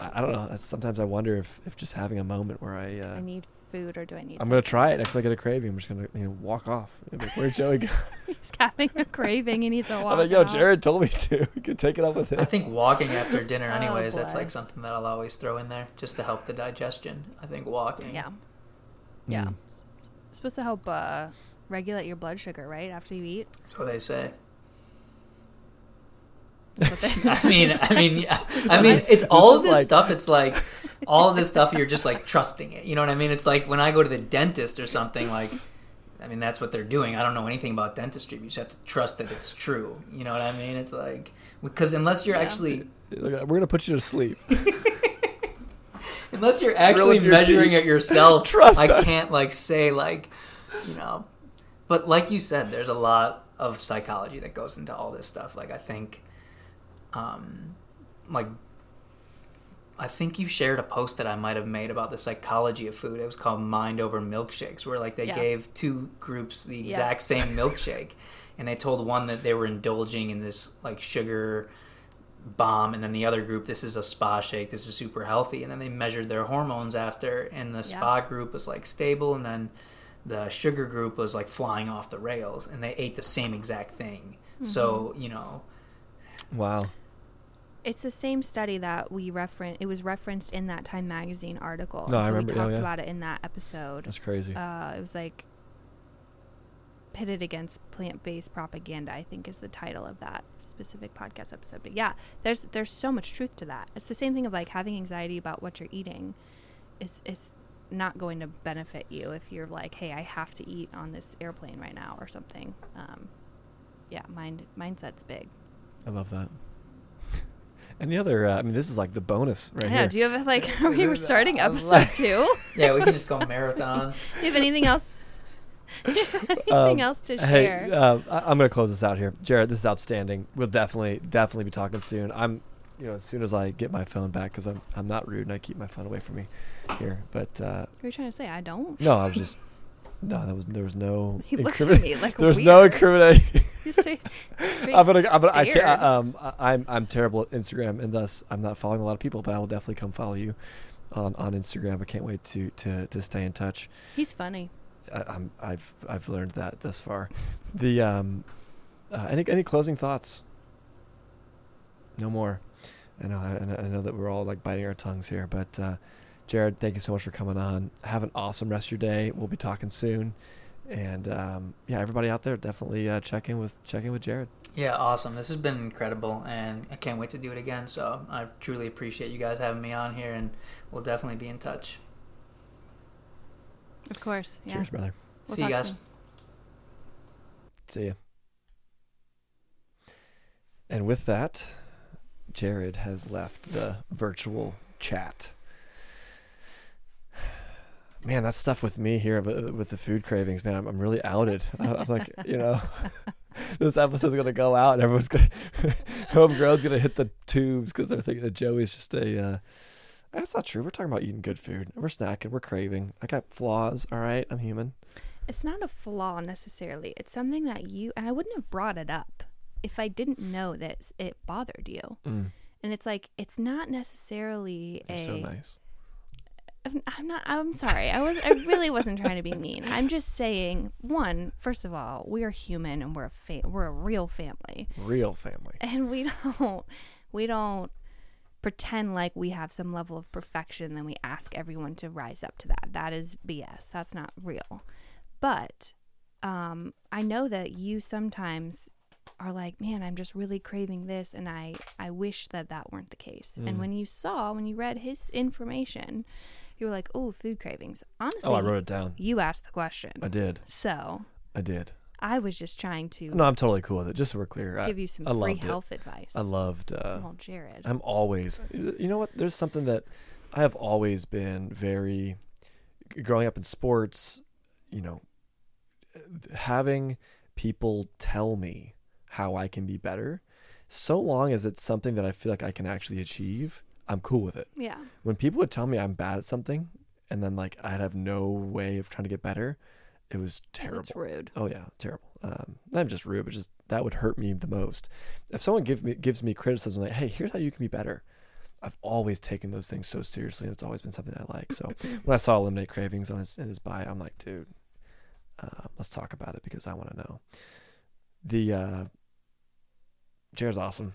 I, I don't know. That's, sometimes I wonder if if just having a moment where I. Uh, I need food, or do I need? I'm gonna try it. else? Next time I get a craving, I'm just gonna you know walk off. I'm like, Where'd Joey go? [laughs] He's having a craving. He needs to walk. I'm like, yo, out. Jared told me to. [laughs] You can take it up with him. I think walking after [laughs] dinner, Oh, anyways, that's like something that I'll always throw in there just to help the digestion. I think walking. Yeah, yeah. Mm. It's supposed to help uh, regulate your blood sugar, right? After you eat. That's what they say. That's what they- I mean, I mean, yeah. I mean, it's all of this like- stuff. It's like all of this stuff. You're just like trusting it. You know what I mean? It's like when I go to the dentist or something. Like, I mean, that's what they're doing. I don't know anything about dentistry. But you just have to trust that it's true. You know what I mean? It's like because unless you're Yeah. actually We're gonna put you to sleep. [laughs] unless you're actually your measuring teeth. it yourself, [laughs] Trust I us. can't like say like, you know. But like you said, there's a lot of psychology that goes into all this stuff. Like I think, um, like I think you shared a post that I might have made about the psychology of food. It was called Mind Over Milkshakes, where like they Yeah. gave two groups the Yeah. exact same [laughs] milkshake, and they told one that they were indulging in this like sugar bomb, and then the other group, this is a spa shake, this is super healthy, and then they measured their hormones after, and the Yeah. spa group was like stable, and then the sugar group was like flying off the rails, and they ate the same exact thing. So mm-hmm. you know, Wow. It's the same study that we reference. It was referenced in that Time magazine article. No, and I so remember- We talked yeah. about it in that episode. That's crazy. Uh, it was like pitted against plant-based propaganda. I think is the title of that specific podcast episode. But yeah, there's there's so much truth to that. It's the same thing of like having anxiety about what you're eating. Is is not going to benefit you if you're like, hey, I have to eat on this airplane right now or something. Um, yeah, mind mindset's big. I love that. Any other? Uh, I mean, this is like the bonus right I know. here. Do you have like? [laughs] Are we This starting episode like- two? yeah, we can just go [laughs] marathon. Do you have anything else? [laughs] anything Um, else to Hey, share? uh, I- I'm going to close this out here. Jared, this is outstanding. We'll definitely, definitely be talking soon. I'm, you know, as soon as I get my phone back, because I'm, I'm not rude and I keep my phone away from me here. But uh, what are you trying to say? I don't. no, I was just, no, that was there was no. He looks at incrimin- me like there was no weird. incriminating. You say [laughs] I'm gonna, I'm gonna, I can't, um, I- I'm, I'm terrible at Instagram, and thus I'm not following a lot of people. But I will definitely come follow you on, on Instagram. I can't wait to, to, to stay in touch. He's funny. I, I'm, I've, I've learned that thus far. The, um, uh, any, any closing thoughts? No more. I know, I, I know that we're all like biting our tongues here, but uh, Jared, thank you so much for coming on. Have an awesome rest of your day. We'll be talking soon, and um, yeah, everybody out there, definitely uh, check in with check in with Jared. Yeah, awesome. This has been incredible, and I can't wait to do it again. So I truly appreciate you guys having me on here, and we'll definitely be in touch. Of course. Yeah. Cheers, brother. We'll See you talk guys. soon. See ya. And with that, Jared has left the virtual chat. Man, that stuff with me here with with the food cravings, man, I'm, I'm really outed. I'm like, you know, [laughs] this episode's gonna go out, and everyone's gonna, [laughs] homegrown's gonna hit the tubes because they're thinking that Joey's just a. Uh, that's not true. We're talking about eating good food. We're snacking. We're craving. I got flaws. All right, I'm human. It's not a flaw necessarily. It's something that you and I wouldn't have brought it up if I didn't know that it bothered you. Mm, And it's like it's not necessarily you're a. so nice. I'm- not. I'm sorry. I was. I really wasn't trying to be mean. I'm just saying. One, first of all, we are human and we're a fa- we're a real family, Real family. and we [laughs] don't we don't pretend like we have some level of perfection. Then we ask everyone to rise up to that. That is BS. That's not real. But um, I know that you sometimes are like, man, I'm just really craving this, and I I wish that that weren't the case. Mm. And when you saw, when you read his information, you were like, oh, food cravings. Honestly, Oh, I wrote it down. you asked the question, I did. so I did. I was just trying to No, I'm totally cool with it. Just so we're clear, I, give you some I free loved it. health advice. I loved. Uh, well, Jared. I'm always. You know what? There's something that I have always been very growing up in sports, you know, having people tell me how I can be better, so long as it's something that I feel like I can actually achieve, I'm cool with it. Yeah. When people would tell me I'm bad at something and then like I'd have no way of trying to get better, it was terrible. That's rude. Oh yeah, terrible. Um, not just rude, but just that would hurt me the most. If someone give me gives me criticism like, "Hey, here's how you can be better," I've always taken those things so seriously, and it's always been something I like. So [laughs] when I saw eliminate cravings on his in his bio, I'm like, dude, uh, let's talk about it because I want to know. The uh, Jared's awesome.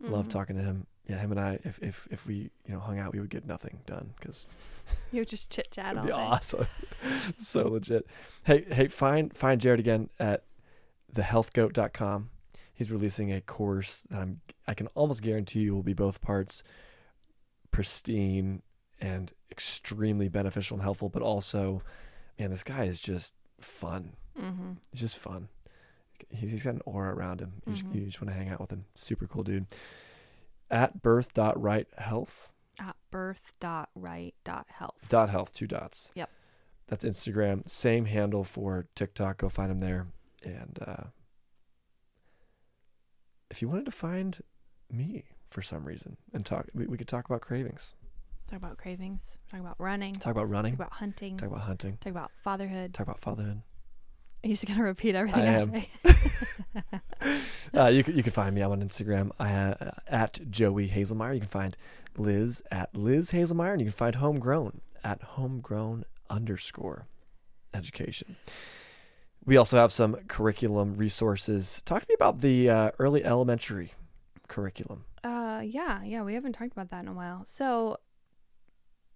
Love Mhm. talking to him. Yeah, him and I, if if if we you know hung out, we would get nothing done because [laughs] You would just chit chat It'd be awesome. [laughs] so legit. Hey, hey, find find Jared again at thehealthgoat.com. He's releasing a course that I'm I can almost guarantee you will be both parts pristine and extremely beneficial and helpful, but also, man, this guy is just fun. Mm-hmm. He's just fun. He- He's got an aura around him. You, just, Mhm. you just want to hang out with him. Super cool dude. At birth.righthealth At birth.right.health. dot health two dots Yep. that's instagram same handle for tiktok go find him there and uh if you wanted to find me for some reason and talk we, we could talk about cravings Talk about cravings. Talk about running. talk about running Talk about hunting. talk about hunting Talk about fatherhood. talk about fatherhood He's gonna repeat everything I I, say. [laughs] uh, you, can, you can find me I'm on instagram uh, at joey Haselmayer. You can find liz at liz Haselmayer and you can find homegrown at homegrown underscore education. We also have some curriculum resources. Talk to me about the uh, early elementary curriculum. Uh, yeah, yeah, we haven't talked about that in a while. So,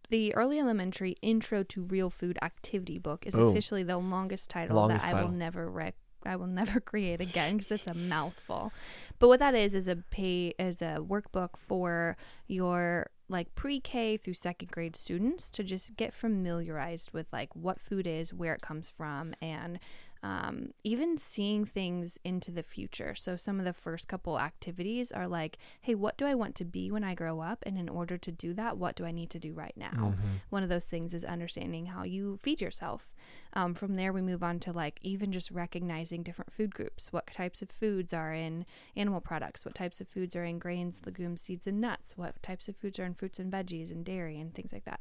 the early elementary intro to real food activity book is Boom. officially the longest title Longest that I title. will never rec- I will never [laughs] create again because it's a mouthful. But what that is is a pay is a workbook for your like pre-K through second grade students to just get familiarized with like what food is, where it comes from, and um, even seeing things into the future. So some of the first couple activities are like, hey, what do I want to be when I grow up? And in order to do that, what do I need to do right now? One of those things is understanding how you feed yourself. Um, from there, we move on to like even just recognizing different food groups. What types of foods are in animal products? What types of foods are in grains, legumes, seeds, and nuts? What types of foods are in fruits and veggies and dairy and things like that?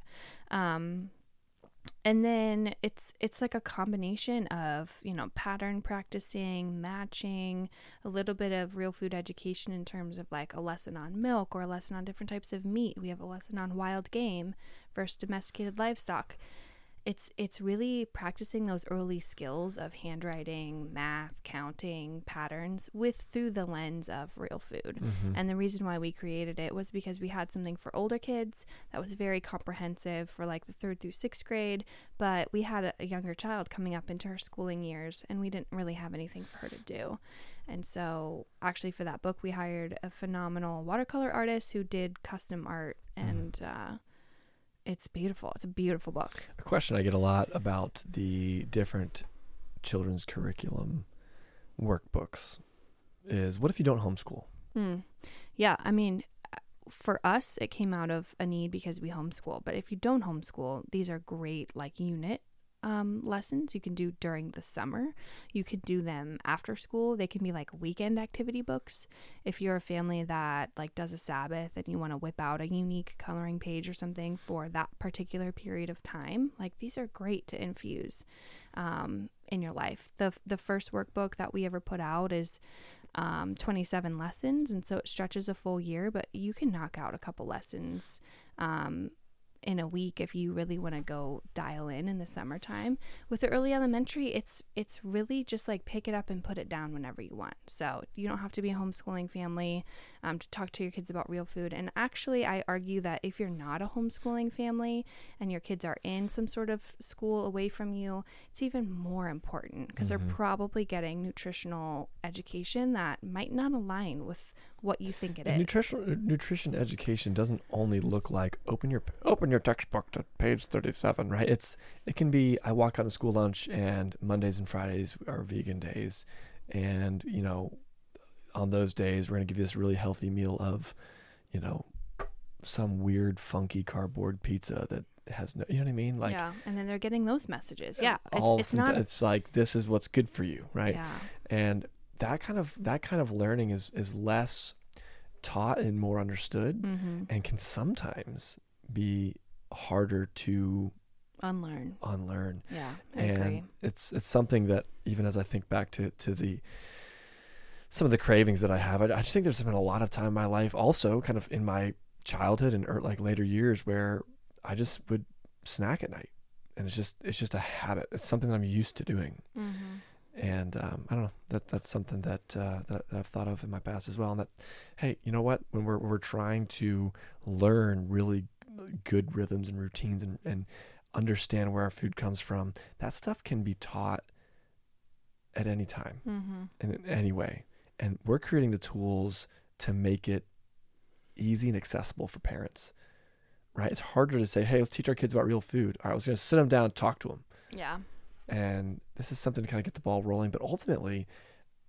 Um, and then it's it's like a combination of you know pattern practicing matching a little bit of real food education in terms of like a lesson on milk or a lesson on different types of meat. We have a lesson on wild game versus domesticated livestock it's it's really practicing those early skills of handwriting math counting patterns with through the lens of real food Mm-hmm. and the reason why we created it was because we had something for older kids that was very comprehensive for like the third through sixth grade, but we had a, a younger child coming up into her schooling years and we didn't really have anything for her to do. And so, actually, for that book, we hired a phenomenal watercolor artist who did custom art, and uh, it's beautiful. It's a beautiful book. a question i get a lot about the different children's curriculum workbooks is what if you don't homeschool Hmm. Yeah, I mean, uh, for us, it came out of a need because we homeschool. But if you don't homeschool, these are great like unit um, lessons you can do during the summer. You could do them after school. They can be like weekend activity books. If you're a family that like does a Sabbath and you want to whip out a unique coloring page or something for that particular period of time, like these are great to infuse um, in your life. the The first workbook that we ever put out is um, 27 lessons and so it stretches a full year but you can knock out a couple lessons um, in a week if you really want to go dial in in the summertime. With the early elementary it's it's really just like pick it up and put it down whenever you want. So you don't have to be a homeschooling family um, to talk to your kids about real food. And actually i argue that if you're not a homeschooling family and your kids are in some sort of school away from you it's even more important because Mhm. they're probably getting nutritional education that might not align with what you think it is. Nutrition nutrition education doesn't only look like open your open your textbook to page 37 right it's it can be i walk out to school lunch and mondays and fridays are vegan days and you know on those days we're going to give you this really healthy meal of you know some weird funky cardboard pizza that has no you know what I mean? Like yeah, and then they're getting those messages. Uh, yeah, all it's, it's not. it's like this is what's good for you, right? Yeah, And that kind of that kind of learning is is less taught and more understood mm-hmm. and can sometimes be harder to unlearn. unlearn. Yeah, I and agree. it's it's something that even as I think back to to the some of the cravings that I have, I, I just think there's been a lot of time in my life, also kind of in my childhood and er, like later years, where I just would snack at night, and it's just it's just a habit. It's something that I'm used to doing, Mm-hmm. And um, I don't know that that's something that, uh, that that I've thought of in my past as well. And that, hey, you know what? When we're when we're trying to learn really good rhythms and routines and and understand where our food comes from, that stuff can be taught at any time Mm-hmm. and in any way. And we're creating the tools to make it easy and accessible for parents. Right? It's harder to say, "Hey, let's teach our kids about real food." All right, let's just sit them down and talk to them Yeah. And this is something to kind of get the ball rolling but ultimately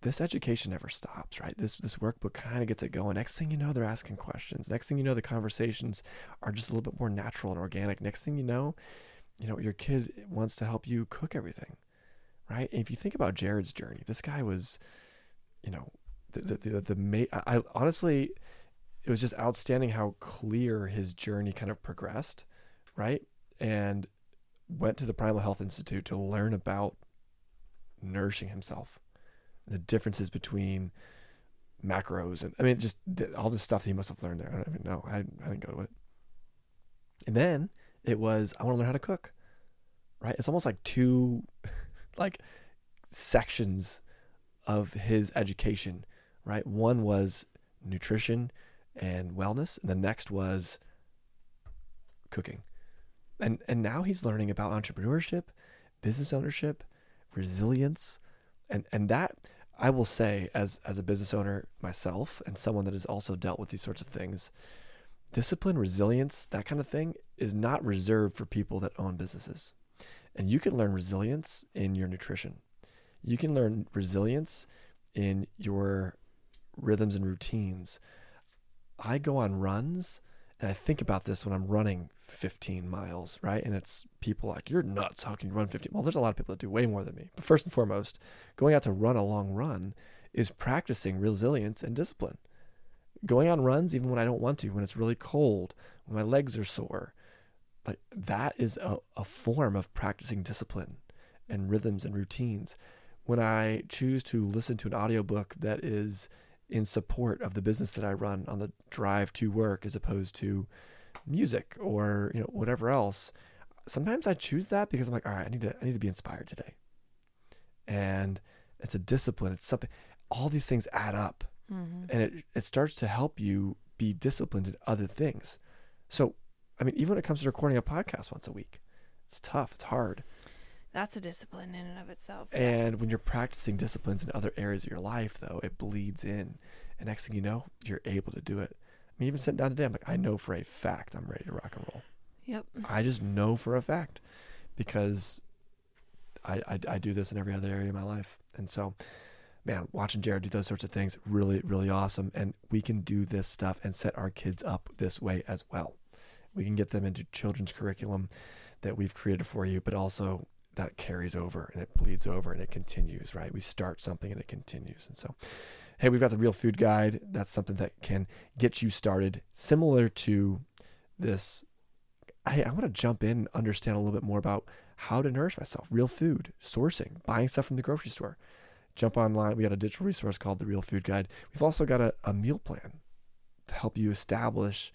this education never stops right? This this workbook kind of gets it going. Next thing you know they're asking questions. Next thing you know the conversations are just a little bit more natural and organic. Next thing you know you know your kid wants to help you cook everything right? And if you think about jared's journey this guy was you know the the the, the ma- I, I honestly it was just outstanding how clear his journey kind of progressed right? And went to the Primal Health Institute to learn about nourishing himself, the differences between macros, and I mean, just all this stuff that he must have learned there. I don't even know. I, I didn't go to it. And then it was, I want to learn how to cook, right? It's almost like two, [laughs] like, sections of his education, right? One was nutrition and wellness, and the next was cooking and and now he's learning about entrepreneurship, business ownership, resilience, and and that I will say as as a business owner myself and someone that has also dealt with these sorts of things, discipline, resilience, that kind of thing is not reserved for people that own businesses. And you can learn resilience in your nutrition. You can learn resilience in your rhythms and routines. I go on runs and I think about this when I'm running 15 miles, right? And it's people like, you're nuts. How can you run 15? Well, there's a lot of people that do way more than me. But first and foremost, going out to run a long run is practicing resilience and discipline. Going on runs, even when I don't want to, when it's really cold, when my legs are sore, like that is a, a form of practicing discipline and rhythms and routines. When I choose to listen to an audiobook that is in support of the business that I run on the drive to work as opposed to music or you know whatever else sometimes I choose that because I'm like all right I need to I need to be inspired today and it's a discipline it's something all these things add up Mm-hmm. and it it starts to help you be disciplined in other things so I mean even when it comes to recording a podcast once a week it's tough it's hard That's a discipline in and of itself. and when you're practicing disciplines in other areas of your life, though, it bleeds in. And next thing you know, you're able to do it. Mean, even sitting down today, I'm like, I know for a fact I'm ready to rock and roll. Yep. I just know for a fact because I, I, I do this in every other area of my life. And so, man, watching Jared do those sorts of things, really, really awesome. And we can do this stuff and set our kids up this way as well. We can get them into children's curriculum that we've created for you, but also that carries over and it bleeds over and it continues, right? We start something and it continues. And so, hey, we've got the Real Food Guide. That's something that can get you started, similar to this. I, I want to jump in and understand a little bit more about how to nourish myself, real food, sourcing, buying stuff from the grocery store. Jump online. We got a digital resource called the Real Food Guide. We've also got a, a meal plan to help you establish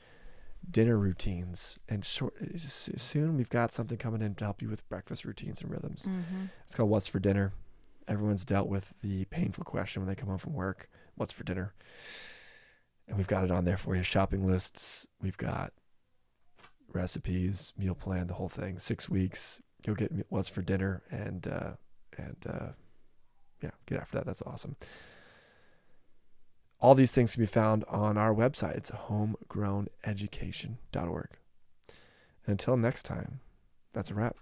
dinner routines. And short, soon we've got something coming in to help you with breakfast routines and rhythms. Mm-hmm. It's called What's for Dinner. Everyone's dealt with the painful question when they come home from work What's for dinner? And we've got it on there for you shopping lists. We've got recipes, meal plan, the whole thing. Six weeks. You'll get What's for Dinner. And, uh, and, uh, yeah, get after that. That's awesome. All these things can be found on our website. It's homegrowneducation.org. And until next time, that's a wrap.